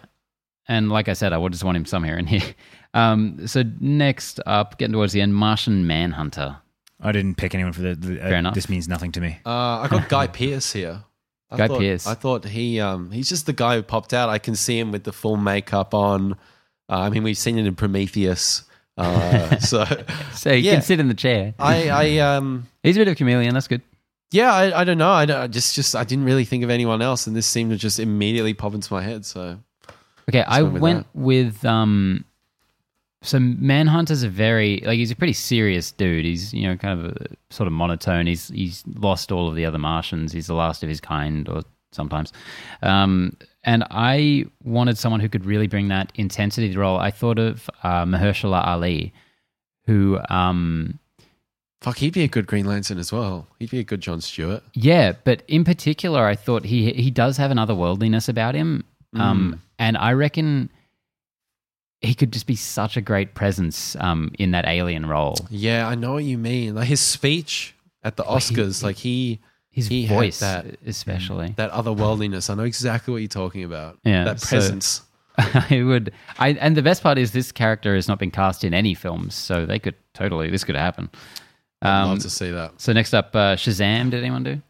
And like I said, I would just want him somewhere in here. Um, so next up, getting towards the end, Martian Manhunter. I didn't pick anyone for the. the uh, Fair enough. This means nothing to me. Uh, I got Guy Pearce here. I Guy thought, Pearce. I thought he um he's just the guy who popped out. I can see him with the full makeup on. Uh, I mean, we've seen it in Prometheus. Uh, so So he Yeah. can sit in the chair. I I um He's a bit of a chameleon. That's good. Yeah I, I don't know I, don't, I just just I didn't really think of anyone else, and this seemed to just immediately pop into my head. So Okay, I went with went with um. So Manhunter's a very like he's a pretty serious dude. He's you know kind of a, sort of monotone. He's he's lost all of the other Martians. He's the last of his kind, or sometimes. Um, and I wanted someone who could really bring that intensity to the role. I thought of uh, Mahershala Ali, who um fuck, he'd be a good Green Lantern as well. He'd be a good John Stewart. Yeah, but in particular, I thought he he does have an otherworldliness about him, um, and I reckon he could just be such a great presence um, in that alien role. Yeah, I know what you mean. Like his speech at the Oscars, like he His He voice, that- especially. that otherworldliness. I know exactly what you're talking about. Yeah, that so- presence. I would. I and the best part is this character has not been cast in any films, so they could totally. This could happen. I'd Um, love to see that. so next up, uh, Shazam. Did anyone do?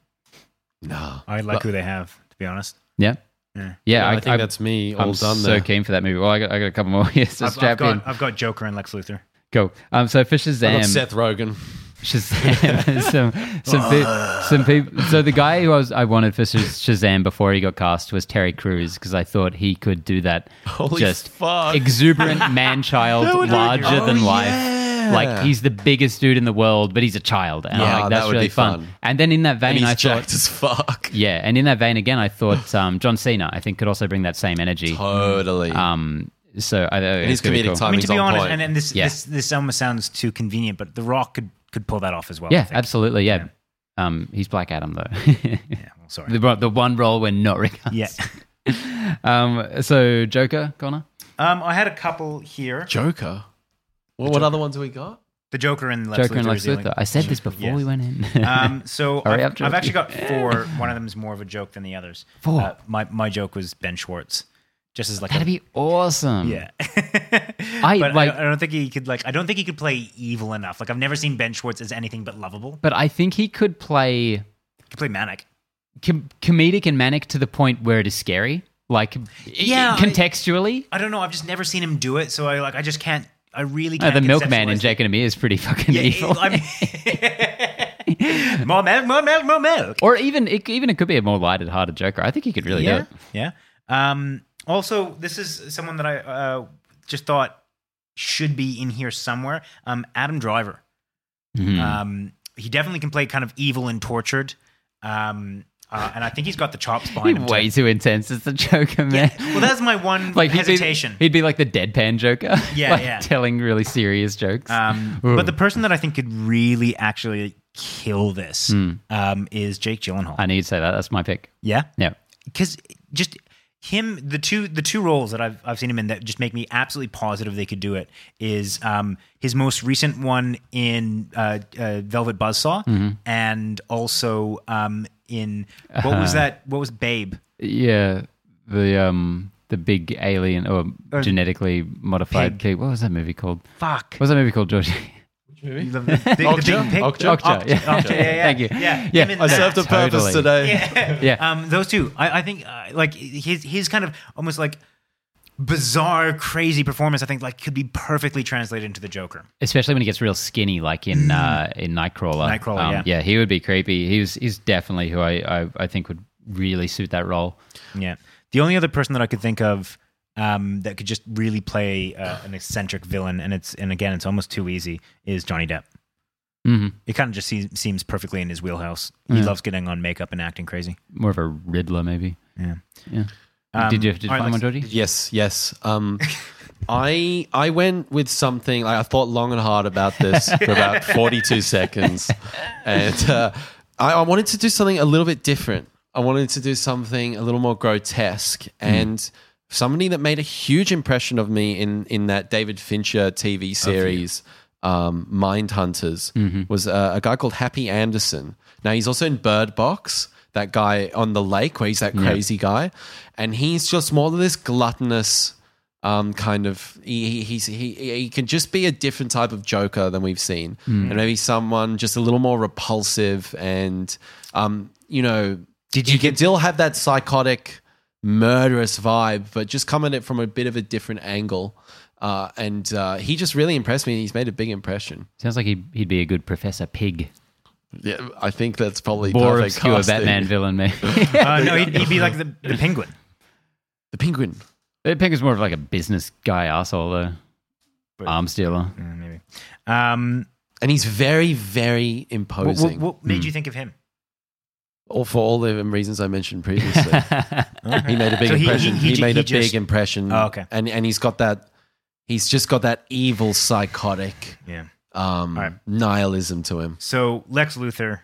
No, I like who they have, to be honest. Yeah, Yeah. yeah. I, think that's me all I'm done so there. keen for that movie. Well, I got, I got a couple more here. So I've, I've strap in. got, I've got Joker and Lex Luthor. Cool. Um, so for I Shazam, got Seth Rogen. Shazam. some some, pe- some people. So the guy who I was I wanted for Shazam before he got cast was Terry Crews because I thought he could do that Holy just fuck. exuberant man child, That would larger Oh, than life. yeah. Like he's the biggest dude in the world, but he's a child, and Yeah, like, that that's would really be fun. fun. And then in that vein, and he's I thought, as fuck. yeah, and in that vein again, I thought um, John Cena, I think, could also bring that same energy. Totally. Um, so I, and his it's gonna be comedic cool. I mean, to be honest, point. and, and this, Yeah. this this almost sounds too convenient, but The Rock could could pull that off as well. I Yeah, think. absolutely. Yeah. Um, he's Black Adam though. Yeah, well, sorry. the, one- the one role we're not recasting. yeah. Um, so Joker, Connor. Um, I had a couple here. Joker. Well, what other ones have we got? The Joker and Lex Joker and Luthor Lex the only- Luthor. I said this before Yes. we went in. Um, so Hurry I've, up, I've Georgie. actually got four. One of them is more of a joke than the others. Four. Uh, my my joke was Ben Schwartz. just as like That'd a, be awesome. yeah. I, but like- I, I don't think he could like. I don't think he could play evil enough. Like I've never seen Ben Schwartz as anything but lovable. But I think he could play He could play manic. com- comedic and manic to the point where it is scary. Like, Yeah, I- contextually. I don't know. I've just never seen him do it, so I like. I just can't. I really Uh, can't. the milkman in Jake and Amir is pretty fucking Yeah, evil. More milk, more milk, more milk. or even it, even it could be a more lighted-hearted Joker. I think he could really do it. yeah. Um, also, this is someone that I uh, just thought should be in here somewhere. Um, Adam Driver. Mhm. Um, he definitely can play kind of evil and tortured. Um, uh, and I think he's got the chops behind him. Way too. too intense as the Joker, man. Well, that's my one like he'd hesitation. Be, he'd be like the deadpan Joker. Yeah, like, yeah. telling really serious jokes. Um, but the person that I think could really actually kill this Hmm. um, is Jake Gyllenhaal. I need to say that. That's my pick. yeah, Yeah. because just him the two the two roles that I've I've seen him in that just make me absolutely positive they could do it is um, his most recent one in uh, uh, Velvet Buzzsaw Mm-hmm. and also um, in what was Uh-huh. that what was Babe Yeah. The um the big alien or Uh, genetically modified pig. pig. What was that movie called? fuck What was that movie called, Georgie? the, the, the, the big Okja? pig Okja? Okja, yeah. Okja, yeah, yeah. Thank you. yeah Yeah. him in I that. served a purpose Totally. today. yeah. Yeah. Um, those two, I, I think, uh, like his his kind of almost like bizarre, crazy performance. I think like could be perfectly translated into the Joker. Especially when he gets real skinny, like in uh, in Nightcrawler. Um, Nightcrawler, yeah. he would be creepy. He's he's definitely who I, I I think would really suit that role. Yeah. The only other person that I could think of um, that could just really play uh, an eccentric villain, and it's and again, it's almost too easy, is Johnny Depp. Mm-hmm. It kind of just seems, seems perfectly in his wheelhouse. He Yeah. loves getting on makeup and acting crazy. More of a Riddler, maybe. Yeah. Yeah. Um, did you did you all right, find one, Lex- Georgie? Yes, yes. Um, I I went with something. Like, I thought long and hard about this for about forty two seconds, and uh, I, I wanted to do something a little bit different. I wanted to do something a little more grotesque, and somebody that made a huge impression of me in in that David Fincher TV series. Um, Mind Hunters was uh, a guy called Happy Anderson. Now he's also in Bird Box, that guy on the lake where he's that crazy guy, and he's just more of this gluttonous um, kind of he, he he's he he can just be a different type of Joker than we've seen, and maybe someone just a little more repulsive and um, you know, Did you you can get- still have that psychotic, murderous vibe, but just come at it from a bit of a different angle. Uh, and uh, he just really impressed me. He's made a big impression. Sounds like he'd, he'd be a good Professor Pig. Yeah, I think that's probably More perfect obscure casting. Batman villain, maybe. Uh, no, he'd, he'd be like the, the penguin. The penguin. Pig is more of like a business guy asshole, though. But- Arm stealer. Yeah, maybe. Um, And he's very, very what, imposing. what, what made you think of him? Or for all the reasons I mentioned previously. he made a big So he- impression. he- He, he- made he a just- big impression. Oh, okay. And and he's got that. He's just got that evil, psychotic Yeah. Um, All right. nihilism to him. So Lex Luthor.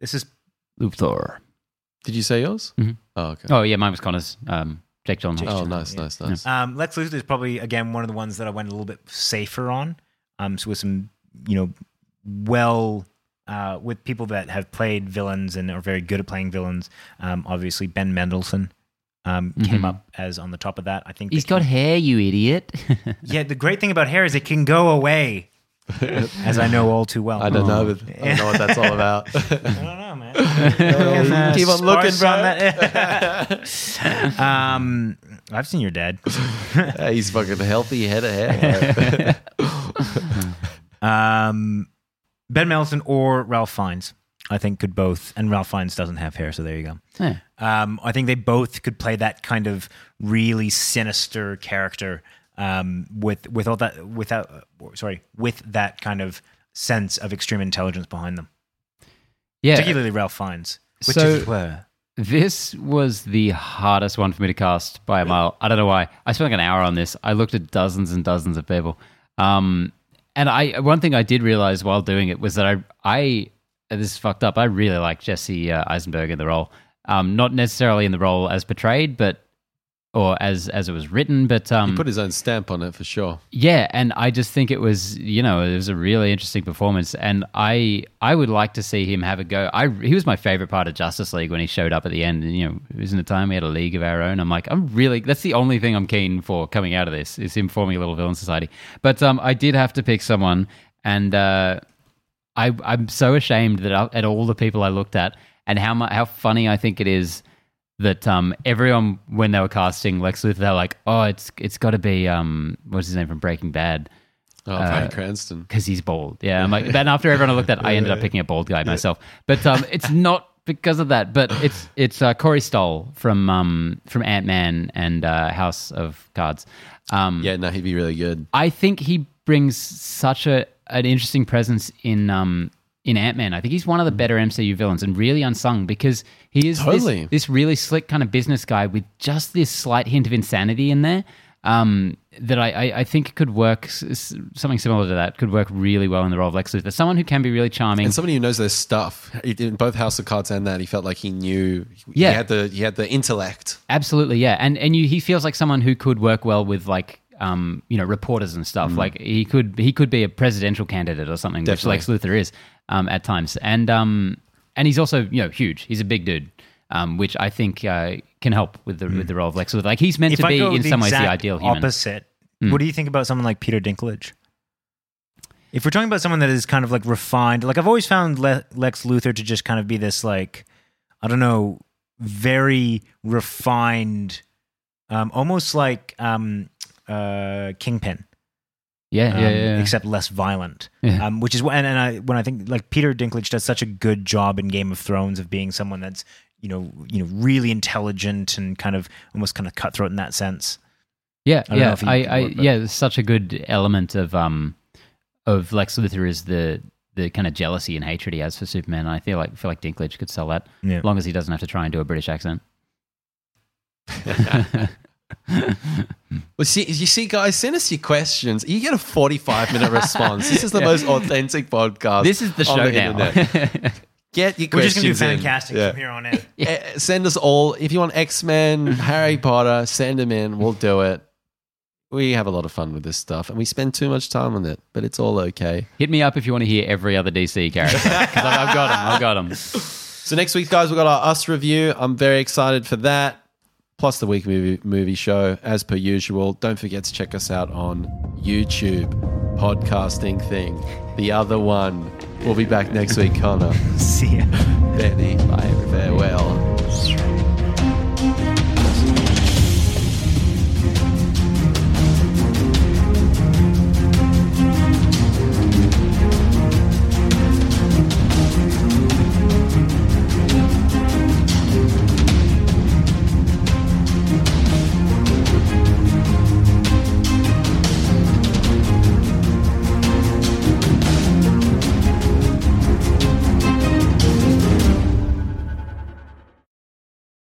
This is Luthor. Did you say yours? Mhm. Oh, okay. Oh yeah, mine was Connor's. Um, Jake Gyllenhaal. Oh, Gyllenhaal, nice, yeah. nice, nice. Um, Lex Luthor is probably again one of the ones that I went a little bit safer on. Um, so with some, you know, well, uh, with people that have played villains and are very good at playing villains. Um, obviously Ben Mendelsohn, um, came Mhm. up as on the top of that. I think he's got he- hair, you idiot. yeah. The great thing about hair is it can go away, as I know all too well. I don't know, but I don't know what that's all about. I don't know, man. Keep on looking, Sparse on bro. that. um, I've seen your dad. He's fucking healthy head of hair. Um, Ben Mendelsohn or Ralph Fiennes, I think could both. And Ralph Fiennes doesn't have hair, so there you go. Yeah. Um, I think they both could play that kind of really sinister character um, with with all that without sorry with that kind of sense of extreme intelligence behind them. Yeah. Particularly Ralph Fiennes, which So- is where This was the hardest one for me to cast by a mile. I don't know why. I spent like an hour on this. I looked at dozens and dozens of people. Um, and I one thing I did realize while doing it was that I I this is fucked up. I really like Jesse uh, Eisenberg in the role. Um, not necessarily in the role as portrayed, but or as as it was written. But um, He put his own stamp on it for sure. yeah, and I just think it was, you know, it was a really interesting performance, and I I would like to see him have a go. I he was my favorite part of Justice League when he showed up at the end, and you know, it was in the time we had a league of our own. I'm like, I'm really that's the only thing I'm keen for coming out of this is him forming a little villain society. But um, I did have to pick someone, and uh, I I'm so ashamed that I, at all the people I looked at and how mu- how funny I think it is that um, everyone when they were casting Lex Luthor, they're like, oh, it's it's got to be um, what's his name from Breaking Bad Oh, Uh, Cranston. because he's bald. Yeah, I'm like, then after everyone I looked at, I ended up picking a bald guy myself. But um, it's not because of that. But it's it's uh, Corey Stoll from um, from Ant Man and uh, House of Cards. Um, Yeah, no, he'd be really good. I think he brings such a an interesting presence in um in Ant Man. I think he's one of the better MCU villains and really unsung because he is this- Totally. this, really slick kind of business guy with just this slight hint of insanity in there. Um, that I, I, I think could work something similar to that could work really well in the role of Lex Luthor. Someone who can be really charming. And somebody who knows their stuff. In both House of Cards and that. He felt like he knew. Yeah. he had the he had the intellect. Absolutely, yeah, and and you, he feels like someone who could work well with like um you know reporters and Mm. stuff. Like he could he could be a presidential candidate or something, Definitely. which Lex Luthor is um at times, and um and he's also you know huge. He's a big dude, um which I think uh, can help with the with the role of Lex Luthor. Like he's meant to I be in some ways the ideal human. opposite, Mm. what do you think about someone like Peter Dinklage? If we're talking about someone that is kind of like refined, like I've always found Le- Lex Luthor to just kind of be this like, I don't know, very refined, um, almost like um, uh, Kingpin. Yeah, um, yeah, yeah. yeah. except less violent. Yeah. Um, which is when and I when I think like Peter Dinklage does such a good job in Game of Thrones of being someone that's you know you know really intelligent and kind of almost kind of cutthroat in that sense. Yeah, I yeah, I, I, work, yeah. There's such a good element of um of Lex Luthor is the the kind of jealousy and hatred he has for Superman. I feel like feel like Dinklage could sell that, Yeah. as long as he doesn't have to try and do a British accent. Well, see, you see, guys, send us your questions. You get a forty-five minute response. This is the most authentic podcast. this is the on show the now. internet. Get your We're just gonna do fan in. casting Yeah. from here on in. Eh, Send us all. If you want X Men, Harry Potter, send them in. We'll do it. We have a lot of fun with this stuff, and we spend too much time on it, but it's all okay. Hit me up if you want to hear every other DC character because I've, I've got them. I've got them. So next week, guys, we've got our Us review. I'm very excited for that plus the week movie, movie show as per usual. Don't forget to check us out on YouTube, podcasting thing, the other one. We'll be back next week, Connor. See ya. Benny, bye, farewell.